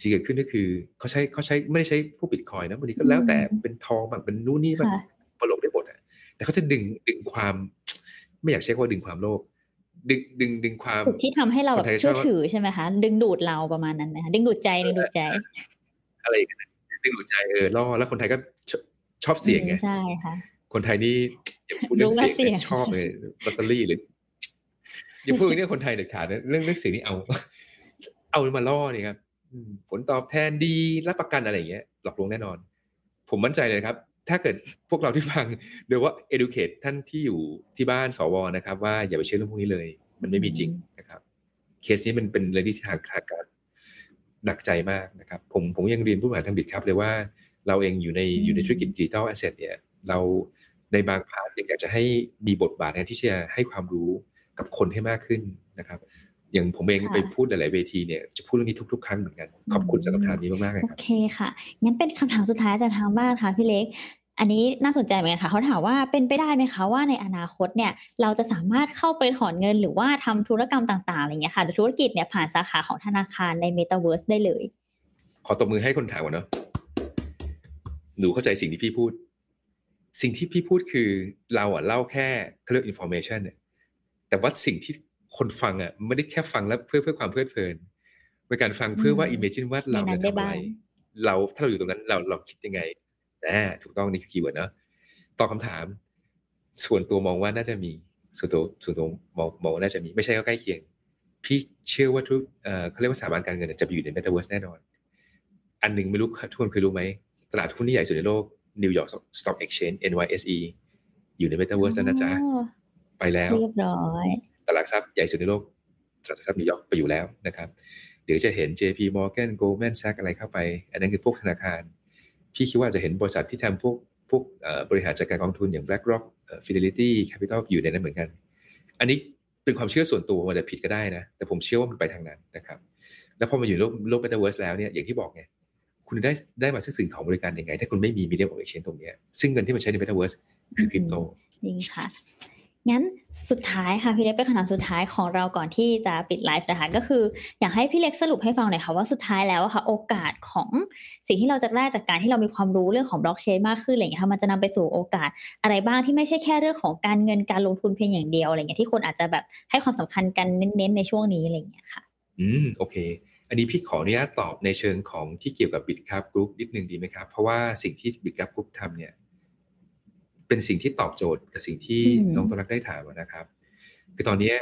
สิ่งเกิดขึ้นก็คือเขาใช้เขาใช้ไม่ได้ใช้พวกบิตคอยนะบางทีก็แล้วแต่เป็นทองบางเป็นนู่นนี่มันปลกได้หมดอะแต่เขาจะดึงดึงความ ไม่อยากใช้คำว่าดึงความโลภดึงดึงดึงความที่ทำให้เราแบบเชื่อถือใช่ไหมคะ ดึงดูดเราประมาณนั้นนะคะดึงดูดใจดึงดูดใจ อะไรกันดึงดูดใจเออล่อแล้วคนไทยก็ชอบเสียงไงใช่ค่ะ คนไทยนี่อย่าพูดเรื่องเสียงชอบเลยลอตเตอรี่หรืออย่าพูดเรื่องคนไทยเด็ดขาดเรื่องเรื่องเสียงนี่เอา เอามาล่อนี่ครับผลตอบแทนดีรับประกันอะไรอย่างเงี้ยหลอกลวงแน่นอน ผมมั่นใจเลยครับ ถ้าเกิดพวกเราที่ฟังโดยว่า educate ท่านที่อยู่ที่บ้านสว. นะครับ ว่าอย่าไปเชื่อเรื่องพวกนี้เลย มันไม่มีจริงนะครับ เคสนี้มันเป็นเรื่องที่ทางการหนักใจมากนะครับ ผมผมยังเรียนผู้บริหารทาง Bitkub เลยว่าเราเองอยู่ในอยู่ในธุรกิจ digital asset เนี่ย เรา ในบาง part อยากจะให้มีบทบาทในที่จะให้ความรู้กับคนให้มากขึ้นนะครับ อย่างผมเองไปพูดหลาย ๆ เวทีเนี่ยจะพูดเรื่องนี้ทุก ๆ ครั้งเหมือนกัน ขอบคุณสำหรับถามนี้มาก ๆ เลยครับ โอเคค่ะ งั้นเป็นคำถามสุดท้ายจากทางบ้านค่ะพี่เล็ก อันนี้น่าสนใจเหมือนกันค่ะเขาถามว่าเป็นไปได้ไหมคะว่าในอนาคตเนี่ยเราจะสามารถเข้าไปถอนเงินหรือว่าทำธุรกรรมต่าง ๆ อะไรเงี้ยค่ะธุรกิจเนี่ยผ่านสาขาของธนาคารในเมตาเวิร์สได้เลย ขอตบมือให้คนถามก่อนเนาะหนูเข้าใจสิ่งที่พี่พูด สิ่งที่พี่พูดคือเราอะเล่าแค่เรื่อง information เนี่ยแต่ว่าสิ่งที่คนฟังอะไม่ได้แค่ฟังแล้วเพื่อเพื่อความเพลิดเพลินเป็นการฟังเพื่อว่า imagine ว่าเราจะทำอะไรเราถ้าเราอยู่ตรงนั้นเราเราคิดยังไงแต่ถูกต้องนี่คือ keyword เนาะตอบคำถาม ส่วนตัวมองว่าน่าจะมีส่วนตัวส่วนตัวมองมองน่าจะมีไม่ใช่ก็ใกล้เคียง พี่เชื่อว่าทุกเอ่อเขาเรียกว่าสถาบันการเงินจะไปอยู่ในเมตาเวิร์สแน่นอน อันหนึ่งไม่รู้ทุกคนเคยรู้ไหมตลาดหุ้นที่ใหญ่สุดในโลก New York Stock Exchange NYSE อยู่ในเมตาเวิร์สนะจ๊ะ ไปแล้ว เรียบร้อย ตลาดทรัพย์ใหญ่สุดในโลก ตลาดทรัพย์นิวยอร์กไปอยู่แล้วนะครับ เดี๋ยวจะเห็น JP Morgan Goldman Sachs อะไรเข้าไป อันนั้นคือพวกธนาคาร พี่คิดว่าจะเห็นบริษัทที่ทำพวกพวกบริหารจัดการกองทุนอย่าง BlackRock Fidelity Capital อยู่ในนั้นเหมือนกัน อันนี้เป็นความเชื่อส่วนตัวมันจะผิดก็ได้นะ แต่ผมเชื่อว่ามันไปทางนั้นนะครับ แล้วพอมาอยู่โลกโลก Metaverse แล้วเนี่ยอย่างที่บอกไง คุณได้ได้มาซึ่งสิ่งของบริการยังไง ถ้าคุณไม่มีมีเดียของเอ็กชแนนตรงนี้ซึ่งเงินที่มันใช้ใน Metaverse คือคริปโตจริงค่ะ งั้นสุดท้ายค่ะ พี่เล็กเป็นคำถามสุดท้ายของเราก่อนที่จะปิดไลฟ์นะคะก็คือ อยากให้พี่เล็กสรุปให้ฟังหน่อยค่ะว่าสุดท้ายแล้วค่ะ โอกาสของสิ่งที่เราจะได้จากการที่เรามีความรู้เรื่องของบล็อกเชนมากขึ้นอะไรเงี้ยค่ะมันจะนำไปสู่โอกาสอะไรบ้างที่ไม่ใช่แค่เรื่องของการเงินการลงทุนเพียงอย่างเดียวอะไรเงี้ยที่คนอาจจะแบบให้ความสำคัญกันเน้นๆในช่วงนี้อะไรเงี้ยค่ะ อืมโอเค อันนี้พี่ขออนุญาตตอบในเชิงของที่เกี่ยวกับ Bitkub Group นิดนึงดีไหมครับ เพราะว่าสิ่งที่ Bitkub Group ทำเนี่ยเป็นสิ่งที่ตอบโจทย์กับสิ่งที่น้องต้นรักได้ถามนะครับ คือตอนนี้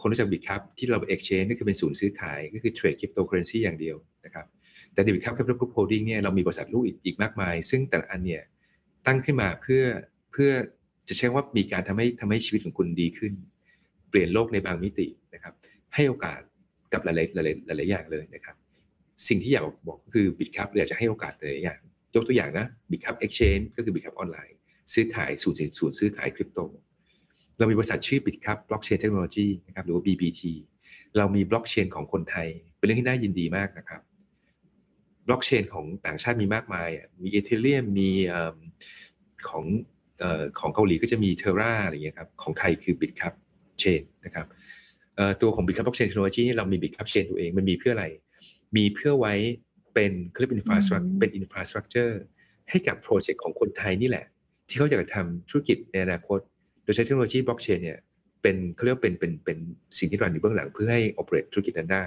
คนรู้จัก Bitkub ที่เรา exchange นี่คือเป็นศูนย์ซื้อขายก็คือเทรดคริปโตเคอเรนซีอย่างเดียวนะครับแต่ใน Bitkub Capital Group Holding เนี่ยเรามีบริษัทลูกอีกมากมาย ซึ่งแต่ละอันเนี่ยตั้งขึ้นมาเพื่อเพื่อจะใช้ว่ามีการทำให้ทำให้ชีวิตของคุณดีขึ้น เปลี่ยนโลกในบางมิตินะครับ ให้โอกาส กับหลายๆหลายๆหลายๆอย่างเลยนะครับ สิ่งที่อยากบอกก็คือ Bitkub อยากจะให้โอกาสหลายอย่าง ยกตัวอย่างนะ Bitkub Exchange ก็คือ Bitkub Online ซื้อขายศูนย์ศูนย์ซื้อขายคริปโต เรามีบริษัทชื่อ Bitkub Blockchain Technology นะครับหรือว่า BBT เรามีบล็อกเชนของคนไทย เป็นเรื่องที่น่ายินดีมากนะครับบล็อกเชนของต่างชาติมีมากมาย มี Ethereum มีของของเกาหลีก็จะมี Terra อะไรเงี้ยครับ ของไทยคือ Bitkub Chain นะครับ ตัวของ Bitkub Blockchain Technology เรามี Bitkub Chain ตัวเองมันมีเพื่ออะไร มีเพื่อไว้เป็นเครื่อง infrastruc- เป็น infrastructure ให้กับโปรเจกต์ของคนไทยนี่แหละ ที่เขาอยากจะทำธุรกิจในอนาคต โดยใช้เทคโนโลยีบล็อกเชนเนี่ยเป็นเขาเรียกเป็นเป็นเป็นสิ่งที่ run อยู่เบื้องหลังเพื่อให้ operate ธุรกิจนั้นได้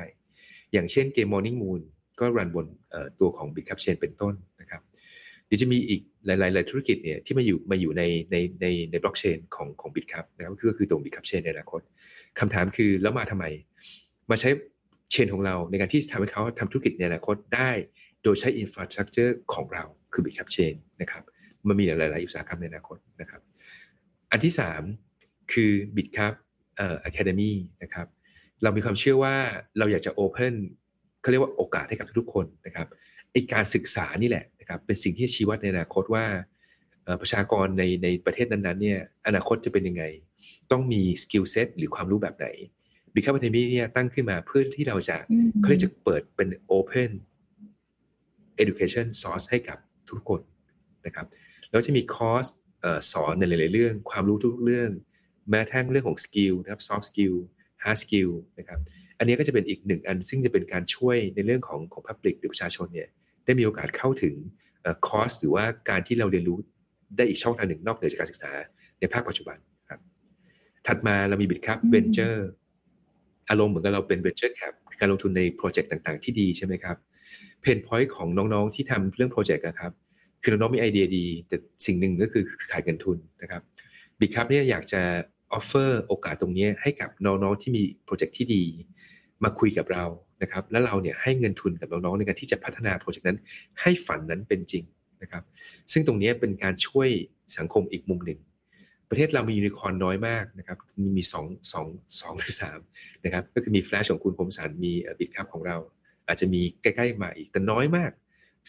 อย่างเช่นเกม Morning Moon ก็ run บนตัวของ Bitkub Chain เป็นต้นนะครับ เดี๋ยวจะมีอีกหลายๆหลายธุรกิจเนี่ยที่มาอยู่มาอยู่ในในในในบล็อกเชนของของ Bitcap นะครับก็คือตัว Bitcap Chain ในอนาคตคำถามคือแล้วมาทำไม มาใช้ chain ของเราในการที่ทำให้เขาทำธุรกิจในอนาคตได้โดยใช้ infrastructure ของเราคือ Bitkub Chain นะครับมันมีหลาย ๆ อุตสาหกรรมในอนาคตนะครับ อันที่สามคือ Bitkubเอ่อ Academy นะครับเรามีความเชื่อว่าเราอยากจะ open เขาเรียกว่าโอกาสให้กับทุกๆคนนะครับไอ้การศึกษานี่แหละ นะครับเป็นสิ่งที่ชี้วัดในอนาคตว่าประชากรในในประเทศนั้นๆเนี่ยอนาคตจะเป็นยังไง ต้องมี skill set หรือความรู้แบบไหน Bitkub Academy เนี่ยตั้งขึ้นมาเพื่อที่เราจะเขาเรียกจะเปิดเป็นโอเพน education source ให้กับทุกคนนะครับแล้วจะมีคอร์สสอนในหลาย ๆ เรื่อง ความรู้ทุกเรื่อง แม้ทั้งเรื่องของ skill นะครับ soft skill hard skill นะครับอันนี้ก็จะเป็นอีกหนึ่งอันซึ่งจะเป็นการช่วยในเรื่องของของ public หรือประชาชนเนี่ย ได้มีโอกาสเข้าถึงคอร์สหรือว่าการที่เราเรียนรู้ได้อีกช่องทางหนึ่งนอกเหนือจากการศึกษาในภาคปัจจุบันครับ ถัดมาเรามี Bitkub Ventures อารมณ์เหมือนกับเราเป็น venture cap การลงทุนในโปรเจกต์ต่างๆ ที่ดีใช่ไหมครับ pain point ของน้องๆที่ทำเรื่องโปรเจกต์นะครับ คือน้องๆมีไอเดียดี แต่สิ่งหนึ่งก็คือขาดเงินทุนนะครับ Bitkub เนี่ยอยากจะ offer โอกาสตรงนี้ให้กับน้องๆที่มีโปรเจกต์ที่ดี มาคุยกับเรานะครับ แล้วเราเนี่ยให้เงินทุนกับน้องๆในการที่จะพัฒนาโปรเจกต์นั้น ให้ฝันนั้นเป็นจริงนะครับ ซึ่งตรงนี้เป็นการช่วยสังคมอีกมุมหนึ่ง ประเทศเรามียูนิคอร์นน้อยมากนะครับ มีมีสองสองสองหรือสามนะครับ ก็คือมีแฟลชของคุณคมสันมี Bitkub ของเรา อาจจะมีใกล้ๆมาอีกแต่น้อยมาก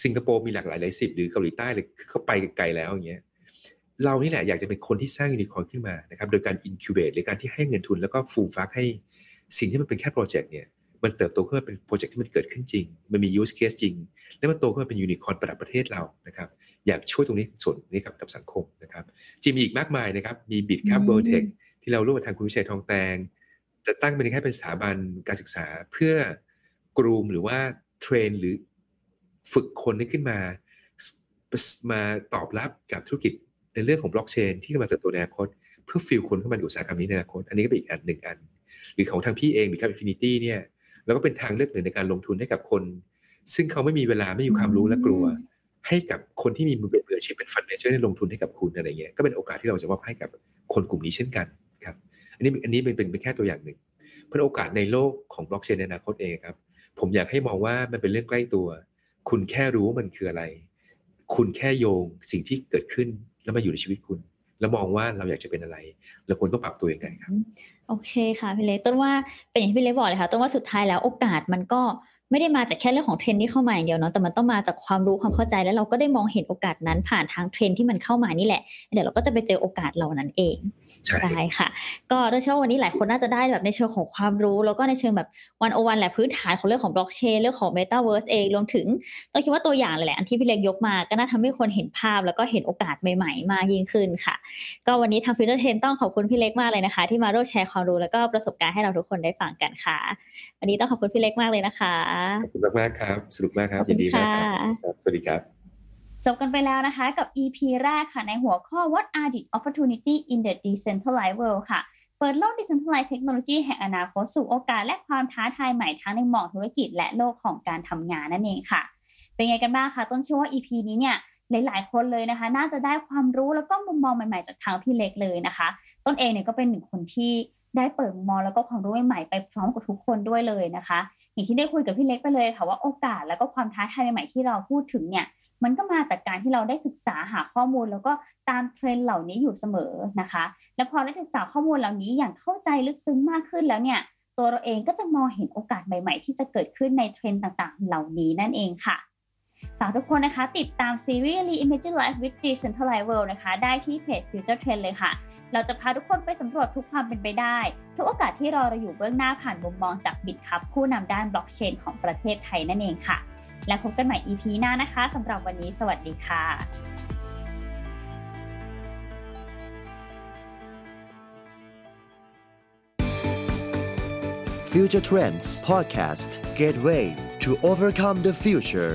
สิงคโปร์มีหลากหลายหลายสิบหรือเกาหลีใต้เลยเขาไปไกลแล้วอย่างเงี้ยเรานี่แหละอยากจะเป็นคนที่สร้างยูนิคอร์นขึ้นมานะครับ โดยการ incubate หรือการที่ให้เงินทุนแล้วก็ฟูมฟักให้ สิ่งที่มันเป็นแค่โปรเจกต์เนี่ยมันเติบโตขึ้นมาเป็นโปรเจกต์ที่มันเกิดขึ้นจริง มันมี use case จริง แล้วมันโตขึ้นมาเป็นยูนิคอร์นประดับประเทศเรานะครับ อยากช่วยตรงนี้ส่วนนี้กับกับสังคมนะครับจริงมีอีกมากมายนะครับ มี Bitkub โบเทคที่เราร่วมกับทางคุณวิชัยทองแตง จะตั้งเป็นแค่เป็นสถาบันการศึกษาเพื่อ groom หรือว่า train หรือฝึกคนให้ขึ้นมา มาตอบรับกับธุรกิจในเรื่องของบล็อกเชนที่กำลังเติบโตในอนาคต เพื่อ fill คนเข้ามาในอุตสาหกรรมนี้ในอนาคต อันนี้ก็เป็นอีกอันหนึ่งอัน หรือของทางพี่เอง Bitkub Infinity เนี่ยแล้วก็เป็นทางเลือกหนึ่งในการลงทุนให้กับคน ซึ่งเขาไม่มีเวลาไม่มีความรู้และกลัว ให้กับคนที่มีมือเป็นมืออาชีพเป็น fund manager ได้ลงทุนให้กับคุณอะไรเงี้ยก็เป็นโอกาสที่เราจะมอบให้กับคนกลุ่มนี้เช่นกันครับ อันนี้อันนี้เป็นเป็นแค่ตัวอย่างหนึ่งเพราะโอกาสในโลกของบล็อกเชนในอนาคตเองครับ ผมอยากให้มองว่ามันเป็นเรื่องใกล้ตัว คุณแค่รู้ว่ามันคืออะไร คุณแค่โยงสิ่งที่เกิดขึ้นแล้วมาอยู่ในชีวิตคุณ แล้วมองว่าเราอยากจะเป็นอะไรเราควรต้องปรับตัวยังไงครับ โอเคค่ะพี่เล็กต้นว่าเป็นอย่างที่พี่เล็กบอกเลยค่ะต้นว่าสุดท้ายแล้วโอกาสมันก็ ไม่ได้มาจากแค่เรื่องของเทรนด์ที่เข้ามาอย่างเดียวเนาะแต่มันต้องมาจากความรู้ความเข้าใจแล้วเราก็ได้มองเห็นโอกาสนั้นผ่านทางเทรนด์ที่มันเข้ามานี่แหละ เดี๋ยวเราก็จะไปเจอโอกาสเหล่านั้นเองได้ค่ะ ก็โดยเฉพาะวันนี้หลายคนน่าจะได้แบบในเชิงของความรู้ แล้วก็ในเชิงแบบ one o one แหละพื้นฐานของเรื่องของบล็อกเชนเรื่องของเมตาเวิร์สเองรวมถึงต้องคิดว่าตัวอย่างหลายๆอันที่พี่เล็กยกมาก็น่าทำให้คนเห็นภาพ แล้วก็เห็นโอกาสใหม่ๆ มากยิ่งขึ้นค่ะ ก็วันนี้ทาง Future Trends ต้องขอบคุณพี่เล็กมากเลยนะคะ ที่มาร่วมแชร์ความรู้แล้วก็ประสบการณ์ให้เราทุกคนได้ฟังกันค่ะ วันนี้ต้องขอบคุณพี่เล็กมากเลยนะคะขอบคุณมากๆครับ สนุกมากครับยินดีมากครับ สวัสดีครับจบกันไปแล้วนะคะกับ EP แรกค่ะในหัวข้อ What are the opportunity in the decentralized world ค่ะ เปิดโลก decentralized technology แห่งอนาคตสู่โอกาสและความท้าทายใหม่ทั้งในหมองธุรกิจและโลกของการทำงานนั่นเองค่ะ เป็นไงกันบ้างคะต้นเชื่อว่า EP นี้เนี่ยหลายๆ คนเลยนะคะ น่าจะได้ความรู้แล้วก็มุมมองใหม่ๆ จากทางพี่เล็กเลยนะคะ ต้นเองเนี่ยก็เป็นหนึ่งคนที่ได้เปิดมุมมองแล้วก็ความรู้ใหม่ๆไปพร้อมกับทุกคนด้วยเลยนะคะ อย่างที่ได้คุยกับพี่เล็กไปเลยค่ะว่าโอกาสแล้วก็ความท้าทายใหม่ๆที่เราพูดถึงเนี่ยมันก็มาจากการที่เราได้ศึกษาหาข้อมูล แล้วก็ตามเทรนเหล่านี้อยู่เสมอนะคะ แล้วพอได้ศึกษาข้อมูลเหล่านี้อย่างเข้าใจลึกซึ้งมากขึ้นแล้วเนี่ย ตัวเราเองก็จะมองเห็นโอกาสใหม่ ๆ ที่จะเกิดขึ้นในเทรนต่างๆ เหล่านี้นั่นเองค่ะ ฝากทุกคนนะคะ ติดตามซีรีส์ Reimagine Life with Decentralized World นะคะ ได้ที่เพจ Future Trend เลยค่ะ เราจะพาทุกคนไปสำรวจทุกความเป็นไปได้ ทุกโอกาสที่รอเราอยู่เบื้องหน้าผ่านมุมมองจากบิตคับผู้นำด้านบล็อกเชนของประเทศไทยนั่นเองค่ะ และพบกันใหม่ EP หน้านะคะสำหรับวันนี้สวัสดีค่ะ Future Trends Podcast Gateway to overcome the future